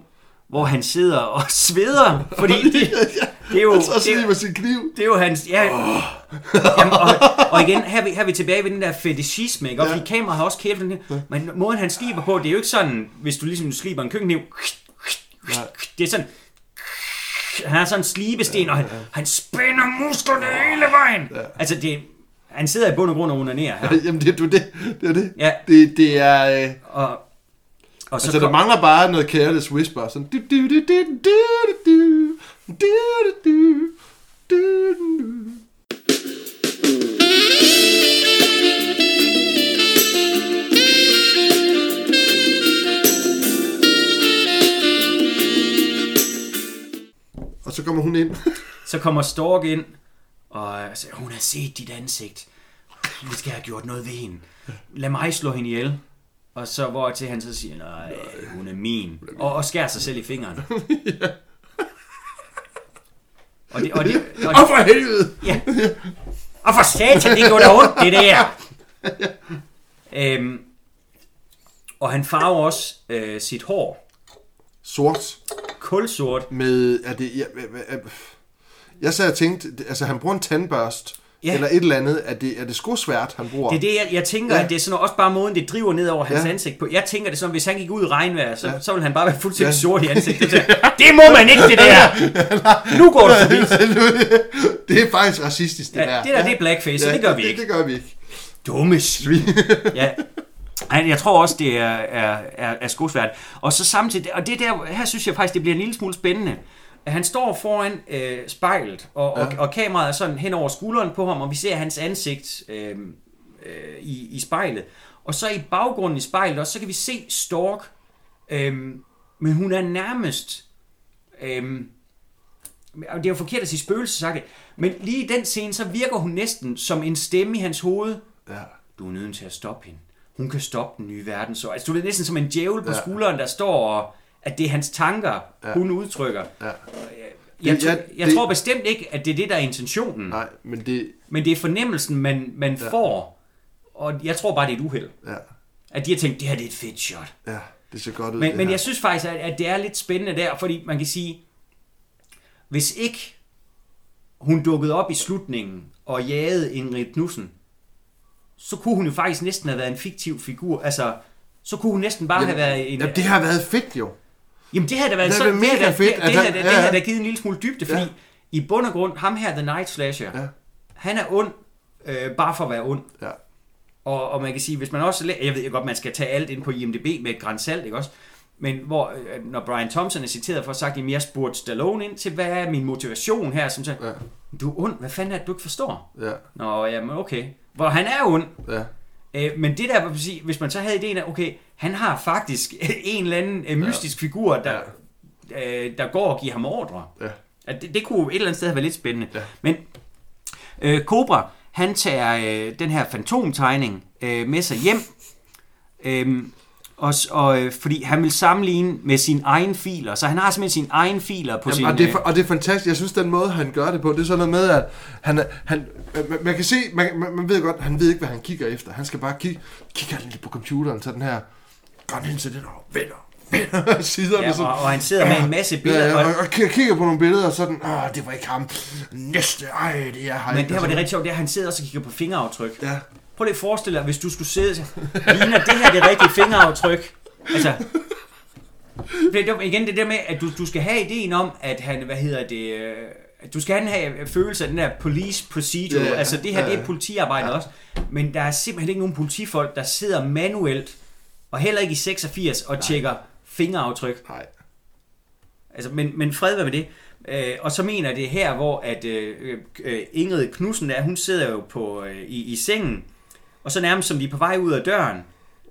hvor han sidder og sveder, fordi det, det er jo... Og så det, sidder med sin kniv. det er jo hans... Ja, jamen, og, og igen, her er, vi, her er vi tilbage ved den der fetishisme, ikke? Og fordi kameraet har også kæft, men måden han sliber på, det er jo ikke sådan, hvis du ligesom sliber en køkkenkniv, det er sådan, han har sådan en slibesten, og han, han spænder musklerne hele vejen. Altså, det, han sidder i bund og grund og onanerer her. Jamen, det, du, det, det er det. Ja. Det, det er... Øh, Og, og så altså, der kom, mangler bare noget careless whisper. Sådan... Du, du, du, du, du, du, du, du, du, du, du, du. Og så kommer hun ind. så kommer Stork ind, og siger, hun har set dit ansigt. Vi skal have gjort noget ved hende. Lad mig slå hende ihjel. Og så hvor til han så siger, nej, hun er min. Og, og skærer sig selv i fingeren. Og det, og det, og Åh, for helvede! Ja. Og for satan, det går da ondt, det der. øhm, og han farver også øh, sit hår Sort. kulsort. Med... Er det... Ja, hvad- hvad- jeg sad og tænkte... Altså, han bruger en tandbørst. Ja. Eller et eller andet. Er det, er det skosvært, han bruger? Det er det, jeg, jeg tænker, Ja. ja. at det er sådan også bare måden, det driver ned over hans Ja. ja. ansigt på. Jeg tænker det sådan, hvis han gik ud i regnvejr, så, ja. så ville han bare være fuldstændig Ja. ja. sort i ansigtet. Så, det må man ikke, det der! Nu går det forbi. det er faktisk racistisk, det Ja, der. det der, det er blackface, så det gør vi det, ikke. Det gør vi ikke. Dumme svin. ja. Ej, Jeg tror også, det er, er, er, er skosvært. Og så samtidig, og det der, her synes jeg faktisk, det bliver en lille smule spændende. Han står foran øh, spejlet, og, ja. og, og kameraet er sådan hen over skulderen på ham, og vi ser hans ansigt øh, øh, i, i spejlet. Og så i baggrunden i spejlet også, så kan vi se Stork, øh, men hun er nærmest... Øh, det er jo forkert at sige spøgelsesagtigt, men lige i den scene, så virker hun næsten som en stemme i hans hoved. Ja. Du er nødt til at stoppe hende. Hun kan stoppe den nye verden. Så, altså, du er næsten som en djævel på ja. skulderen, der står og at det er hans tanker, ja. hun udtrykker. Ja. Jeg, Det- jeg, jeg det- tror bestemt ikke, at det er det, der er intentionen. Nej, men det... Men det er fornemmelsen, man, man ja. får. Og jeg tror bare, det er et uheld. Ja, At de har tænkt, det her det er et fedt shot. ja det ser godt ud. Men, men her. jeg synes faktisk, at, at det er lidt spændende der, fordi man kan sige, hvis ikke hun dukkede op i slutningen og jagede Ingrid Knudsen, så kunne hun jo faktisk næsten have været en fiktiv figur. Altså, så kunne hun næsten bare have været en... Jamen, det har været fedt jo. Jamen det havde da været Det så, været mega det, fedt, Det, det, havde, det, ja, det ja. havde da givet en lille smule dybde, fordi Ja. i bund og grund, ham her, The Night Slasher, Ja. han er ond, øh, bare for at være ond. Ja. Og, og man kan sige, hvis man også... Jeg ved godt, man skal tage alt ind på IMDb med et græns salt, ikke også? Men hvor, øh, når Brian Thompson er citeret for at sagt, at jeg spurgte Stallone ind til, hvad er min motivation her? Som så, Ja. du er ond, hvad fanden er det, du ikke forstår? Ja, Nå, jamen okay. Hvor han er ond, ja. Øh, men det der, hvis man så havde ideen af, okay, han har faktisk en eller anden øh, mystisk figur, der, øh, der går og giver ham ordre. Ja. At det, det kunne et eller andet sted have været lidt spændende. Ja. Men øh, Cobra, han tager øh, den her fantomtegning øh, med sig hjem, øh, og, og, øh, fordi han vil sammenligne med sine egne filer, så han har simpelthen sine egne filer på Jamen, sin... og, det er, øh, og det er fantastisk. Jeg synes, den måde, han gør det på, det er sådan noget med, at han, han, man, man kan se, man, man, ved godt, han ved ikke, hvad han kigger efter. Han skal bare kigge, kigge lidt på computeren, så den her, går ind til den og vender siderne. ja, og, og han sidder med en masse billeder, Ja, ja, og, og, kigger på nogle billeder, og sådan, åh, det var ikke ham. Næste, ej, det er ham. men det her var det rigtig sjovt, det er, at han sidder også og kigger på fingeraftryk. Ja, Prøv lige at forestille dig, hvis du skulle sidde og ligner det her det rigtige fingeraftryk. Altså, det, det, igen det der med, at du, du skal have ideen om, at han, hvad hedder det, øh, du skal have følelse af den der police procedure, yeah, ja, altså det her, ja, det er politiarbejde ja. også, men der er simpelthen ikke nogen politifolk, der sidder manuelt, og heller ikke i 86, og tjekker fingeraftryk. nej. Altså, men, men fred være med det. Øh, og så mener jeg det her, hvor at øh, øh, Ingrid Knudsen der, hun sidder jo på øh, i, i sengen, og så nærmest som de er på vej ud af døren,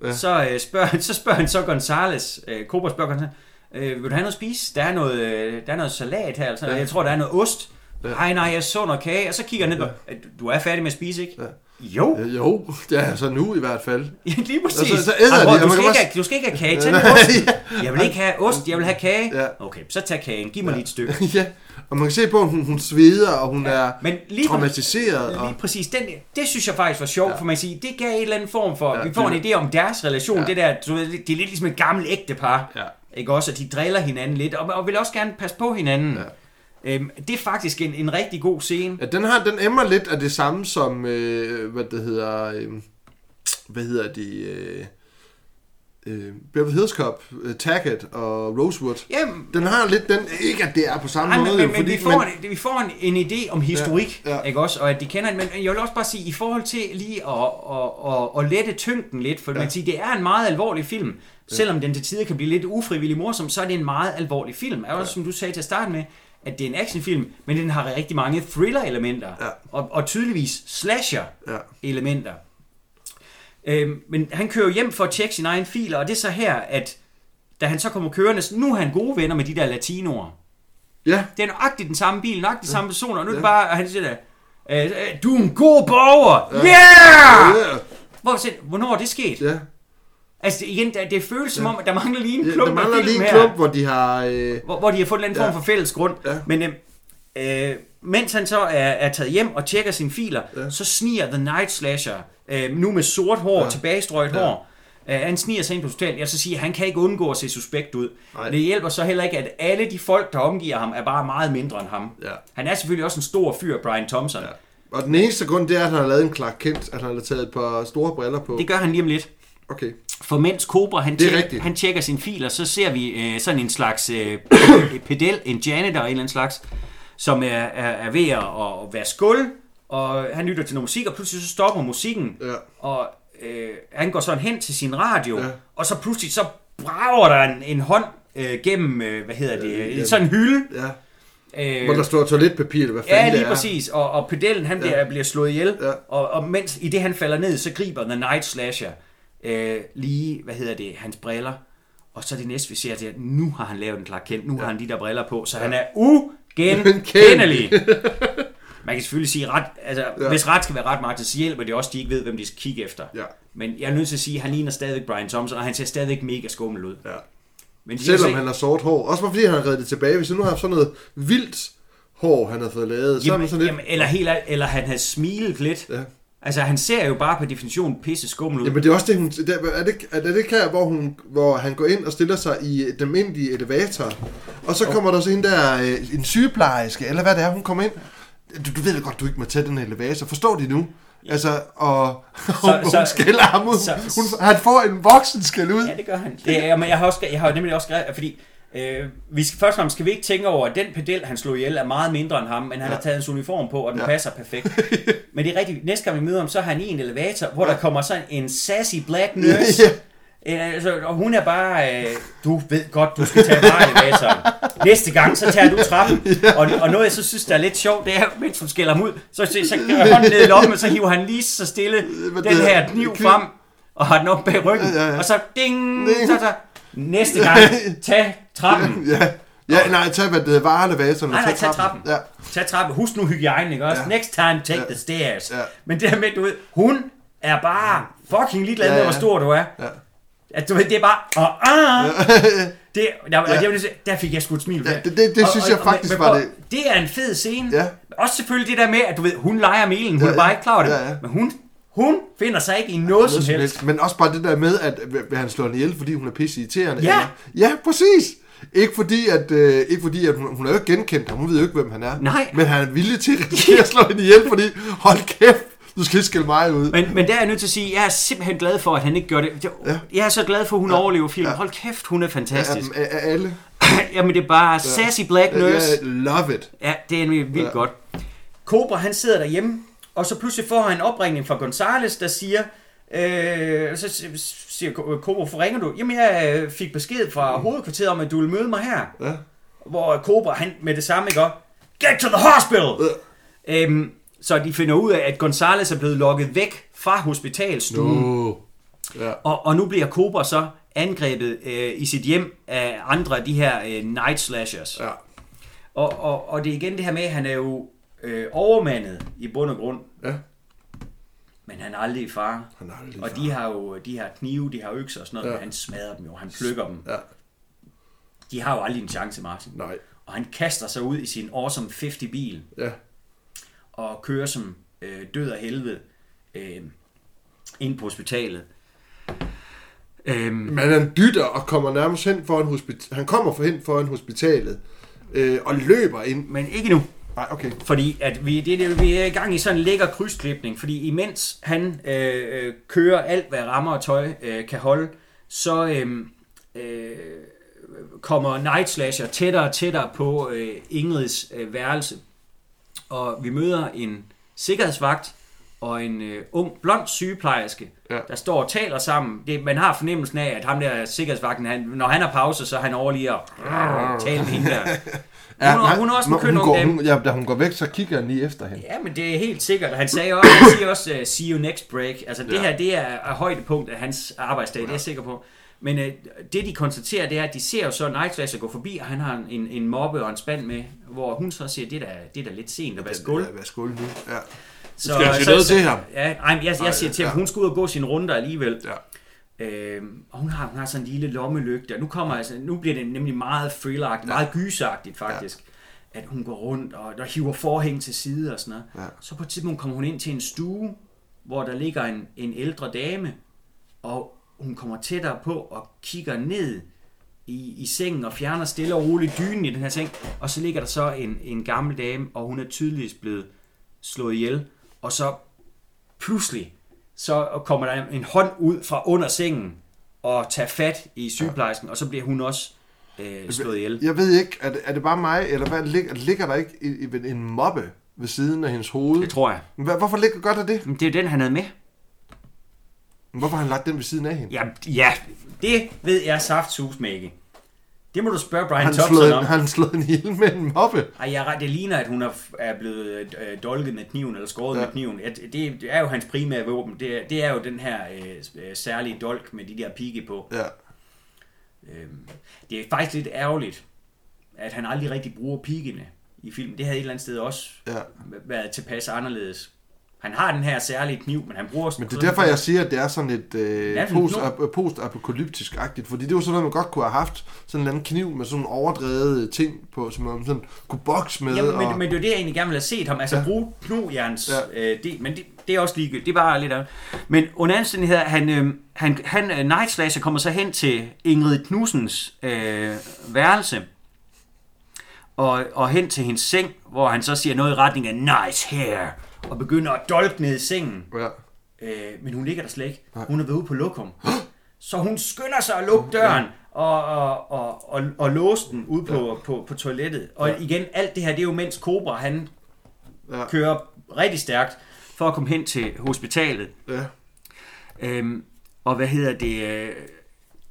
ja. så, øh, spørger, så spørger han så Gonzales, øh, Cobra spørger Gonzales, øh, vil du have noget at spise? Der er noget, øh, der er noget salat her, altså. Ja. jeg tror, der er noget ost. Hej, nej, jeg så noget kage, og så kigger jeg ned på, du er færdig med at spise, ikke? Jo, Øh, Jo, det er så nu i hvert fald. Ja, lige præcis. Og så- så æder Ej, de, bror, og du, skal ikke have, du skal ikke have kage. Tag lige. Ja. Jeg vil ikke have ost, jeg vil have kage. Ja. Okay, så tag kagen. Giv mig lige et stykke. ja, og man kan se på, at hun, hun sveder, og hun er Men lige, traumatiseret. Og, lige præcis, den, det synes jeg faktisk var sjovt, ja. for man kan sige, det gav en eller anden form for, Ja, ja, vi får det- en idé om deres relation, Ja. ja. det der, du ved, det er lidt ligesom et gammelt ægtepar, Ja. ikke også, at de driller hinanden lidt, og, og vil også gerne passe på hinanden. Ja. Øhm, det er faktisk en, en rigtig god scene. ja, den, har, den emmer lidt af det samme som, øh, hvad det hedder, øh, hvad hedder de, øh, øh, Beverly Hills Cop, øh, Taggart og Rosewood. Jamen, Den har lidt den, ikke at det er på samme Nej, måde, men, jo, men, men, vi får, en, vi får en, en idé om historik, Ja, ja, ikke også? Og at de kender. Men jeg vil også bare sige, i forhold til lige at, at, at, at lette tyngden lidt, for ja. man kan sige, det er en meget alvorlig film. Selvom den til tider kan blive lidt ufrivillig morsom, så er det en meget alvorlig film. Er også, ja. som du sagde til at starte med, at det er en actionfilm, men den har rigtig mange thriller-elementer. Ja. Og, og tydeligvis Ja. slasher-elementer. Øhm, men han kører hjem for at tjekke sine egne filer, og det er så her, at da han så kommer kørende, så nu er han gode venner med de der latinoer. Ja, Det er nøjagtigt den samme bil, nøjagtigt de samme personer, og nu er det bare, og han siger der, øh, øh, du er en god borger, yeah! ja, Hvor, hvornår er det sket? ja. Altså igen, det, det føles som om, at der mangler lige en klump der mangler lige en klump, hvor de har... Øh, hvor, hvor de har fået en eller anden Ja. form for fælles grund. Ja. Men øh, øh, mens han så er, er taget hjem og tjekker sine filer, Ja. så sniger The Night Slasher, øh, nu med sort hår, Ja. tilbagestrøget Ja. hår, øh, han sniger sig ind på hospitalet. Jeg så siger, han kan ikke undgå at se suspekt ud. Nej. Det hjælper så heller ikke, at alle de folk, der omgiver ham, er bare meget mindre end ham. Ja. Han er selvfølgelig også en stor fyr, Brian Thompson. Ja. Og den eneste grund, det er, at han har lavet en Clark Kent, at han har taget et par store briller på. Det gør han lige om lidt. Okay. For mens Cobra han, Det er tjek, rigtigt. han tjekker sine filer, så ser vi øh, sådan en slags øh, pedel, en janitor en eller anden slags, som er, er, er ved at, at være skuld, og han lytter til noget musik, og pludselig så stopper musikken, Ja. og øh, han går sådan hen til sin radio, Ja. og så pludselig så brager der en, en hånd øh, gennem, øh, hvad hedder det, ja, sådan en hylde. Ja. Øh, Hvor der står toiletpapir, eller hvad fanden Ja, lige præcis. Og, og pedellen, han bliver, ja. bliver slået ihjel. Ja. Og, og mens i det, han falder ned, så griber The Night Slasher øh, lige, hvad hedder det, hans briller. Og så det næste, vi ser, det er, at nu har han lavet en Clark Kent. Nu ja. har han de der briller på, så ja. han er ugenkendelig. Man kan selvfølgelig sige, ret, altså, Ja. hvis ret skal være ret, Martin, så hjælper det også, at de ikke ved, hvem de skal kigge efter. Ja. Men jeg er nødt til at sige, at han ligner stadigvæk Brian Thompson, og han ser stadigvæk mega skummel ud. Ja. Men Selvom se- han har sort hår. Også fordi han har reddet det tilbage. Hvis han nu har haft sådan noget vildt hår, han har fået lavet, så Jamen, man sådan lidt... jamen, eller, helt, eller han havde smilet lidt. Ja. Altså, han ser jo bare på definition pisse skummel ud. Jamen det er også det, hun... Det, er, det, er det her, hvor, hun, hvor han går ind og stiller sig i den almindelige elevator, og så kommer der så en der, øh, en sygeplejerske, eller hvad det er, hun kommer ind. Du, du ved da godt, du ikke må tage den elevator. Forstår de nu? Altså, og hun, Så- hun så- skælder ham ud. så- Hun, han får en voksen skæld ud. Ja, det gør han. Det er, men jeg har, også, jeg har jo nemlig også skrevet, fordi øh, vi skal, først og fremmest skal vi ikke tænke over, at den pedel, han slog ihjel, er meget mindre end ham, men han Ja. har taget hans uniform på, og den Ja. ja. passer perfekt. men det er rigtigt, næste gang vi møder ham, så har han i en elevator, hvor der kommer sådan en sassy black nurse. Ja. Øh, altså, og hun er bare, øh, du ved godt, du skal tage bare elevatoren. Næste gang, så tager du trappen. Og, og noget, jeg så synes, der er lidt sjovt, det er, mens hun skælder ham ud, så, så, så gør hånden ned i lommen, og så hiver han lige så stille Men den her kniv frem, og har den op bag ryggen. Ja, ja. Og så ding, Ding. så, så næste gang, tag trappen. Ja. Ja, nej, tag hvad det hedder, vareelevatoren. Nej, nej, tag trappen. Ja. Tag trappen. Husk nu hygiejnen, ikke også? Ja. Next time, take Ja. the stairs. Ja. Men det her med, du ved, hun er bare fucking ligeglad Ja, med, ja. hvor stor du er. Ja. At du ved, det er bare, og ah, det, der, ja. der, der fik jeg sgu et smil. Ja, det- det- det synes jeg faktisk var det- Det er en fed scene. Ja. Også selvfølgelig det der med, at du ved, hun leger melen, hun Ja, er bare ja. ikke klar over det. Ja, ja. Men hun, hun finder sig ikke i noget, som helst. Men også bare det der med, at vil han slår hende ihjel, fordi hun er pisse irriterende. Ja. Eller, ja, præcis. Ikke fordi, at, øh, ikke fordi, at hun, hun er jo ikke genkendt ham. Hun ved jo ikke, hvem han er. Nej. Men han er villig til at at slå hende ihjel, fordi hold kæft, du skal ikke skælde mig ud. Men, men der er jeg nødt til at sige, jeg er simpelthen glad for, at han ikke gør det. Jeg, Ja. jeg er så glad for, at hun Ja. overlever filmen. Ja. Hold kæft, hun er fantastisk. Af, af, af alle. Jamen, det er bare sassy black nurse. Jeg love it. Ja, det er nemlig vildt Ja. ja. godt. Cobra, han sidder derhjemme, og så pludselig får han en opringning fra Gonzales, der siger, øh, så siger Cobra, hvorfor ringer du? Jamen, jeg øh, fik besked fra hovedkvarteret om, at du vil møde mig her. Ja. Hvor Cobra, han med det samme, ikke? Get to the hospital! Ja. Øhm, så de finder ud af, at Gonzales er blevet lukket væk fra hospitalstuen. No. Ja. Og, og nu bliver Cobra så angrebet øh, i sit hjem af andre af de her øh, night slashers. Ja. Og, og, og det er igen det her med, at han er jo øh, overmandet i bund og grund. Ja. Men han er aldrig i fare. Han er aldrig og fare. de har jo de har knive, de har økser og sådan noget, Ja. ja. men han smadrer dem jo, han plukker dem. Ja. De har jo aldrig en chance, Martin. Nej. Og han kaster sig ud i sin Awesome 50-bil Ja. og kører som øh, død af helvede øh, ind på hospitalet. Øhm, Men han dytter og kommer nærmest hen foran hospitalet. Han kommer for hen foran hospitalet øh, og løber ind. men ikke nu. Nej, okay. Fordi at vi, det, det, vi er i gang i sådan en lækker krydsklipning, fordi imens han øh, øh, kører alt, hvad rammer og tøj øh, kan holde, så øh, øh, kommer Night Slasher tættere og tættere på øh, Ingrids øh, værelse. Og vi møder en sikkerhedsvagt og en øh, ung, blond sygeplejerske, Ja. der står og taler sammen. Det, man har fornemmelsen af, at ham der sikkerhedsvagten, han, når han har pause, så han over lige og tale med hende der. Hun, er, hun er også en køn hun går, dame. hun, ja, da hun går væk, så kigger han lige efter hende. Ja, men det er helt sikkert. Han sagde også, han siger også, uh, see you next break. Altså det Ja. her, det er, er højdepunkt af hans arbejdsdag, det er jeg sikker på. Men uh, det de konstaterer, det er, at de ser jo så Night Slasher gå forbi, og han har en, en, mobbe og en spand med, hvor hun så siger, det er da, det er da lidt sent at vaske gulv. Ja, Vask gulv nu. Ja. Så, skal jeg sige noget til ham? Ja, nej, men jeg, jeg siger til ham, ja. hun skal ud og gå sine runder alligevel. Ja. Øhm, og hun har, hun har sådan en lille lommelygte, og nu, kommer, altså, nu bliver det nemlig meget thriller meget gyseragtigt faktisk. Ja. At hun går rundt og der hiver forhæng til side og sådan noget. Ja. Så på et tidspunkt kommer hun ind til en stue, hvor der ligger en, en ældre dame, og hun kommer tættere på og kigger ned i, i sengen og fjerner stille og roligt dynen i den her seng. Og så ligger der så en, en gammel dame, og hun er tydeligvis blevet slået ihjel. Og så pludselig, så kommer der en hånd ud fra under sengen og tager fat i sygeplejersken, og så bliver hun også øh, slået ihjel. Jeg ved ikke, er det, er det bare mig, eller hvad, ligger, ligger der ikke i, en mobbe ved siden af hendes hoved? Det tror jeg. Hvad, hvorfor ligger gør der det? Men det er jo den, han havde med. Hvorfor har han lagt den ved siden af hende? Ja, ja det ved jeg saftsus med ikke. Det må du spørge Brian han Thompson slået, om. han slået en ihjel med en mobbe. Ej, jeg, det ligner, at hun er, er blevet øh, dolket med kniven, eller skåret Ja. med kniven. Det, det er jo hans primære våben. Det er, det er jo den her øh, øh, særlige dolk med de der pigge på. Ja. Øhm, det er faktisk lidt ærgerligt, at han aldrig rigtig bruger piggene i filmen. Det havde et eller andet sted også Ja. været tilpas anderledes. Han har den her særlige kniv, men han bruger... Men det er derfor, jeg siger, at det er sådan lidt øh, post-apokalyptisk-agtigt. Fordi det var sådan noget, man godt kunne have haft. Sådan en eller anden kniv med sådan overdrevet ting på, som man sådan kunne bokse med. Jamen, men, og, men det er det, jeg egentlig gerne ville have set ham. Altså Ja. bruge knojerns... Ja. Ja. Øh, det, men det, det er også ligegyldigt. Det er bare lidt af... Men under anstændighed, han, øh, han, han øh, Night Slasher kommer så hen til Ingrid Knudsens øh, værelse. Og, og hen til hendes seng, hvor han så siger noget i retning af nice hair. Og begynder at dolke ned i sengen. ja. Øh, men hun ligger der slet ikke. Hun er ved ude på lokum. Så hun skynder sig at lukke døren og, og, og, og, og låse den ud på, på, på toilettet. Og igen, alt det her, det er jo mens Cobra, han Ja. kører rigtig stærkt for at komme hen til hospitalet. ja. Øhm, og hvad hedder det? øh,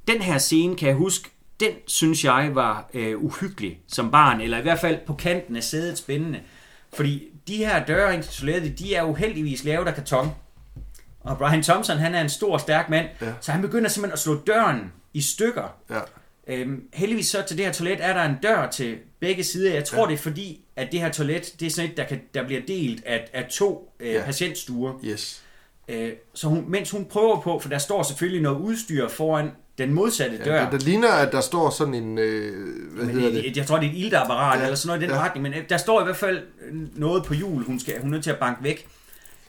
Den her scene, kan jeg huske, den synes jeg var øh, uhyggelig som barn, eller i hvert fald på kanten af sædet spændende. Fordi de her døre ind til toilettet, de er uheldigvis lavet af karton. Og Brian Thompson, han er en stor, stærk mand, Ja. så han begynder simpelthen at slå døren i stykker. ja. Øhm, heldigvis så til det her toilet er der en dør til begge sider. Jeg tror, Ja. det er fordi, at det her toilet, det er sådan et, der, kan, der bliver delt af, af to øh, ja. patientstuer. Yes. Øh, så hun, mens hun prøver på, for der står selvfølgelig noget udstyr foran den modsatte dør. Ja, det, det ligner, at der står sådan en... Øh, hvad Men hedder det, det? Jeg tror, det er et iltapparat Ja, ja, eller sådan noget i den ja. ja. retning. Men øh, der står i hvert fald noget på hjul, hun, skal, hun er nødt til at banke væk.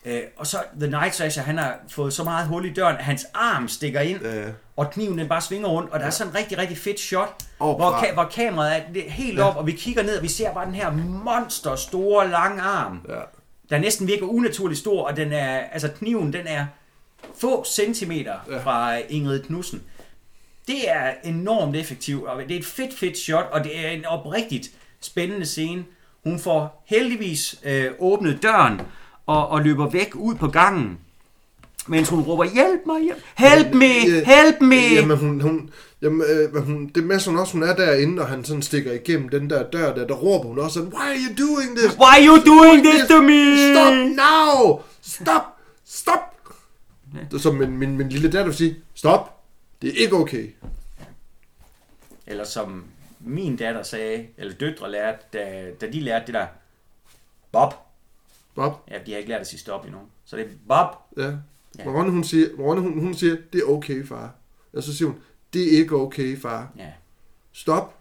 Øh, og så The Night Slasher, han har fået så meget hul i døren, at hans arm stikker ind, Ja. og kniven den bare svinger rundt. Og der er sådan en rigtig, rigtig fedt shot, Oppe hvor, ka- hvor kameraet er er helt Ja. op, og vi kigger ned, og vi ser bare den her monster store, lange arm, Ja. der næsten virker unaturligt stor, og den er, altså kniven, den er få centimeter Ja. fra Ingrid Knudsen. Det er enormt effektivt, og det er et fedt, fedt shot, og det er en oprigtigt spændende scene. Hun får heldigvis øh, åbnet døren og, og løber væk ud på gangen, mens hun råber, hjælp mig, hjælp, help me, help me. Jamen, hun, hun, jamen, øh, hun, det med sådan også, hun er derinde, og han sådan stikker igennem den der dør der, der råber hun også sådan, why are you doing this? Why are you doing this to me? Stop now! Stop! Stop! Ja. Så min, min, min lille datter vil sige, stop! Det er ikke okay. Eller som min datter sagde, eller døtre lærte, da, da de lærte det der, Bob, Bob. Ja, de har ikke lært at sige stop endnu. Så det er Bob. Ja. Ja. Ronny, hun siger, Ronny, hun, hun siger, det er okay, far. Og så siger hun, det er ikke okay, far. Ja, Stop.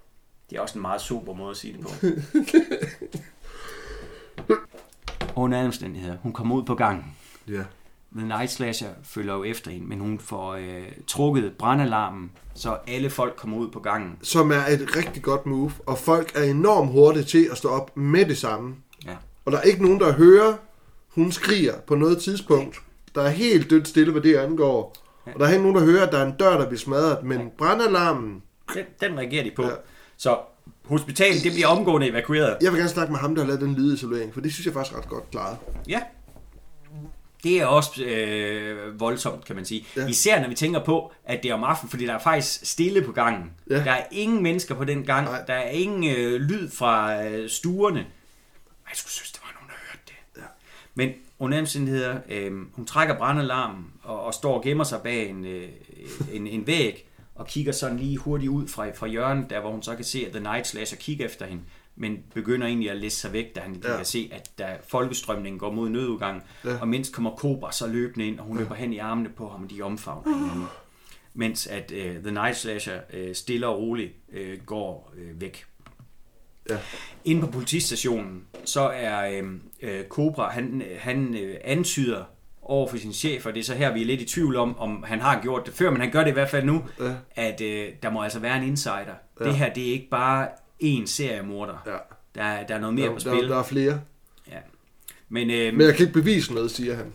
det er også en meget super måde at sige det på. Under alle omstændigheder, hun kommer ud på gangen. Ja. The Night Slasher følger jo efter hende, men hun får øh, trukket brandalarmen, så alle folk kommer ud på gangen. Som er et rigtig godt move, og folk er enormt hurtige til at stå op med det samme. Ja. Og der er ikke nogen, der hører, hun skriger på noget tidspunkt. Der er helt dødt stille, hvad det angår. Og der er ikke nogen, der hører, at der er en dør, der bliver smadret. Men brandalarmen, Den, den reagerer de på. Ja. Ja. Så hospitalet det bliver omgående evakueret. jeg vil gerne snakke med ham, der har lavet den lydisolering, for det synes jeg faktisk ret godt klaret. Ja. Det er også øh, voldsomt, kan man sige. Ja. Især når vi tænker på, at det er om aftenen, fordi der er faktisk stille på gangen. Ja. Der er ingen mennesker på den gang. Nej. Der er ingen øh, lyd fra øh, stuerne. Jeg skulle synes, der var nogen, der hørte det. Ja. Men under omstændigheder, øh, hun trækker brandalarmen og, og står og gemmer sig bag en, øh, en, en væg og kigger sådan lige hurtigt ud fra, fra hjørnet, der hvor hun så kan se, at The Night Slasher kigger efter hende, men begynder egentlig at læse sig væk, da han Ja. kan se, at der folkestrømningen går mod nødudgangen, Ja. og mens kommer Cobra så løbende ind, og hun ja. løber hen i armene på ham, og de omfavner hinanden. Mens at uh, The Night Slasher uh, stille og roligt uh, går uh, væk. Ja. Inde på politistationen, så er øh, Cobra, han, han øh, antyder over for sin chef, og det er så her, vi er lidt i tvivl om, om han har gjort det før, men han gør det i hvert fald nu, Ja. at øh, der må altså være en insider. Ja. Det her, det er ikke bare én seriemorder. Ja. Der, er- der er noget mere Der, på der, spil. der er flere. Ja. Men, øh, Men jeg kan ikke bevise noget, siger han.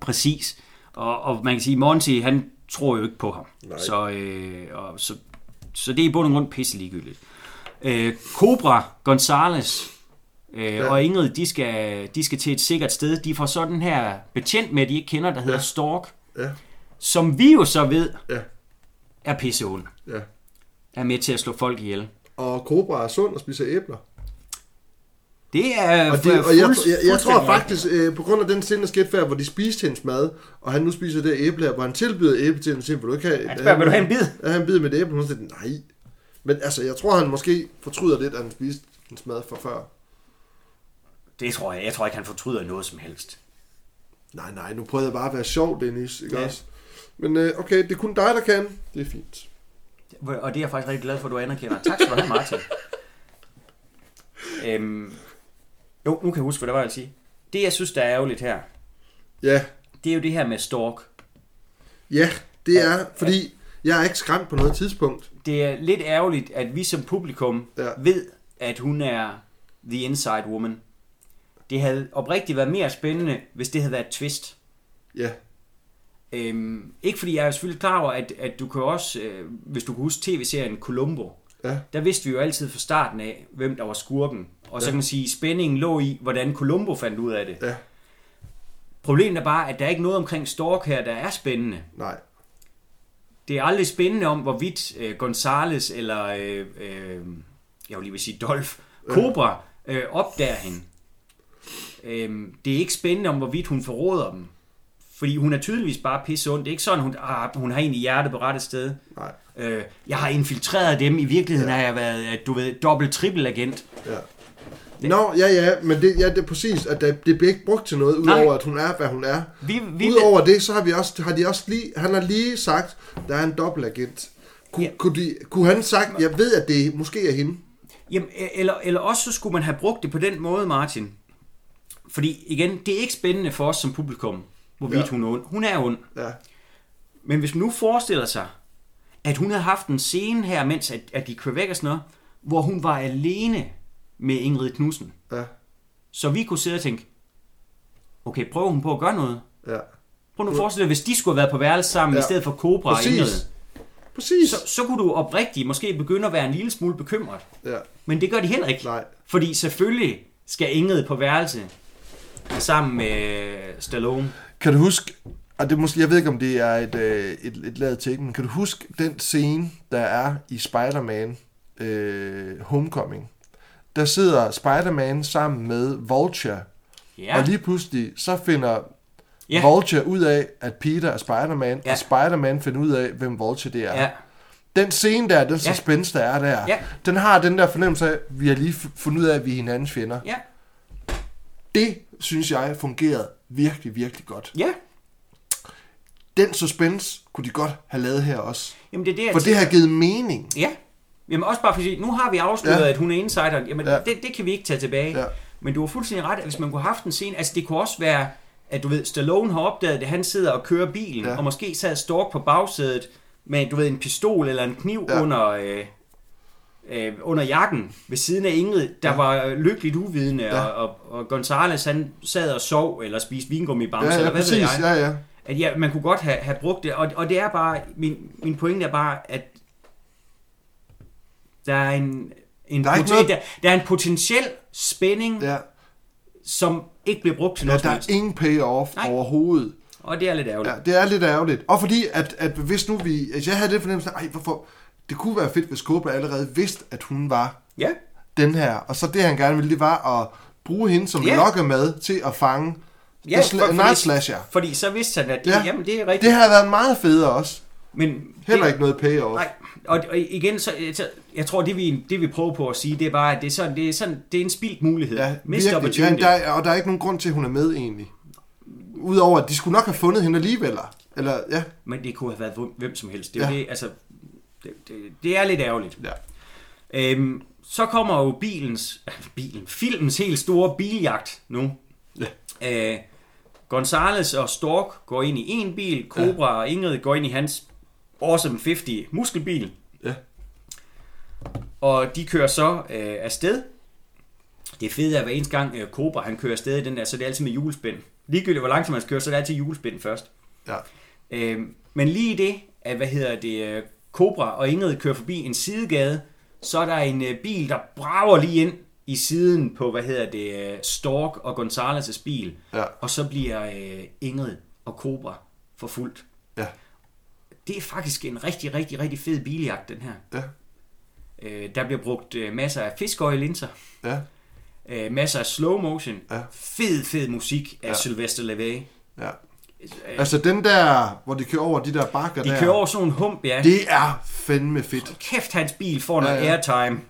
Præcis. Og, og man kan sige, Monty, han tror jo ikke på ham. Nej. Så, øh, og, så, så det er i bund og grund pisse ligegyldigt. Øh, Cobra, Gonzales øh, Ja. og Ingrid, de skal, de skal til et sikkert sted. De får så den her betjent med, de ikke kender, der hedder Ja. Stork, Ja. som vi jo så ved Ja. er pisseond. Ja. Er med til at slå folk ihjel. Og Cobra er sund og spiser æbler. Det er Og, det, og jeg, jeg, jeg tror faktisk, øh, på grund af den skete før, hvor de spiste hendes mad, og han nu spiser det æble her, hvor han tilbyder æble til hende, og siger, vil du ikke have, Han spørger, vil du have en bid? Ja, han bid med et æble, hun siger, nej. Men altså, jeg tror, han måske fortryder lidt, at han spiste hendes mad for før. Det tror jeg. Jeg tror ikke, han fortryder noget som helst. Nej, nej, nu prøvede jeg bare at være sjov, Dennis, ikke Ja. også? Men øh, okay, det er kun dig, der kan. Det er fint. Og det er jeg faktisk rigtig glad for, at du anerkender. Tak skal du have, Martin. øhm, jo, nu kan jeg huske, hvad der var, jeg sige. Det, jeg synes, der er ærgerligt her, Ja, det er jo det her med Stork. ja, det er, fordi jeg er ikke skræmt på noget tidspunkt. Det er lidt ærgerligt, at vi som publikum Ja. ja. ved, at hun er the inside woman. Det havde oprigtigt været mere spændende, hvis det havde været et twist. Ja, Øhm, ikke fordi jeg er selvfølgelig klar over, at, at du kan også, øh, hvis du kan huske tv-serien Columbo, ja, der vidste vi jo altid fra starten af, hvem der var skurken. Og så Ja. kan man sige, spændingen lå i, hvordan Columbo fandt ud af det. ja, Problemet er bare, at der er ikke noget omkring Stork her, der er spændende. nej. Det er aldrig spændende om, hvorvidt øh, Gonzales eller, øh, øh, jeg vil lige vil sige Dolph, Cobra øh, opdager hende. Øh, det er ikke spændende om, hvorvidt hun forråder dem. Fordi hun er tydeligvis bare pisse ondt. Det er ikke sådan, hun, ah, hun har egentlig hjertet på rette sted. Nej. Øh, jeg har infiltreret dem. I virkeligheden ja. har jeg været, øh, du ved, dobbelt trippel agent. Ja. Nå, ja, ja, men det, ja, det er præcis, at det, det bliver ikke brugt til noget, udover at hun er, hvad hun er. Vi, vi Udover det, så har, vi også, har de også lige, han har lige sagt, der er en dobbeltagent. Kun, Ja. kunne, de, kunne han sagt, jeg ved, at det måske er hende? Jamen, eller, eller også så skulle man have brugt det på den måde, Martin. Fordi igen, det er ikke spændende for os som publikum, hvorvidt Ja. hun er ond. Hun er ond. Ja, Men hvis man nu forestiller sig, at hun havde haft en scene her, mens at, at de kører væk og sådan noget, hvor hun var alene med Ingrid Knudsen. ja, Så vi kunne sidde og tænke, okay, prøver hun på at gøre noget? ja. Prøv nu at forestille dig, hvis de skulle have været på værelse sammen, Ja. i stedet for Cobra og Ingrid. Præcis. Præcis. Så, så kunne du oprigtigt måske begynde at være en lille smule bekymret. Ja, Men det gør de heller ikke. nej. Fordi selvfølgelig skal Ingrid på værelse sammen med Stallone. Kan du huske, og det måske, jeg ved ikke, om det er et, øh, et, et lavet take, men kan du huske den scene, der er i Spider-Man øh, Homecoming? Der sidder Spider-Man sammen med Vulture, Ja, og lige pludselig så finder Ja. Vulture ud af, at Peter er Spider-Man, Ja. og Spider-Man finder ud af, hvem Vulture det er. ja, Den scene der, den suspense, der er der, Ja. den har den der fornemmelse af, at vi har lige fundet ud af, at vi er hinandens fjender. ja. Det synes jeg fungerede virkelig, virkelig godt. Ja, Den suspense kunne de godt have lavet her også. jamen det er det, jeg For det har givet mening. Ja. Jamen også bare fordi, nu har vi afsløret, Ja. at hun er insider. Jamen Ja. det, det kan vi ikke tage tilbage. Ja. Men du har fuldstændig ret, at hvis man kunne have haft en scene, altså det kunne også være, at du ved, Stallone har opdaget det, han sidder og kører bilen, Ja. og måske sad Stork på bagsædet med, du ved, en pistol eller en kniv ja. under, øh, øh, under jakken ved siden af Ingrid, der ja. var lykkeligt uvidende, Ja. og, og, og Gonzales han sad og sov, eller spiste vingummibamser, Ja, ja, eller hvad ved præcis. jeg. Ja, ja. At ja, man kunne godt have, have brugt det, og, og det er bare, min, min pointe er bare, at der er en, en, Der er poten- noget- der, der er en potentiel spænding, ja. som ikke bliver brugt til ja noget der er ingen payoff Nej. overhovedet. Og det er lidt ærgerligt. Ja, det er lidt ærgerligt. Og fordi, at, at hvis nu vi... Altså jeg havde det fornemmelse af, ej, hvorfor... Det kunne være fedt, hvis Cobra allerede vidste, at hun var Ja. den her. Og så det, han gerne ville, det var at bruge hende som Ja. lokkemad til at fange Ja, sla- for- fordi- slasher. Fordi så vidste han, at det, Ja. ja. jamen, det er rigtigt. Det havde været meget federe også. Men Heller det, ikke noget payoff. Nej, og, og igen, så, så, jeg tror, det vi, det vi prøver på at sige, det er bare, at det er sådan, det er, sådan, det er en spildt mulighed. Ja, Missed virkelig. Ja, opportunity. der, er- og der er ikke nogen grund til, at hun er med egentlig. Udover, at de skulle nok have fundet hende alligevel. Eller, ja. Men det kunne have været hvem- som helst. Det, er ja. det, altså, det, det, det er lidt ærgerligt. ja. Øhm, så kommer jo bilens, bilen, filmens helt store biljagt nu. Ja. Øh, Gonzales og Stork går ind i en bil, Cobra ja. og Ingrid går ind i hans Awesome 50 muskelbil, Ja. og de kører så øh, afsted. Det fede er, at hver eneste gang øh, Cobra han kører afsted i den der, så er det altid med julespænd. Ligegyldigt hvor langsomt man skal køre, så er det altid julespænd først. Ja. Øh, men lige i det, at hvad hedder det, øh, Cobra og Ingrid kører forbi en sidegade, så er der en øh, bil, der brager lige ind i siden på, hvad hedder det, øh, Stork og Gonzales' bil. Ja. Og så bliver øh, Ingrid og Cobra forfulgt. Ja. Det er faktisk en rigtig, rigtig, rigtig fed biljagt, den her. Ja. Øh, der bliver brugt øh, masser af fiskøjelinser, Ja. øh, masser af slow motion, Ja. fed, fed musik af Ja. Sylvester LeVay. Ja. Altså den der, hvor de kører over de der bakker De der. kører over sådan en hump, ja. Det er fandme fedt. Kæft, hans bil får noget Ja, ja, ja. airtime.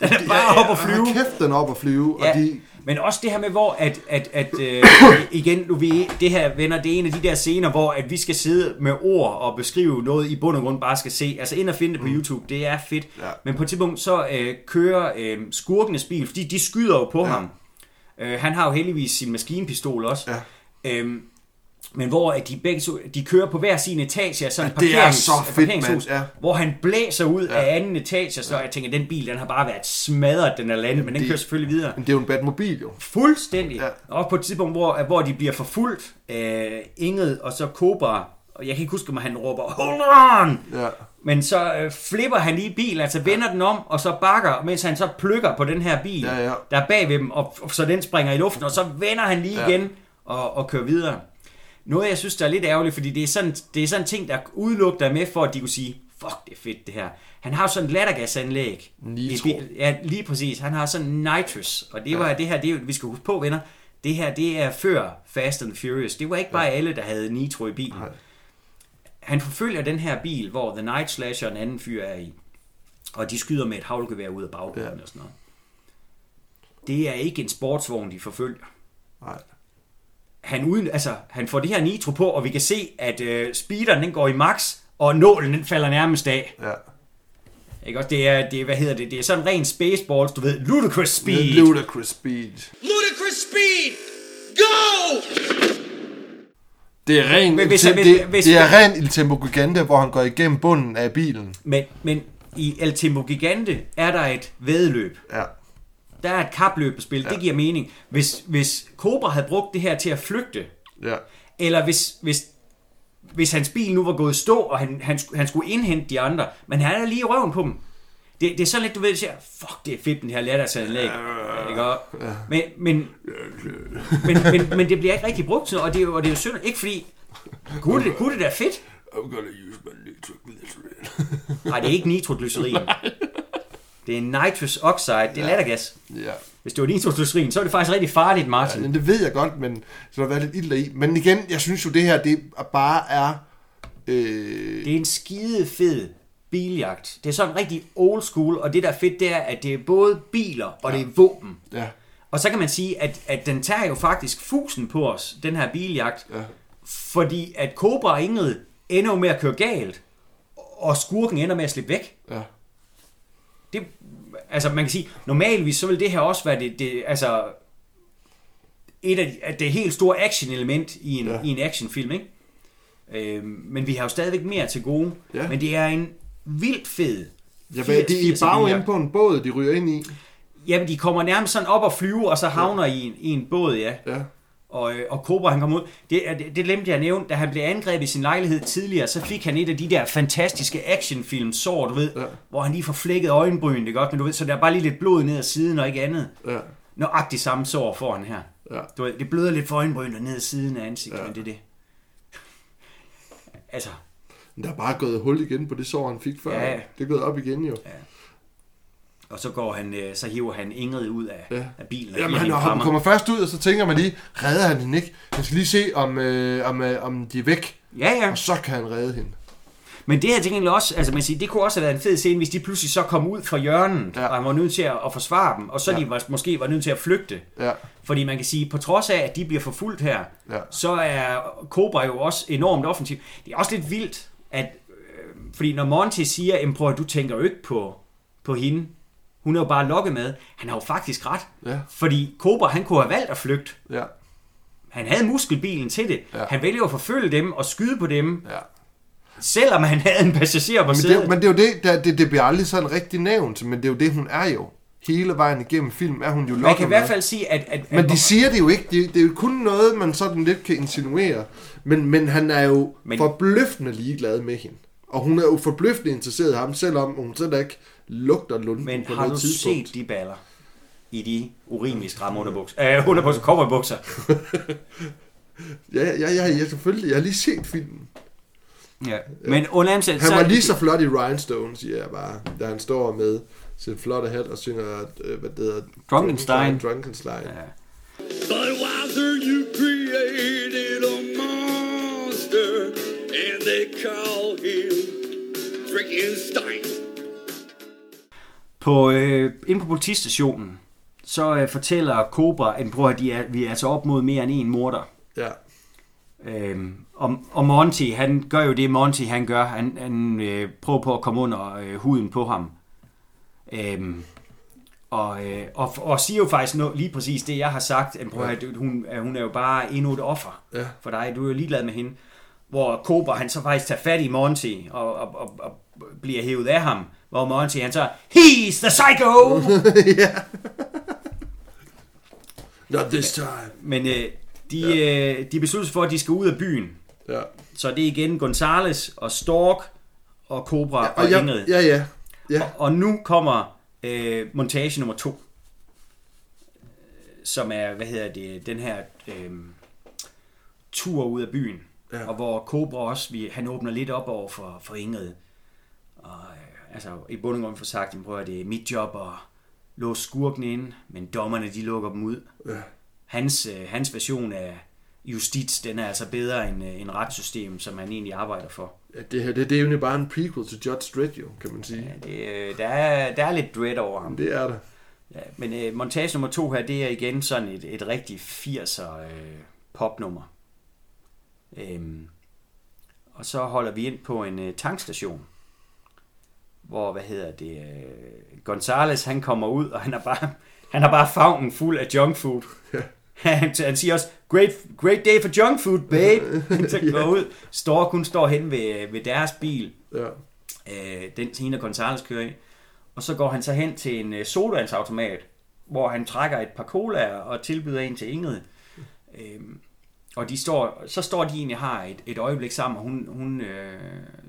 Den er bare op at flyve. Hold kæft, den er op at flyve. Ja, Og de, men også det her med, hvor at, at, at øh, igen, du ved, det her venner, det er en af de der scener, hvor at vi skal sidde med ord og beskrive noget, i bund og grund bare skal se. Altså ind og finde det på YouTube, det er fedt. Mm. Ja. Men på et tidspunkt, så øh, kører øh, skurkenes bil, fordi de skyder jo på ja. ham. Øh, han har jo heldigvis sin maskinpistol også. Ja. Øhm, men hvor at de begge to, de kører på hver sin etage af sådan Ja, det er parkerings, så fedt, parkeringshus, ja. hvor han blæser ud ja. af anden etage, så jeg tænker, den bil, den har bare været smadret, den er landet, men den det- kører selvfølgelig videre. men det er jo en Batmobil jo. Fuldstændig. Ja. Ja. Og på et tidspunkt, hvor, hvor de bliver forfulgt af Ingrid og så Cobra, og jeg kan ikke huske, om han råber, hold on! Ja. Men så øh, flipper han lige bilen, altså vender den om, og så bakker, mens han så plukker på den her bil, Ja, ja. der er bag ved dem, og, og så den springer i luften, og så vender han lige Ja. ja. igen og, og kører videre. Noget, jeg synes, der er lidt ærgerligt, fordi det er sådan, det er sådan en ting, der udelukker dig med, for at de kunne sige, fuck, det er fedt det her. Han har sådan et lattergasanlæg. Nitro. Bil- Ja, lige præcis. Han har sådan nitrous, og det var ja. det her, det er, vi skal huske på, venner, det her, det er før Fast and Furious. Det var ikke bare alle, der havde nitro i bilen. Nej. Han forfølger den her bil, hvor The Night Slasher og en anden fyr er i. Og de skyder med et havlgevær ud af baggrunden Ja. ja. og sådan noget. Det er ikke en sportsvogn, de forfølger. Nej. Han, uden, altså, han får det her nitro på, og vi kan se, at øh, speederen den går i max, og nålen den falder nærmest af. Ja. Ikke også? Det er, det er, hvad hedder det, det er sådan ren spaceballs, du ved, ludicrous speed. Ludicrous Speed. Ludicrous speed! Go! Det er ren, Men hvis det, han- det, hvis- det er ren Il Tempo Gigante, hvor han går igennem bunden af bilen. Men, men i El Tempo Gigante er der et vedløb. Ja. Der er et kapløb at spille. Ja. Det giver mening. Hvis, hvis Cobra havde brugt det her til at flygte, Ja. eller hvis, hvis, hvis hans bil nu var gået stå, og han, han, han skulle indhente de andre, men han er lige i røven på dem. Det, det er sådan lidt, du ved, siger, fuck, det er fedt, den her lattersanlæg. Ikke? Og- Men, men, men, men, men, det bliver ikke rigtig brugt og det er jo, og det er jo synd. Ikke fordi, kunne det, kunne det da fedt? I'm gonna use my nitroglycerin. Nej, det er ikke nitroglycerin. Det er nitrous oxide, det er lattergas. ja. Hvis det var nitroglycerin, så er det faktisk rigtig farligt, Martin. Men det ved jeg godt, men så der har været lidt ilder i. Men igen, jeg synes jo, det her, det bare er... Øh, Det er en skide fed biljagt. Det er sådan rigtig old school, og det der er fedt, det er, at det er både biler og det er våben. ja. Og så kan man sige, at, at den tager jo faktisk fusen på os, den her biljagt. Ja. Fordi at Cobra og Ingrid ender jo med at køre galt, og skurken ender med at slippe væk. Ja. Det, altså man kan sige, normalvis så vil det her også være det, det altså et af de, det helt store action-element i en, Ja. ja. i en actionfilm, ikke? Øhm, men vi har jo stadigvæk mere til gode. Ja. Men det er en vildt fed Ja, hvad, de er 80'er bare biljagt. inde på en båd, de ryger ind i. Jamen, de kommer nærmest sådan op og flyve, og så havner i, en, i en båd, ja. Ja. Og, øh, og Cobra, han kom ud. Det, det, det glemte jeg at nævne. Da han blev angrebet i sin lejlighed tidligere, så fik han et af de der fantastiske actionfilm sår, du ved, Ja. ja. hvor han lige får flækket øjenbryn, det godt, men du ved, så der er bare lige lidt blod ned ad siden og ikke andet. Ja. Nøjagtigt samme sår får han her. Ja. Du ved, det bløder lidt for øjenbryn og ned ad siden af ansigtet, Ja. ja. men det er det. Altså, Men der er bare gået hul igen på det sår, han fik før. Ja. Det er gået op igen jo. Og så går han, øh, så hiver han Ingrid ud af, Ja. af bilen. Jamen, han, han kommer først ud, og så tænker man lige, redder han hende ikke? Han skal lige se, om, øh, om, øh, om de er væk. Ja, ja. Og så kan han redde hende. Men det her gengæld også, altså man siger, det kunne også have været en fed scene, hvis de pludselig så kom ud fra hjørnet, Ja. og han var nødt til at, at forsvare dem, og så Ja. de var, måske var nødt til at flygte. Ja. Fordi man kan sige, på trods af, at de bliver forfulgt her, Ja. så er Cobra jo også enormt offensiv. Det er også lidt vildt, at, øh, fordi når Monty siger, prøv du tænker jo ikke på, på hende, hun er jo bare lokket med, han har jo faktisk ret. Ja. Fordi Cobra, han kunne have valgt at flygte. Ja. Han havde muskelbilen til det. Ja. Han vælger at forfølge dem og skyde på dem, ja. selvom han havde en passager på Men sædet. det, men det er jo det, der, det, det bliver aldrig sådan rigtig nævnt, men det er jo det, hun er jo. Hele vejen igennem film er hun jo Man lokket kan i hvert fald sige, at... at, Men at de siger det jo ikke. Det, det er jo kun noget, man sådan lidt kan insinuere. Men, men han er jo men... Men- forbløffende ligeglad med hende. Og hun er jo forbløffende interesseret i ham, selvom hun selv ikke lugter lunden Men på har noget du tidspunkt. set de baller i de urimelige stramme underbukser? Øh, underbukser, cowboybukser. Ja, ja, ja, ja, selvfølgelig. Jeg har lige set filmen. Ja. Men under Han var lige så flot i Rhinestone, siger jeg bare. Da han står med sin flotte hat og synger, øh, hvad det hedder... Drunkenstein. Drunkenstein. Ja. But Wowzer, you created a monster, and they call him Frankenstein. På, øh, inde på politistationen, så øh, fortæller Cobra, at bror, de er, vi er altså op mod mere end en morder. Ja. Øhm, og, og Monty, han gør jo det, Monty han gør. Han, han øh, prøver på at komme under øh, huden på ham. Øhm, og, øh, og, og siger jo faktisk no, lige præcis det, jeg har sagt. At, prøv, at hun, at hun er jo bare endnu et offer Ja. for dig. Du er jo ligeglad med hende. Hvor Cobra, han så faktisk tager fat i Monty og, og, og, og bliver hævet af ham. Hvor Monty, han så, he's the psycho! Not this time. Men øh, de, ja. øh, de beslutter sig for, at de skal ud af byen. Ja. Så det er igen Gonzales og Stork og Cobra ja, og, Og ja, Ingrid. ja, ja. ja. Og, og nu kommer øh, montage nummer to. Som er, hvad hedder det, den her øh, tur ud af byen. Ja. Og hvor Cobra også, vi, han åbner lidt op over for, for Ingrid. Altså, i bund og grund for sagt, prøv at det er mit job at låse skurken ind, men dommerne, de lukker dem ud. Ja. Hans, øh, hans version af justits, den er altså bedre end, øh, end retssystem, som han egentlig arbejder for. ja det her, det, det er jo bare en prequel til Judge Dredd, jo, kan man sige. Ja, det, øh, der, er, der er lidt dread over ham. Det er der. Ja, men øh, montage nummer to her, det er igen sådan et, et rigtig 80'er øh, popnummer. Øhm, og så holder vi ind på en øh, tankstation, hvor, hvad hedder det, øh, Gonzales, han kommer ud, og han har bare, han har bare favnen fuld af junk food. han, han siger også, great, great day for junk food, babe. så går ud, står kun står hen ved, ved deres bil, Ja. øh, den hende Gonzales kører i. Og så går han så hen til en øh, sodavandsautomat, hvor han trækker et par colaer og tilbyder en til Ingrid. Øhm, og de står, så står de egentlig har et, et øjeblik sammen, og hun, hun øh,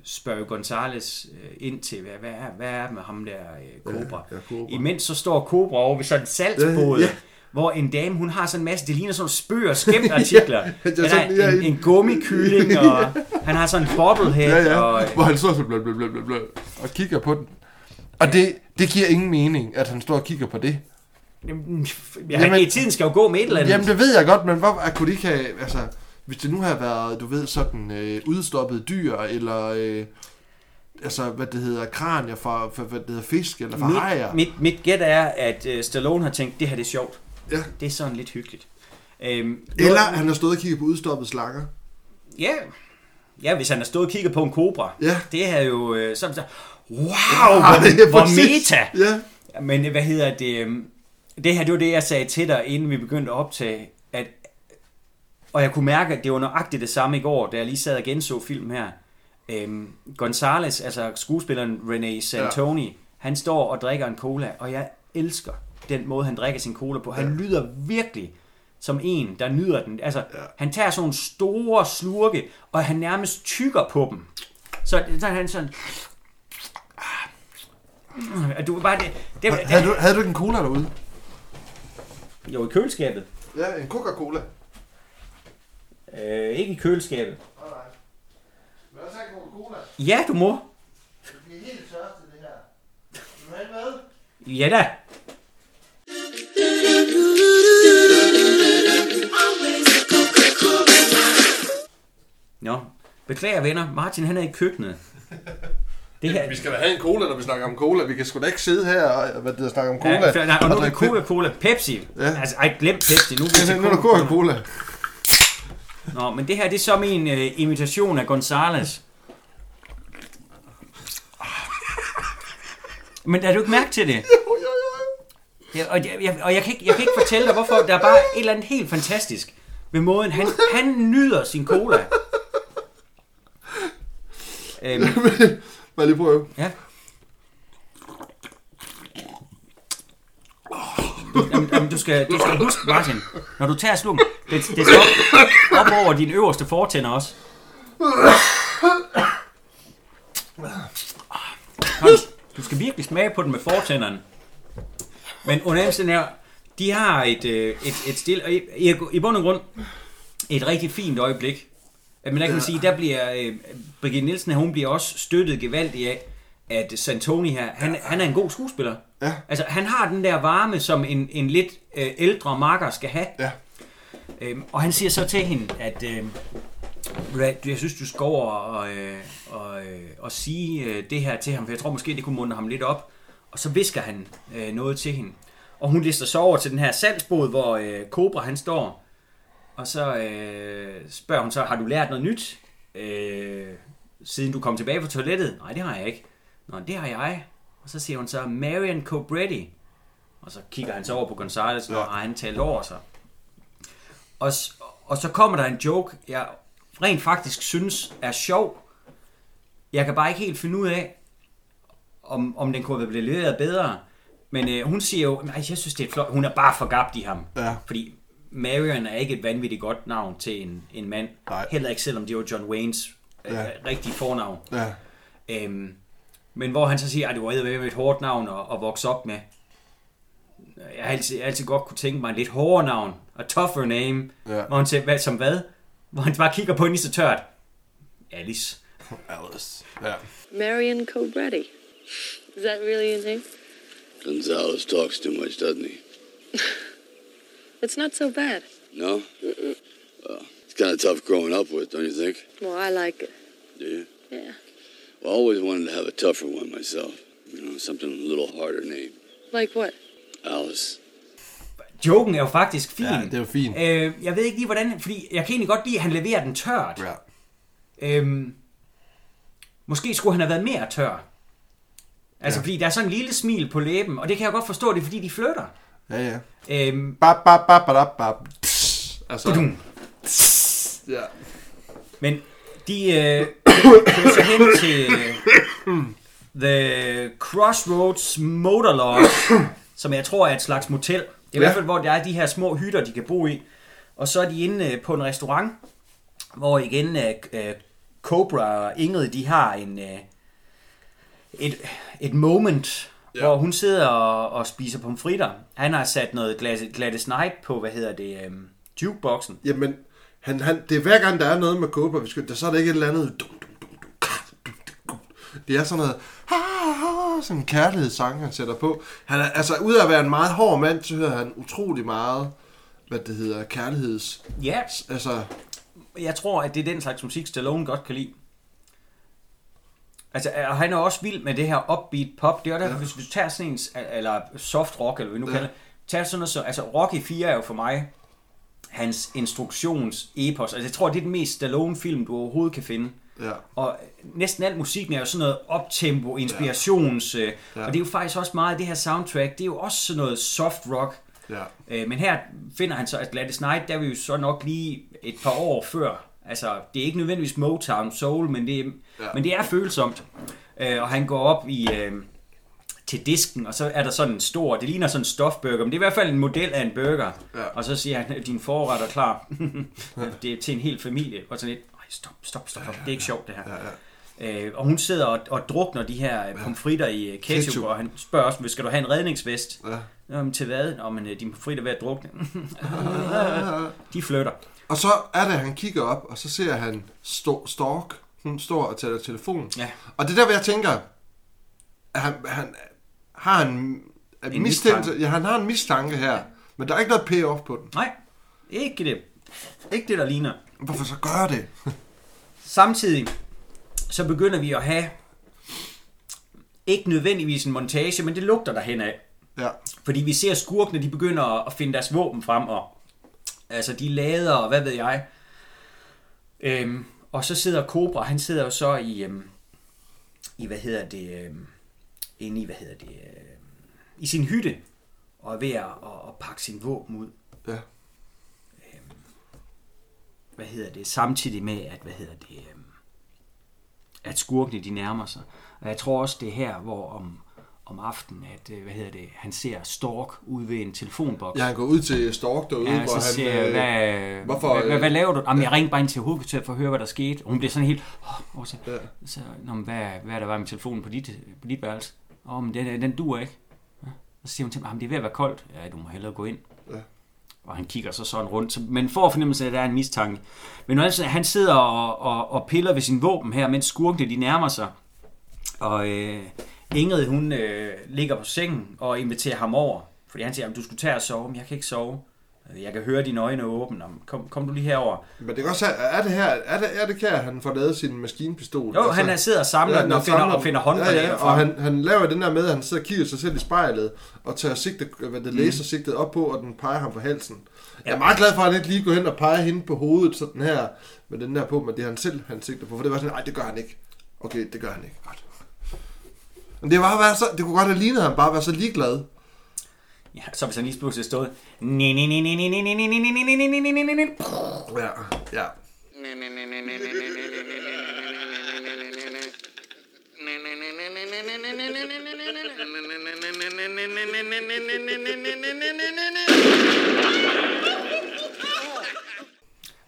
spørger Gonzales øh, ind til, hvad, hvad, er, hvad er med ham der øh, Cobra? Ja, ja, Cobra. Imens så står Cobra over ved sådan en salgsbåd, Ja, ja, ja. hvor en dame, hun har sådan en masse, det ligner sådan spøg og skæmt artikler. Ja, ja, sådan, en, ja, en, en- gummikylling, og han har sådan en bobblehead, Ja, ja. og, Hvor han står så blø, blø, blø, og kigger på den. Og det, det giver ingen mening, at han står og kigger på det. Jamen, ja, Jamen- Jamen, tiden skal jo gå med et eller andet. Jamen, det ved jeg godt, men hvorfor kunne de ikke have... Altså, hvis det nu havde været, du ved, sådan øh, udstoppet dyr, eller... Øh, altså, hvad det hedder, kranier fra, for, hvad det hedder, fisk, eller fra hajer. mit, mit, mit gæt er, at uh, Stallone har tænkt, det her det er sjovt. Ja. Det er sådan lidt hyggeligt. Øhm, Eller han har stået og kigget på udstoppet slanger. Ja, ja, hvis han har stået og kigget på en kobra. Ja. Det er jo øh, sådan så, wow, Ja, det hvor, hvor meta. Ja. Men hvad hedder det? Det her, det var det, jeg sagde til dig, inden vi begyndte at optage. At, og jeg kunne mærke, at det var nøjagtigt det samme i går, da jeg lige sad og genså film her. Øhm, Gonzales, altså skuespilleren René Santoni, ja. han står og drikker en cola, og jeg elsker den måde, han drikker sin cola på. Han ja. lyder virkelig som en, der nyder den. Altså, ja. han tager sådan nogle store slurke, og han nærmest tykker på dem. Så, så han sådan... Ah, Du bare det, det, det, Havde du, havde du ikke en cola derude? Jo, i køleskabet. Ja, en Coca-Cola. Øh, ikke i køleskabet. Nej, Vil du også have en Coca-Cola? Ja, du må. Det er helt tørst det her. Vil du have en med? Ja da. Nå, beklager venner. Martin han er i køkkenet. Det her, Vi skal da have en cola, når vi snakker om cola. Vi kan sgu da ikke sidde her og hvad det, er, snakke om cola. Ja, nej, og nu er det Coca-Cola. Pepsi. Ja. Altså, ej, glem Pepsi. Nu til Nu er der Coca-Cola. Nå, men det her, det er så min øh, imitation af Gonzales. Men har du ikke mærke til det? Ja, og, jeg, jeg, og jeg, kan ikke, jeg kan ikke fortælle dig, hvorfor. Der er bare et eller andet helt fantastisk ved måden. Han, han nyder sin cola. Øhm, må jeg lige prøve? ja. Du, jamen, jamen, du, skal, du skal huske, Martin, når du tager slum, det, det skal op, op over dine øverste fortænder også. Kom, Du skal virkelig smage på den med fortænderne. Men under her, de har et, øh, et, et stille, og i, i, i bund og grund, et rigtig fint øjeblik. Men der kan man sige, der bliver, øh, Brigitte Nielsen, hun bliver også støttet gevaldigt af, at Santoni her, han, han er en god skuespiller. Ja. Altså, han har den der varme, som en, en lidt øh, ældre marker skal have. Ja. Øhm, og han siger så til hende, at øh, jeg synes, du skal over og, øh, og, øh, og sige øh, det her til ham, for jeg tror måske, det kunne munde ham lidt op. Og så visker han øh, noget til hende. Og hun lister så over til den her salgsbod, hvor øh, Cobra han står. Og så øh, spørger hun så, har du lært noget nyt, øh, siden du kom tilbage fra toilettet? Nej, det har jeg ikke. Nå, det har jeg. Og så siger hun så, Marion Cobretti. Og så kigger han så over på Gonzales, og har han talt over sig. Og, og så kommer der en joke, jeg rent faktisk synes er sjov. Jeg kan bare ikke helt finde ud af, om, om den kunne have blevet leveret bedre. Men øh, hun siger jo, at jeg synes, det er flot. Hun er bare forgabt i ham. Ja. Fordi Marion er ikke et vanvittigt godt navn til en, en mand. Nej. Heller ikke selvom det var John Waynes øh, Ja. rigtige fornavn. Ja. Øhm, men hvor han så siger, at det var et hårdt navn at, at vokse op med. Jeg har altid, altid godt kunne tænke mig en lidt hårdere navn. A tougher name. Ja. Hvor han siger, hvad, som hvad? Hvor han bare kigger på hende lige så tørt. Alice. Alice. Ja. Marion Cobretti. Is that really your name? Gonzalez talks too much, doesn't he? It's not so bad. No? Well, it's kind of tough growing up with, don't you think? Well, I like it. Do you? Yeah. Well, I always wanted to have a tougher one myself. You know, something a little harder name. Like what? Alice. Joken er jo faktisk fin. Ja, det er jo fint. Øh, jeg ved ikke lige, hvordan... Fordi jeg kan egentlig godt lide, at han leverer den tørt. Ja. Øhm, måske skulle han have været mere tør. Altså, Ja. fordi der er sådan en lille smil på læben, og det kan jeg godt forstå, det er fordi, de flytter. Ja, ja. Øhm, Bap, bap, bap, bap, bap. Pss. Altså, ja. Men de øh, kører så hen til øh, The Crossroads Motor Lodge, som jeg tror er et slags motel. Det er i Ja. hvert fald, hvor der er de her små hytter, de kan bo i. Og så er de inde øh, på en restaurant, hvor igen øh, øh, Cobra og Ingrid, de har en, øh, et, et moment, ja. hvor hun sidder og, og spiser pomfritter. Han har sat noget Gladys, Gladys Knight på, hvad hedder det, øh, jukeboxen. Jamen, han, han, det er hver gang, der er noget med Cobra, vi skal, der, så er der ikke et eller andet... Dum, dum, dum, dum. Det er sådan noget... Sådan en kærlighedssang, han sætter på. Han er, altså, ud af at være en meget hård mand, så hører han utrolig meget, hvad det hedder, kærligheds... Ja, Altså, jeg tror, at det er den slags musik, Stallone godt kan lide. Altså, og han er også vild med det her upbeat pop. Det er derfor, ja. hvis du tager sådan en, eller soft rock, eller hvad vi nu Ja. kalder det, tage sådan noget så, altså Rocky 4 er jo for mig hans instruktions-epos. Altså jeg tror, det er den mest Stallone-film, du overhovedet kan finde. Ja. Og næsten al musikken er jo sådan noget optempo, inspirations, ja. Ja. og det er jo faktisk også meget af det her soundtrack, det er jo også sådan noget soft rock. Ja. Øh, men her finder han så, at Gladys Knight, der er vi jo så nok lige et par år før. Altså, det er ikke nødvendigvis Motown Soul, men det er, ja. Men det er følsomt. Øh, og han går op i, øh, til disken, og så er der sådan en stor, det ligner sådan en stofburger, men det er i hvert fald en model af en burger. Ja. Og så siger han, din forret er klar. det er til en hel familie. Og sådan lidt, "Ej, stop, stop, stop, stop. det er ikke sjovt det her. Ja, ja. Øh, og hun sidder og, og drukner de her ja. pomfritter i øh, ketchup, Ketchup. og han spørger også, skal du have en redningsvest? Ja. Jamen, til hvad? Nå, men øh, de pomfritter er ved at drukne. de flytter. Og så er det, at han kigger op, og så ser han Sto- Stork. Hun står og taler telefon. Ja. Og det er der, hvor jeg tænker, at han, han har en, en mistanke. ja, han har en mistanke her, men der er ikke noget payoff på den. Nej, ikke det. Ikke det, der ligner. Hvorfor så gør det? Samtidig så begynder vi at have ikke nødvendigvis en montage, men det lugter derhen af. Ja. Fordi vi ser skurkene, de begynder at finde deres våben frem, og altså de lader, og hvad ved jeg. Øhm, og så sidder Cobra, han sidder jo så i, øhm, i hvad hedder det, øhm, inde i, hvad hedder det, øhm, i sin hytte, og er ved at, at, at pakke sin våben ud. Ja. hvad hedder det, samtidig med, at, hvad hedder det, øhm, at skurkene de nærmer sig. Og jeg tror også, det er her, hvor om, om aftenen, at, øh, hvad hedder det, han ser Stork ude ved en telefonboks. Ja, han går ud til Stork derude, Ja, hvor han... siger øh, hvad, hvorfor, hvad, hvad, øh, hvad, laver du? Jamen, jeg ringte bare ind til hovedkvarteret for at høre, hvad der skete. Og hun bliver sådan helt... Oh, så, Ja. så, Nå, hvad, hvad er der var med telefonen på dit, på dit værelse? Åh, oh, men den, den duer ikke. Ja. Og så siger hun til "Jamen, det er ved at være koldt. Ja, du må hellere gå ind. Ja. Og han kigger så sådan rundt. Så, men får fornemmelse af, at der er en mistanke. Men altså, han sidder og, og, og piller ved sin våben her, mens skurkene de nærmer sig. Og øh, Ingrid, hun øh, ligger på sengen og inviterer ham over. Fordi han siger, at du skulle tage og sove, men jeg kan ikke sove. Jeg kan høre dine øjne åbne. Om, kom, kom du lige herover. Men det kan også have, er det her, er det, er det her, han får lavet sin maskinpistol? Jo, han er sidder og samler den og finder- samler og finder håndgranater ja, ja, og han, han laver den der med, at han sidder og kigger sig selv i spejlet, og tager sigte, hvad det laser sigtet op på, og den peger ham på halsen. Jeg er meget glad for, at han ikke lige går hen og peger hende på hovedet, sådan her, med den der på, men det er han selv, han sigter på, for det var sådan, nej, det gør han ikke. Okay, det gør han ikke. Godt. Men det, var bare så, det kunne godt have lignet, at han bare var så ligeglad. Ja, så hvis han lige pludselig stod... Ja, ja.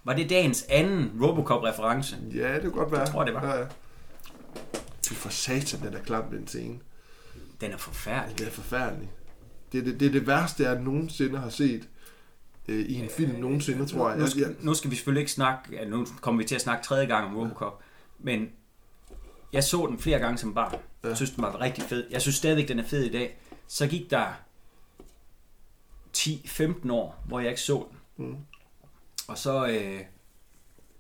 Var det dagens anden Robocop-reference? Ja, det kunne godt være. Jeg tror, det var. Ja, ja. Fy for satan, den er klam, den scene. Den er forfærdelig. Det er forfærdeligt. Det er det, det, er det værste, jeg nogensinde har set øh, i en film nogensinde, tror jeg. Nu skal, nu skal vi selvfølgelig ikke snakke... ja, Nu kommer vi til at snakke tredje gang om Robocop. Men jeg så den flere gange som barn. Jeg synes, den var rigtig fed. Jeg synes stadigvæk, den er fed i dag. Så gik der 10-15 år, hvor jeg ikke så den. Mm. Og så øh,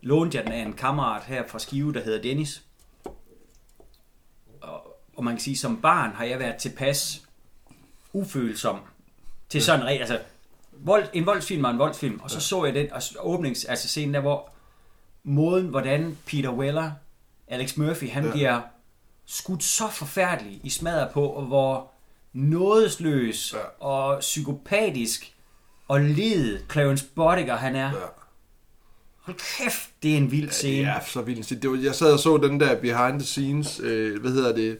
lånte jeg den af en kammerat her fra Skive, der hedder Dennis. Og, man kan sige, som barn har jeg været tilpas ufølsom til sådan en. Altså, vold, en voldsfilm var en voldsfilm, og så så jeg den og åbnings, altså scenen der, hvor måden, hvordan Peter Weller, Alex Murphy, han Ja. bliver skudt så forfærdeligt i smadret på, og hvor nådesløs Ja. og psykopatisk og led Clarence Boddicker han er. Ja. Hold kæft, det er en vild scene. Ja, så vildt. Det var, jeg sad og så den der behind the scenes, øh, hvad hedder det,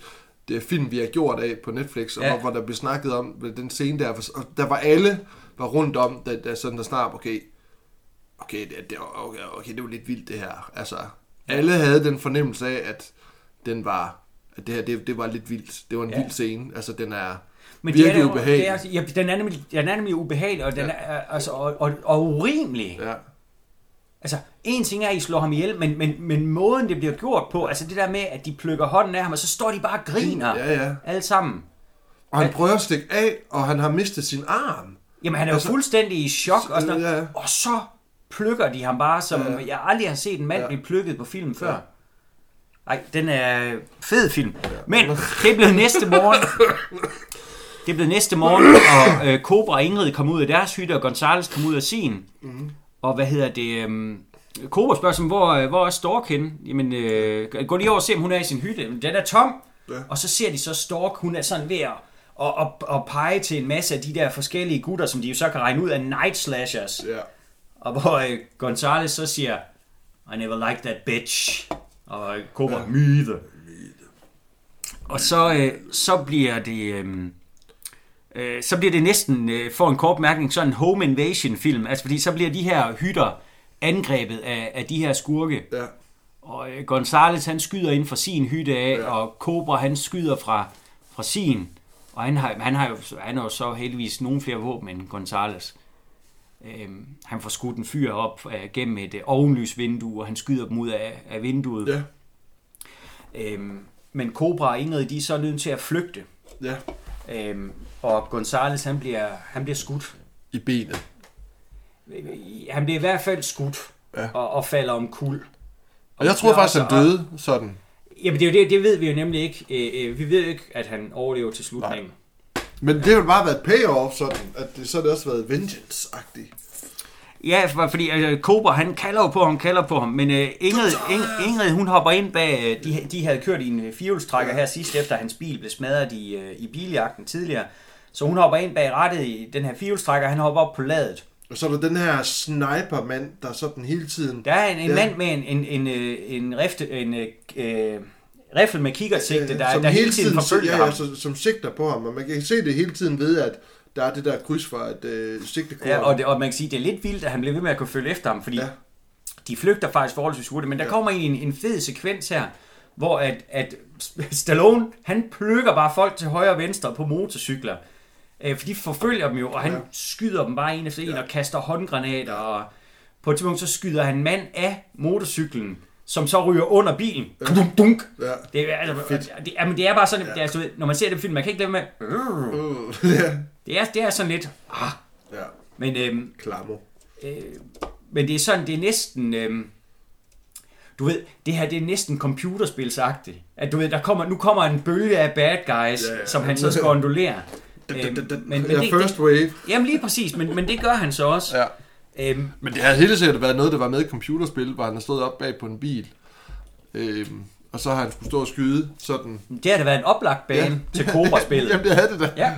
det film, vi har gjort af på Netflix, Ja. og hvor, hvor der blev snakket om den scene der, og der var alle var rundt om, der, der sådan der snart, okay, okay, det, det, okay, okay, det var lidt vildt det her. Altså, alle havde den fornemmelse af, at den var, at det her, det, det var lidt vildt. Det var en Ja. ja. vild scene. Altså, den er Men det er virkelig det jo- ubehagelig. Det er, ja, den, er nemlig, den er nemlig ubehagelig, og, den er, altså, og, og, og urimelig. Ja. Altså, en ting er, at I slår ham ihjel, men, men, men måden, det bliver gjort på, altså det der med, at de plukker hånden af ham, og så står de bare og griner. Ja, ja. Alle sammen. Og han prøver at stikke af, og han har mistet sin arm. Jamen, han er jo Altså- fuldstændig i chok, og, sådan, Ja, noget. ja. og så plukker de ham bare, som Ja, ja. jeg aldrig har set en mand Ja. blive plukket på film før. Ja. Nej, den er fed film. Men det blev næste morgen. Det blevet næste morgen, og øh, Cobra og Ingrid kommer ud af deres hytte, og Gonzales kommer ud af sin. Mhm. Og hvad hedder det... Øhm, Cobra spørger som, hvor, øh, hvor er Stork henne? Jamen, øh, gå lige over og se, om hun er i sin hytte. Men Den er tom. Ja. Og så ser de så Stork, hun er sådan ved at og, og, og pege til en masse af de der forskellige gutter, som de jo så kan regne ud af night slashers. Ja. Og hvor øh, Gonzales så siger, I never liked that bitch. Og øh, Cobra, ja. myde. Og så, øh, så bliver det... Øh, øh, så bliver det næsten, øh, for en kort mærkning, sådan en home invasion film. Altså fordi så bliver de her hytter angrebet af, af de her skurke. Ja. Og øh, Gonzales han skyder ind fra sin hytte af, ja. og Cobra han skyder fra, fra sin. Og han har, han har jo han har jo så heldigvis nogle flere våben end Gonzales. Øhm, han får skudt en fyr op øh, gennem et øh, ovenlysvindue, og han skyder dem ud af, af vinduet. Ja. Øhm, men Cobra og Ingrid, de er så nødt til at flygte. Ja. Øhm, og Gonzales, han bliver, han bliver skudt. I benet. Han bliver i hvert fald skudt, Ja. og, og falder om kul. Og jeg troede faktisk, han døde sådan. Jamen, det, er jo det, det ved vi jo nemlig ikke. Øh, øh, vi ved jo ikke, at han overlever til slutningen. Men det har jo bare været payoff sådan, at det, så har det også været vengeance-agtigt. Ja, for, fordi altså, Cobra, han kalder jo på ham, kalder på ham, men øh, Ingrid, Ingrid, Ingrid, hun hopper ind bag, øh, de, de havde kørt i en øh, firehjulstrækker her sidst, efter hans bil blev smadret i, øh, i biljagten tidligere. Så hun hopper ind bag rattet i den her firehjulstrækker, han hopper op på ladet. Og så er der den her snipermand, der sådan hele tiden... Der er en, en Ja. mand med en, en, en, en, rifte, en øh, rifle med kikkertsigte, der, som der hele tiden forfølger ja, ham. ja, som, som sigter på ham, og man kan se det hele tiden ved, at der er det der kryds fra et øh, sigtekort. Ja, og, det, og man kan sige, det er lidt vildt, at han bliver ved med at kunne følge efter ham, fordi ja. de flygter faktisk forholdsvis hurtigt, men der ja. kommer en, en fed sekvens her, hvor at, at Stallone, han plukker bare folk til højre og venstre på motorcykler, øh, for de forfølger dem jo, og han ja. skyder dem bare en efter en, ja. og kaster håndgranater, og på et tidspunkt så skyder han en mand af motorcyklen, som så ryger under bilen. Ja. Dunk, dunk. Ja. Det er, altså, det, jamen, det er bare sådan, ja. det er, ved, når man ser den film, man kan ikke lade være med, Uh, ja. det er, det er sådan lidt, ah. Ja. Men, øhm, Klammer. Øh, men det er sådan, det er næsten... Øhm, du ved, det her det er næsten computerspilsagtigt. At du ved, der kommer, nu kommer en bølge af bad guys, Ja, ja, som han så skal ondulere. Øhm, Ja, first wave. Jamen lige præcis, men, men det gør han så også. Ja. Øhm, Men det havde helt sikkert været noget, der var med i computerspil, hvor han har stået op bag på en bil. Øhm, og så har han skulle stå og skyde sådan. det har da været en oplagt bane ja. til Cobra-spillet. Jamen, det havde det da. Ja.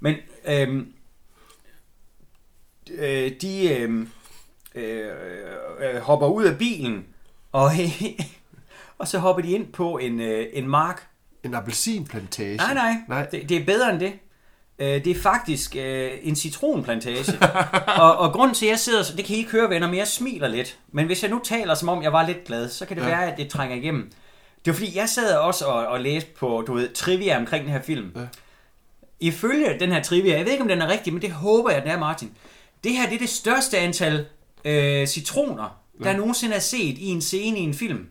Men øhm, øh, de øhm, øh, øh, hopper ud af bilen, og, og så hopper de ind på en, øh, en mark. En appelsinplantage. Nej, nej, Nej. Det, det er bedre end det. Øh, det er faktisk øh, en citronplantage. og, og grunden til, at jeg sidder, det kan I ikke høre, venner, men jeg smiler lidt. Men hvis jeg nu taler, som om jeg var lidt glad, så kan det Ja. være, at det trænger igennem. Det var fordi, jeg sad også og, og læste på, du ved, trivia omkring den her film. Ja. Ifølge den her trivia, jeg ved ikke, om den er rigtig, men det håber jeg, den er, Martin. Det her, det er det største antal øh, citroner, der Ja. nogensinde er set i en scene i en film.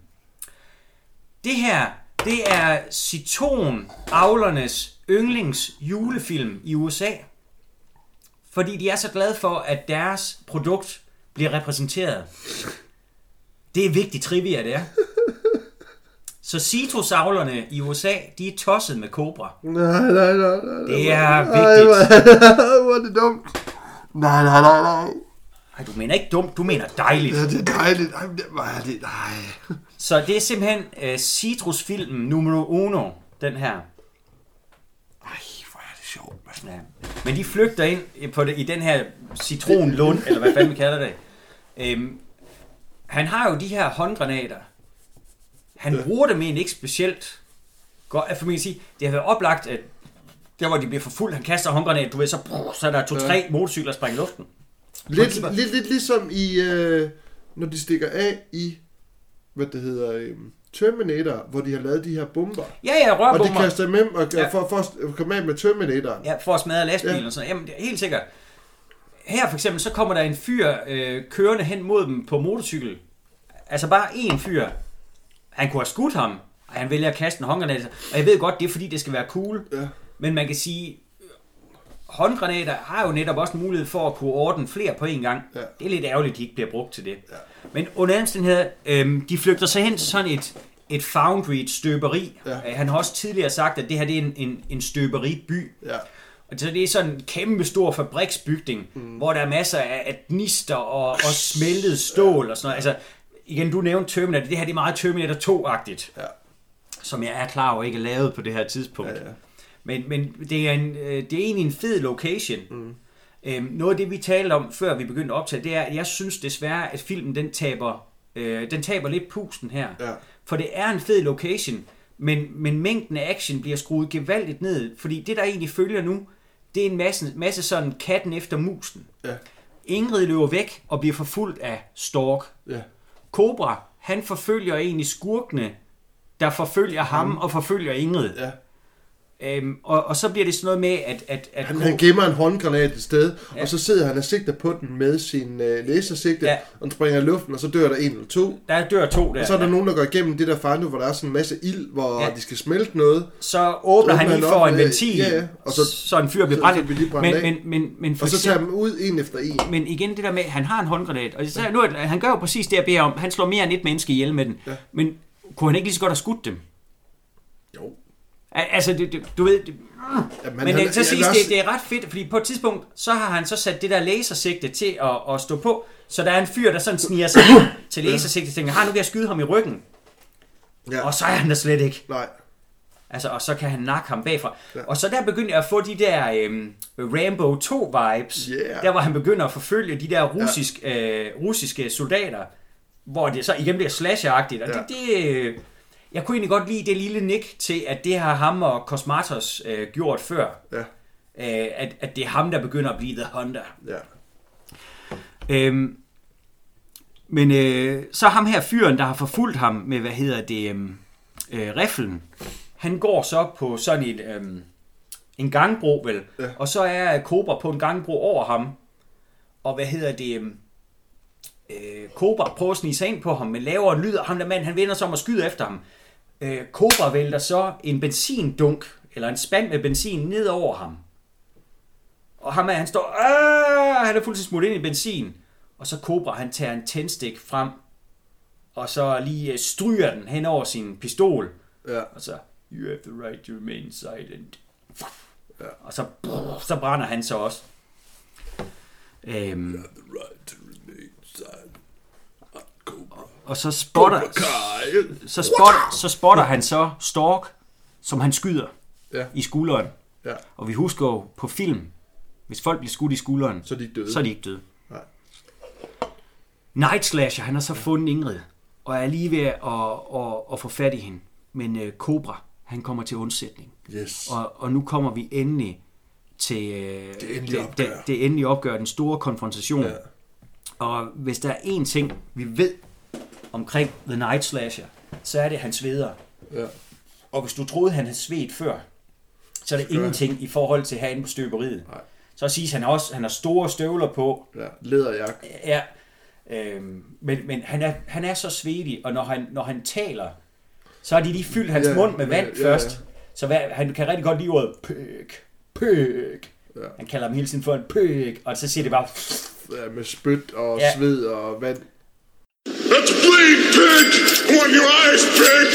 Det her, det er citronavlernes yndlings julefilm i USA. Fordi de er så glade for, at deres produkt bliver repræsenteret. Det er vigtigt trivia, det er. Så citrusavlerne i USA, de er tosset med kobra. Nej, nej, nej, nej. nej. Det er vigtigt. hvor- hvor er det dumt. Nej, nej, nej, nej. Ej, du mener ikke dumt, du mener dejligt. Ja, det er dejligt. Ej, det, er det, nej. Så det er simpelthen uh, citrusfilmen numero uno, den her. Ej, hvor er det sjovt, mand. Ja. Men de flygter ind på det, i den her citronlund, eller hvad fanden vi kalder det. Øhm, han har jo de her håndgranater. Han ja. bruger dem egentlig ikke specielt godt. For man kan sige, det har været oplagt, at der hvor de bliver forfulgt, han kaster håndgranater, du ved, så, så er der to-tre motorcykler, der springer i luften. Lidt, lidt, lidt ligesom i, øh, når de stikker af i, hvad det hedder, øh, Terminator, hvor de har lavet de her bomber. Ja, ja, Og de rørbomber. kaster dem ind og, Ja. for, for at komme af med Terminatoren. Ja, for at smadre lastbilen Ja. og sådan Jamen, det er helt sikkert. Her for eksempel, så kommer der en fyr øh, kørende hen mod dem på motorcykel. Altså bare én fyr. Han kunne have skudt ham, og han vælger at kaste en håndgranat. Og jeg ved godt, det er fordi, det skal være cool. Ja. Men man kan sige, håndgranater har jo netop også en mulighed for at kunne ordne flere på en gang. Ja. Det er lidt ærgerligt, at de ikke bliver brugt til det. Ja. Men under omstændigheder, øhm, de flygter sig hen til sådan et, et foundry, et støberi. Ja. Øh, Han har også tidligere sagt, at det her det er en, en, en støberiby. Ja. Og så det er sådan en kæmpe stor fabriksbygning, mm. hvor der er masser af, af gnister og, og smeltet stål og sådan noget. Altså, igen, du nævnte Terminator. Det her det er meget Terminator 2-agtigt. Ja. Som jeg er klar over ikke er lavet på det her tidspunkt. Ja, ja. Men, men det, er en, øh, det er egentlig en fed location. Mm. Øhm, noget af det, vi talte om, før vi begyndte at optage, det er, at jeg synes desværre, at filmen den taber, øh, den taber lidt pusten her. Ja. For det er en fed location, men, men mængden af action bliver skruet gevaldigt ned. Fordi det, der egentlig følger nu, det er en masse, masse sådan katten efter musen. Ja. Ingrid løber væk og bliver forfulgt af Stork. Ja. Cobra, han forfølger egentlig skurkene, der forfølger ham og forfølger Ingrid. Ja. Øhm, og, og så bliver det sådan noget med, at... at, at Han, han gemmer en håndgranat et sted, Ja. og så sidder han og sigter på den med sin øh, lasersigte, Ja. og den springer i luften, og så dør der en eller to. der dør to der. Og så er der ja. nogen, der går igennem det der fandt, hvor der er sådan en masse ild, hvor Ja. de skal smelte noget. Så åbner Så han åbner lige han for en ventil, ja, ja. Og så- så en fyr bliver så- brændt. så bliver de brændt men, men, men, men, for Og så tager dem ud en efter en. Men igen det der med, at han har en håndgranat, og så, nu, han gør jo præcis det, jeg beder om. Han slår mere end et menneske ihjel med den. Ja. Men kunne han ikke lige så godt have skudt dem? Altså, det, det, du ved... Det, Ja, men, men han- det, så siges det, det er ret fedt, fordi på et tidspunkt, så har han så sat det der lasersigte til at, at stå på, så der er en fyr, der sådan sniger sig til lasersigte, og tænker, har nu kan jeg skyde ham i ryggen. Ja. Og så er han der slet ikke. Nej. Altså, og så kan han nakke ham bagfra. Ja. Og så der begyndte jeg at få de der øhm, Rambo 2-vibes. Yeah. Der hvor han begynder at forfølge de der russisk, ja. øh, russiske soldater. Hvor det så igen bliver slasher-agtigt. Og ja. Ja. det, det, øh, jeg kunne egentlig godt lide det lille nik til, at det har ham og Cosmatos øh, gjort før. Ja. Øh, at, at det er ham, der begynder at blive The Hunter. Ja. Øhm, men øh, så ham her fyren, der har forfulgt ham med, hvad hedder det, øhm, øh, riflen, han går så på sådan en, øhm, en gangbro, vel? Ja. Og så er Cobra på en gangbro over ham. Og hvad hedder det, øhm, øh, Cobra prøver at snige sig ind på ham, men laver en lyd, og ham der mand, han vender sig om og skyder efter ham. Øh, Cobra vælter så en benzindunk, eller en spand med benzin, ned over ham. Og ham er, han står, Aah! han er fuldstændig smut ind i benzin. Og så Cobra, han tager en tændstik frem, og så lige øh, stryger den hen over sin pistol. Ja. Og så, you have the right to remain silent. Ja. Og så, så brænder han så også. Øhm, The right to. Og så spotter, så spotter, så spotter han så Stork, som han skyder Ja. i skulderen. Ja. Og vi husker jo på film, hvis folk bliver skudt i skulderen, Så er de ikke døde. så er de ikke døde. Nej. Night Slasher, han har så fundet Ingrid, og er lige ved at, at, at, at få fat i hende. Men uh, Cobra, han kommer til undsætning. Yes. Og, og nu kommer vi endelig til uh, Det endelige det, opgør. det, det endelige opgør, den store konfrontation. Ja. Og hvis der er én ting, vi ved omkring The Night Slasher, så er det, at han sveder. Ja. Og hvis du troede, han havde svedt før, så er det han. ingenting i forhold til herinde på støberiet. Nej. Så siges han også, han har store støvler på. Ja. Læderjak. Ja. Øhm, men men han, er, han er så svedig, og når han, når han taler, så har de lige fyldt hans Ja, mund med vand ja, ja, ja. først. Så hvad, han kan rigtig godt lide ordet pøk, pøk. Ja. Han kalder ham hele tiden for en pøk, og så siger det bare, Ja, med spyt og Ja. sved og vand. Let's bleed, pig! I want your eyes, pig!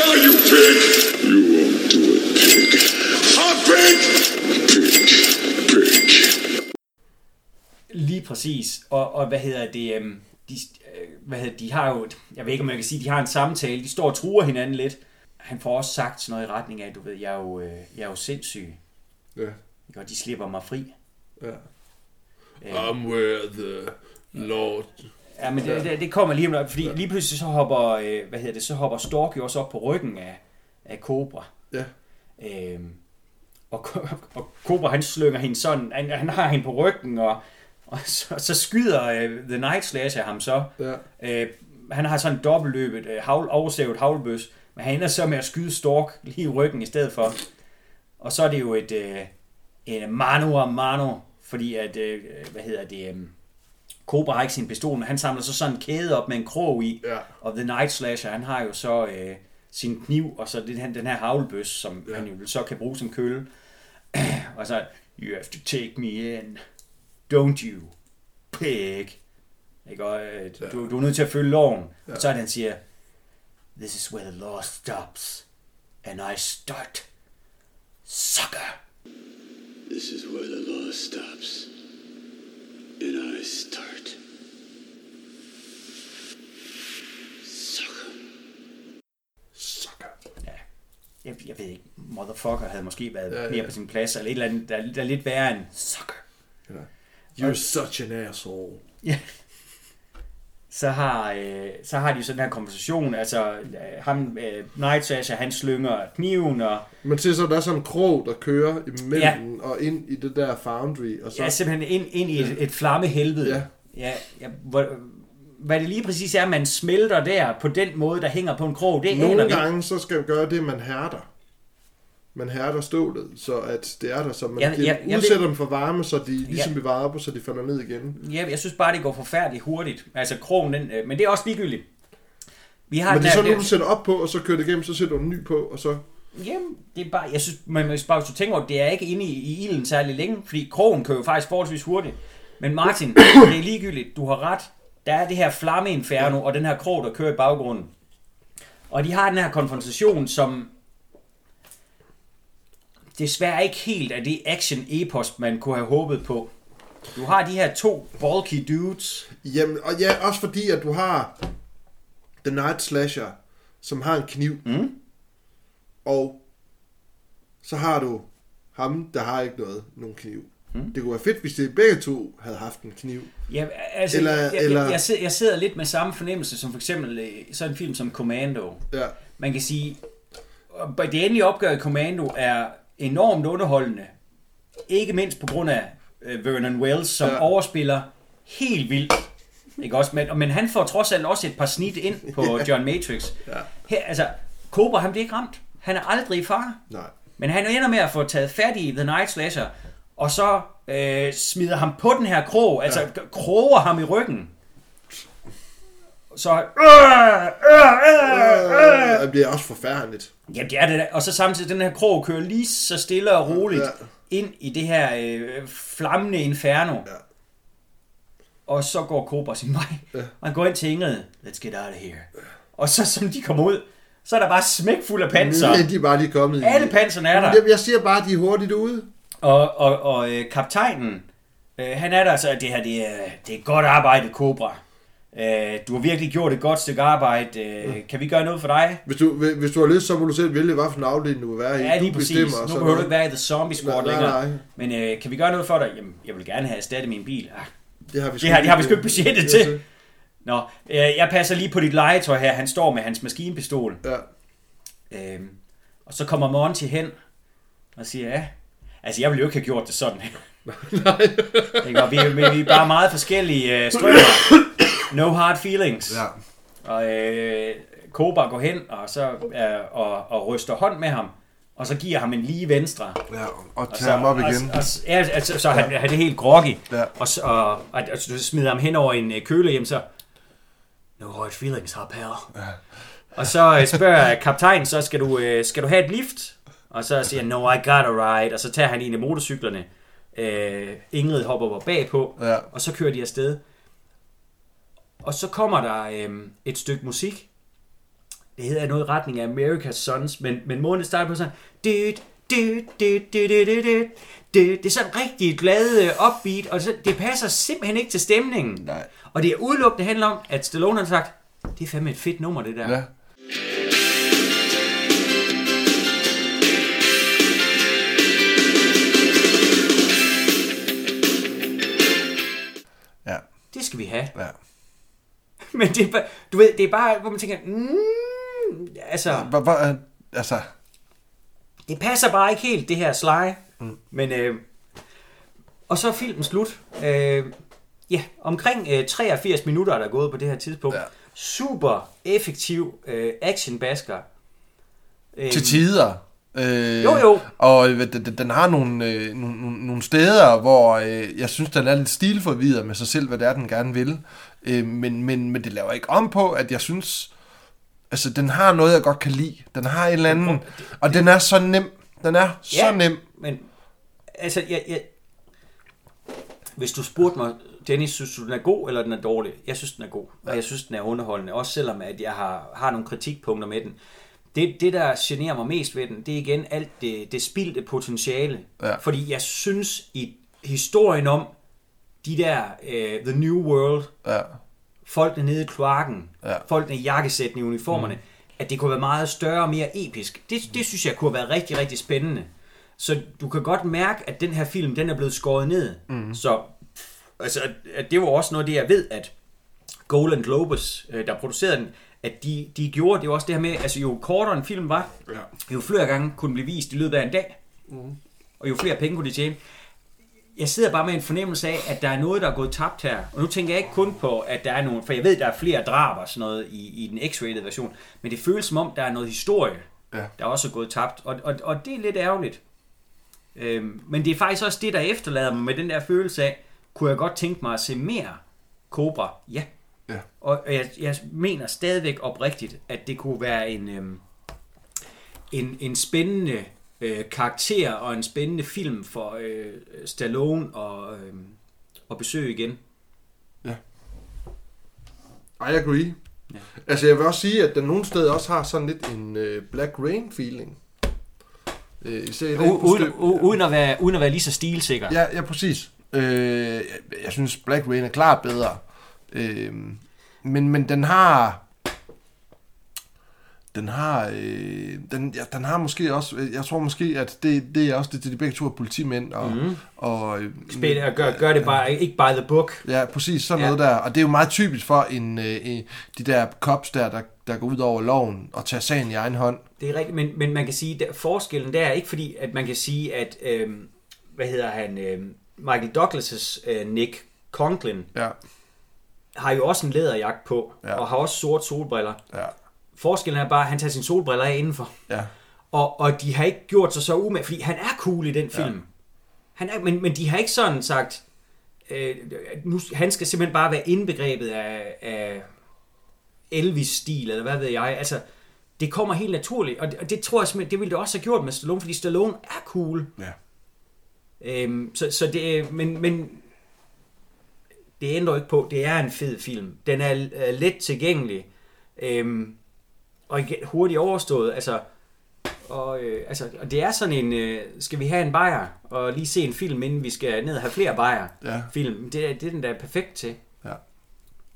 Oh, you pig! You won't do it, pig. Oh, pig! Pig, pig. Lige præcis. Og, og hvad hedder det? øhm, De, øh, hvad hedder, de har jo, jeg ved ikke om jeg kan sige, de har en samtale. De står og truer hinanden lidt. Han får også sagt sådan noget i retning af, du ved, jeg er jo, øh, jeg er jo sindssyg. Ja. Ikke? Og de slipper mig fri. Ja. Øh, I'm where the Lord... Ja, men det, det, det kommer lige om lidt, fordi lige pludselig så hopper, øh, hvad hedder det, så hopper Stork jo også op på ryggen af, af Cobra. Ja. Øhm, og, og Cobra han slynger hende sådan, han, han har hende på ryggen, og, og så, så skyder øh, The Night Slasher ham så. Ja. Øh, han har sådan dobbeltløbet, øh, havl, oversævet havlbøs, men han ender så med at skyde Stork lige i ryggen i stedet for. Og så er det jo et, øh, en mano a mano, fordi at, øh, hvad hedder det, øh, Cobra har ikke sin pistol, men han samler så sådan en kæde op med en krog i, Ja. og The Night Slasher, han har jo så øh, sin kniv, og så den, her- den her havlbøs, som ja. han jo så kan bruge som kølle. og så, you have to take me in, don't you, pig. Ikke? Og, øh, du, du er nødt til at følge loven. Ja. Og så er det, han siger, This is where the law stops, and I start. Sucker! This is where the law stops. And I start. Sucker. Jeg, jeg ved ikke, motherfucker havde måske været Ja, ja, ja. mere på sin plads, eller et eller andet, der, der er lidt værre end sucker. You're such an asshole. Ja. Så har, øh, så har de sådan her konversation, altså øh, ham, øh, Night Sasha, han slynger kniven, og Man ser så, der er sådan en krog, der kører imellem ja. og ind i det der foundry. Og så, ja, simpelthen ind, ind i et, et flammehelvede. Ja. ja, ja hvor, hvad det lige præcis er, man smelter der på den måde, der hænger på en krog, det aner Nogle ikke. gange så skal man gøre det, man hærder. Man hærder stålet, så at det er der, så man ja, ja, jeg udsætter ved- dem for varme, så de ligesom Ja. bliver varme, så de falder ned igen. Ja, jeg synes bare, det går forfærdeligt hurtigt. Altså krogen, den, øh, men det er også ligegyldigt. Vi har Men det er den så her- nu, du sætter op på, og så kører det igennem, så sætter du en ny på, og så... Jamen, det er bare, jeg synes, man, hvis bare hvis du tænker over, det, det er ikke inde i, i ilden særlig længe, fordi krogen kører jo faktisk forholdsvis hurtigt. Men Martin, det er ligegyldigt, du har ret. Der er det her flammeinferno, og den her krog, der kører i baggrunden. Og de har den her konfrontation, som desværre ikke helt er det action-epos, man kunne have håbet på. Du har de her to bulky dudes. Jamen, og ja, også fordi, at du har The Night Slasher, som har en kniv. Mm. Og så har du ham, der har ikke noget, nogen kniv. Mm. Det kunne være fedt, hvis de begge to havde haft en kniv. Ja, altså, Eller- jeg, jeg, eller- jeg, jeg, sidder, jeg sidder lidt med samme fornemmelse som for eksempel øh, sådan en film som Commando. Ja. Man kan sige, at det endelige opgør i Commando er enormt underholdende. Ikke mindst på grund af øh, Vernon Wells, som Ja. ja. overspiller helt vildt. Ikke også? Men, men han får trods alt også et par snit ind på John Matrix. Ja. Her, altså, Cobra, han bliver ikke ramt. Han er aldrig i fare. Nej. Men han ender med at få taget fat i The Night Slasher, og så øh, smider ham på den her krog, altså ja. kroger ham i ryggen. Så... Øh, øh, øh, øh. Det bliver også forfærdeligt. Ja, det er det da. Og så samtidig, den her krog kører lige så stille og roligt Ja. ja. ind i det her øh, flammende inferno. Ja. Og så går Cobra sin vej. Ja. Og han går ind til Ingrid. Let's get out of here. Og så som de kommer ud, så er der bare smæk fuld af panser. Ja, de er bare lige kommet. Alle panserne er der. Jamen, Jeg siger bare, at de er hurtigt ude. Og, og, og øh, kaptajnen, øh, han er der, så det her, det er, det er godt arbejde, Cobra. Øh, du har virkelig gjort et godt stykke arbejde. Øh, kan vi gøre noget for dig? Hvis du, hvis du har lyst, så må du selv vælge, hvad for en afdeling du vil være i. Ja, du lige præcis. bestemmer. Nu behøver du ikke være i The Zombie Squad Nej, nej, længere. nej. Men øh, kan vi gøre noget for dig? Jamen, jeg vil gerne have erstattet min bil. Ah, Det har vi det har, det har vi sgu ikke budgettet Ja, til. Nå, øh, jeg passer lige på dit legetøj her. Han står med hans maskinpistol. Ja. Øhm, og så kommer Monty hen og siger, ja, altså jeg ville jo ikke have gjort det sådan her. Ikke? Og vi, vi, er bare meget forskellige øh, strømmer. No hard feelings. Ja. Og øh, Koba går hen og, så, øh, og, og ryster hånd med ham. Og så giver ham en lige venstre. Ja, og Og tager ham op igen. Og, og, ja, altså, så han, han er helt groggy. Ja. Og, så- og, og, og så smider ham hen over en øh, køle hjem, så... No hard feelings, har pal. Ja. Og så øh, spørger kaptajnen, så skal du, øh, skal du have et lift? Og så siger han, no, I got a ride. Og så tager han en af motorcyklerne. Øh, Ingrid hopper på bagpå. Ja. Og så kører de afsted. Og så kommer der øh, et stykke musik. Det hedder noget i retning af America's Sons, men, men måden det starter på sådan... Dyt, dyt, dyt, dyt, dyt, dyt, det er sådan rigtig glad øh, upbeat, og så, det passer simpelthen ikke til stemningen. Nej. Og det er udelukkende handler om, at Stallone har sagt, det er fandme et fedt nummer, det der. Ja. Det skal vi have. Ja. Men det er bare, du ved, det er bare, hvor man tænker, mm, altså, Hvor, hvor, altså, det passer bare ikke helt, det her Sly. Mm. Men, øh, og så er filmen slut. Øh, ja, omkring øh, 83 minutter er der gået på det her tidspunkt. Ja. Super effektiv øh, actionbasker. Øh, til tider. Øh, Jo, jo. Og øh, den, den- har nogle, øh, nogle, nogle- steder, hvor øh, jeg synes, den er lidt stilforvidret med sig selv, hvad det er, den gerne vil. Øh, men, men, men det laver ikke om på, at jeg synes... Altså, den har noget, jeg godt kan lide. Den har en eller anden... Og den er så nem. Den er så Ja. nem. Men altså, jeg, jeg, hvis du spurgte mig Dennis, synes du, den er god, eller den er dårlig? Jeg synes, den er god, og jeg synes, den er underholdende, også selvom at jeg har, har nogle kritikpunkter med den. Det, det, der generer mig mest ved den, det er igen alt det, det spildte potentiale. Ja. Fordi jeg synes, i historien om de der uh, The New World, Ja. folkene nede i kloakken, Ja. folkene i jakkesætten i uniformerne, mm. at det kunne være meget større og mere episk. Det, det synes jeg kunne have været rigtig, rigtig spændende. Så du kan godt mærke, at den her film, den er blevet skåret ned. Mm. Så altså, at- at det var også noget det, jeg ved, at Golden Globus, øh, der producerede den, at de, de gjorde, det var også det her med, altså jo kortere en film var, Ja. jo flere gange kunne den blive vist i løbet af en dag, mm. og jo flere penge kunne de tjene. Jeg sidder bare med en fornemmelse af, at der er noget, der er gået tabt her. Og nu tænker jeg ikke kun på, at der er nogle, for jeg ved, der er flere drab og sådan noget i, i den x-rated version, men det føles som om, der er noget historie, Ja. der også er gået tabt, og, og, og det er lidt ærgerligt. Øhm, men det er faktisk også det, der efterlader mig med den der følelse af, kunne jeg godt tænke mig at se mere Cobra? Ja. Ja. Og jeg, jeg mener stadigvæk oprigtigt, at det kunne være en, øhm, en, en spændende øh, karakter og en spændende film for øh, Stallone og, øh, at besøge igen. I agree. Ja. Altså, jeg vil også sige, at den nogle steder også har sådan lidt en øh, Black Rain-feeling. Øh, især i U- uden, u- uden, at være, uden at være lige så stilsikker. Ja, ja, præcis. Øh, jeg, jeg synes, Black Rain er klart bedre. Øh, men, men den har... Den har, øh, den, ja, den har måske også, øh, jeg tror måske, at det, det er også det, det de begge to er politimænd, og, mm. og øh, Spil, gør, gør det bare, ikke by the book. Ja, præcis, sådan Ja. noget der. Og det er jo meget typisk for en, øh, de der cops der, der, der går ud over loven og tager sagen i egen hånd. Det er rigtigt, men, men man kan sige, at forskellen der er ikke fordi, at man kan sige, at, øhm, hvad hedder han, øhm, Michael Douglas' øh, Nick Conklin Ja, har jo også en læderjagt på, ja. Og har også sort solbriller. ja, Forskellen er bare, at han tager sine solbriller af indenfor. ja. Og, og de har ikke gjort sig så umage, fordi han er cool i den film. Ja. Han er, men, men de har ikke sådan sagt, øh, nu, han skal simpelthen bare være indbegrebet af, af Elvis-stil, eller hvad ved jeg. Altså, det kommer helt naturligt, og det, og det tror jeg simpelthen, det ville det også have gjort med Stallone, fordi Stallone er cool. Ja. Øhm, så, så det men, men det ændrer ikke på, det er en fed film. Den er øh, let tilgængelig, øhm, og igen, hurtigt overstået. Altså, og, øh, altså, og det er sådan en, øh, skal vi have en bajer, og lige se en film, inden vi skal ned og have flere bajer Ja. film. Det, er- det er den, der er perfekt til. Ja.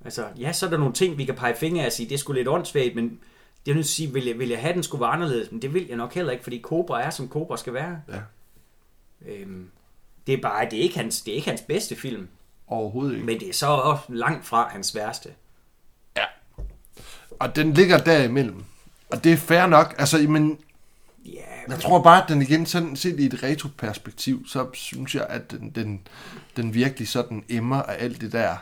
Altså, ja, så er der nogle ting, vi kan pege fingre af og sige, det er sgu lidt åndssvagt, men det er nødt til at sige, vil jeg, vil jeg have den skulle være anderledes? Men det vil jeg nok heller ikke, fordi Cobra er, som Cobra skal være. Ja. Øhm, det er bare, det er, ikke hans, det er ikke hans bedste film, Overhovedet ikke. men det er så også langt fra hans værste. Og den ligger derimellem. Og det er fair nok. Altså, men Ja, jeg tror bare, at den igen, sådan set i et retroperspektiv, så synes jeg, at den, den, den virkelig sådan emmer af alt det der.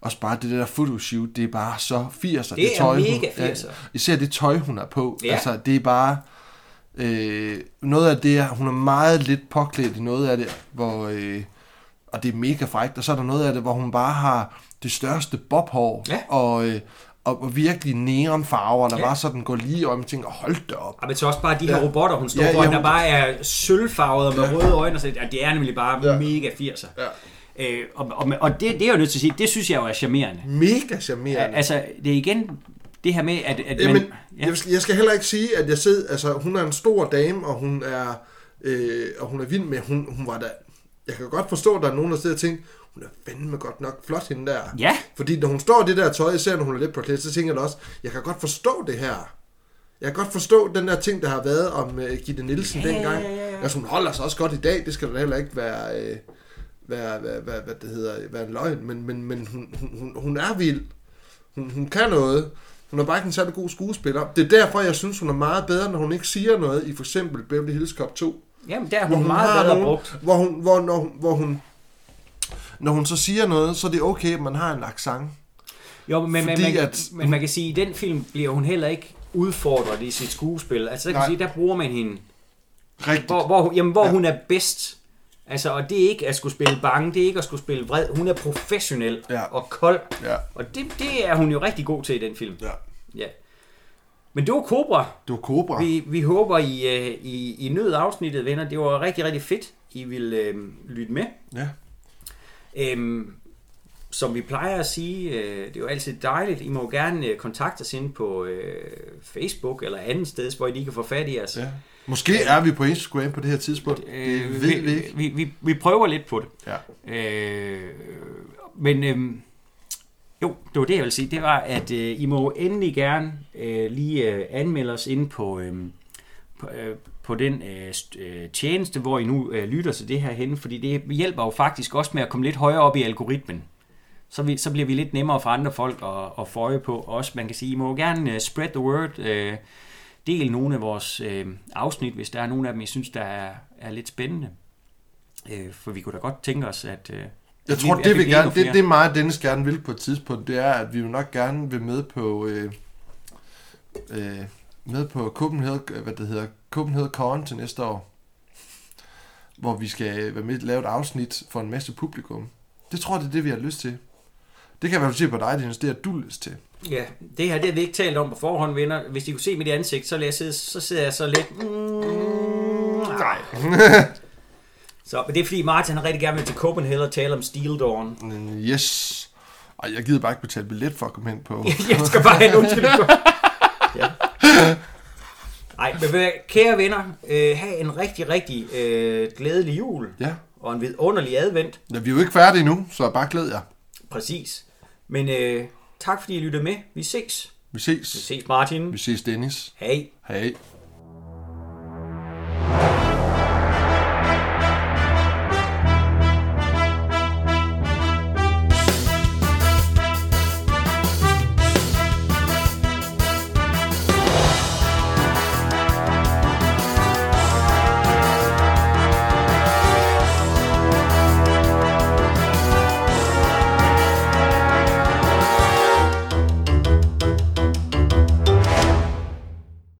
Også bare det der photoshoot, det er bare så 80'er. Det er tøj, hun- mega 80'er. Ja, især det tøj, hun er på. Ja. Altså, det er bare... Øh, noget af det, er- hun er meget lidt påklædt i noget af det, hvor... Øh, og det er mega frækt. Og så er der noget af det, hvor hun bare har det største bobhår. Ja. Og, øh, og, og virkelig neonfarver, der Ja. ja. bare sådan går lige om og tænker, hold da op. Og men så også bare de her Ja. robotter, hun står Ja, ja, ja, foran, hun- der bare er sølvfarvet med røde øjne. Og så, ja, det er nemlig bare ja. Ja. mega 80'er. Ja. Øh, og og, og det, det er jeg jo nødt til at sige, det synes jeg jo er charmerende. Mega charmerende. Altså, det er igen det her med, at, at Jamen, man... ja. jeg, skal, jeg skal heller ikke sige, at jeg sidder... Altså, hun er en stor dame, og hun er, øh, og hun er vild med... Hun, hun var da... Jeg kan godt forstå, at der er nogen, der sidder og tænker, hun er fandme godt nok flot, hende der. Ja. Fordi når hun står i det der tøj, især når hun er lidt på klædt, så tænker jeg også, jeg kan godt forstå det her. Jeg kan godt forstå den der ting, der har været om uh, Gitte Nielsen Ja, dengang. ja, ja, ja. Altså, hun holder sig også godt i dag. Det skal da heller ikke være... Øh, være, være, være, hvad det hedder, være en løgn, men, men, men hun, hun, hun, hun er vild. Hun, hun kan noget. Hun er bare ikke en særlig god skuespiller. Det er derfor, jeg synes, hun er meget bedre, når hun ikke siger noget i for eksempel Beverly Hills Cop 2. Jamen, der er Hvor hun hun meget bedre brugt. hvor hun, hvor, når, hun- hvor hun, når hun så siger noget, så er det okay, at man har en accent. Jo, men, Fordi man, at- men man kan sige, at i den film bliver hun heller ikke udfordret i sit skuespil. Altså, der kan Nej. sige, der bruger man hende, Rigtigt. hvor, hvor, hun- jamen, hvor Ja. hun er bedst. Altså, og det er ikke at skulle spille bange, det er ikke at skulle spille vred. Hun er professionel Ja. og kold. Ja. Og det, det er hun jo rigtig god til i den film. Ja. ja. Men det var Cobra. Det var Cobra. Vi, vi håber, I, øh, I, I nød afsnittet, venner. Det var rigtig, rigtig fedt, I vil øh, lytte med. Ja. Øhm, som vi plejer at sige, øh, det er jo altid dejligt. I må gerne øh, kontakte os inde på øh, Facebook eller andet sted, hvor I lige kan få fat i os. Ja. Måske er vi på Instagram på det her tidspunkt. Det Øh, ved vi, vi ikke. Vi, vi, vi prøver lidt på det. Ja. Øh, men øh, jo, det var det, jeg ville sige. Det var, at øh, I må endelig gerne øh, lige øh, anmelde os ind på, øh, på, øh, på den øh, øh, tjeneste, hvor I nu øh, lytter til det her henne, fordi det hjælper jo faktisk også med at komme lidt højere op i algoritmen. Så, vi, så bliver vi lidt nemmere for andre folk at, at få øje på os. Man kan sige, I må gerne øh, spread the word. øh, del nogle af vores øh, afsnit, hvis der er nogle af dem, I synes, der er, er lidt spændende. Øh, for vi kunne da godt tænke os, at... Øh, jeg tror, det, vi gerne, det, det er meget, Dennis gerne vil på et tidspunkt, det er, at vi jo nok gerne vil med på, øh, øh, med på Copenhagen, hvad det hedder, Copenhagen Con til næste år, hvor vi skal være med at lave et afsnit for en masse publikum. Det tror jeg, det er det, vi har lyst til. Det kan jeg i hvert fald se på dig, Dennis, det har du lyst til. Ja, det her det har vi ikke talt om på forhånd, venner. Hvis I kunne se mit ansigt, så, jeg sidde, så sidder jeg så lidt... Mm, nej. så, men det er fordi Martin har rigtig gerne vil til Copenhagen og tale om Steel Dawn. Mm, Yes. Ej, jeg gider bare ikke betale billet for at komme hen på. jeg skal bare have en undskyldning. ja. Ej, men kære venner, øh, have en rigtig, rigtig øh, glædelig jul. Ja. Og en vidunderlig advent. ja. Vi er jo ikke færdige nu, så bare glæd jer. Præcis. Men øh, tak fordi I lyttede med. Vi ses. Vi ses. Vi ses, Martin. Vi ses, Dennis. Hej. Hej.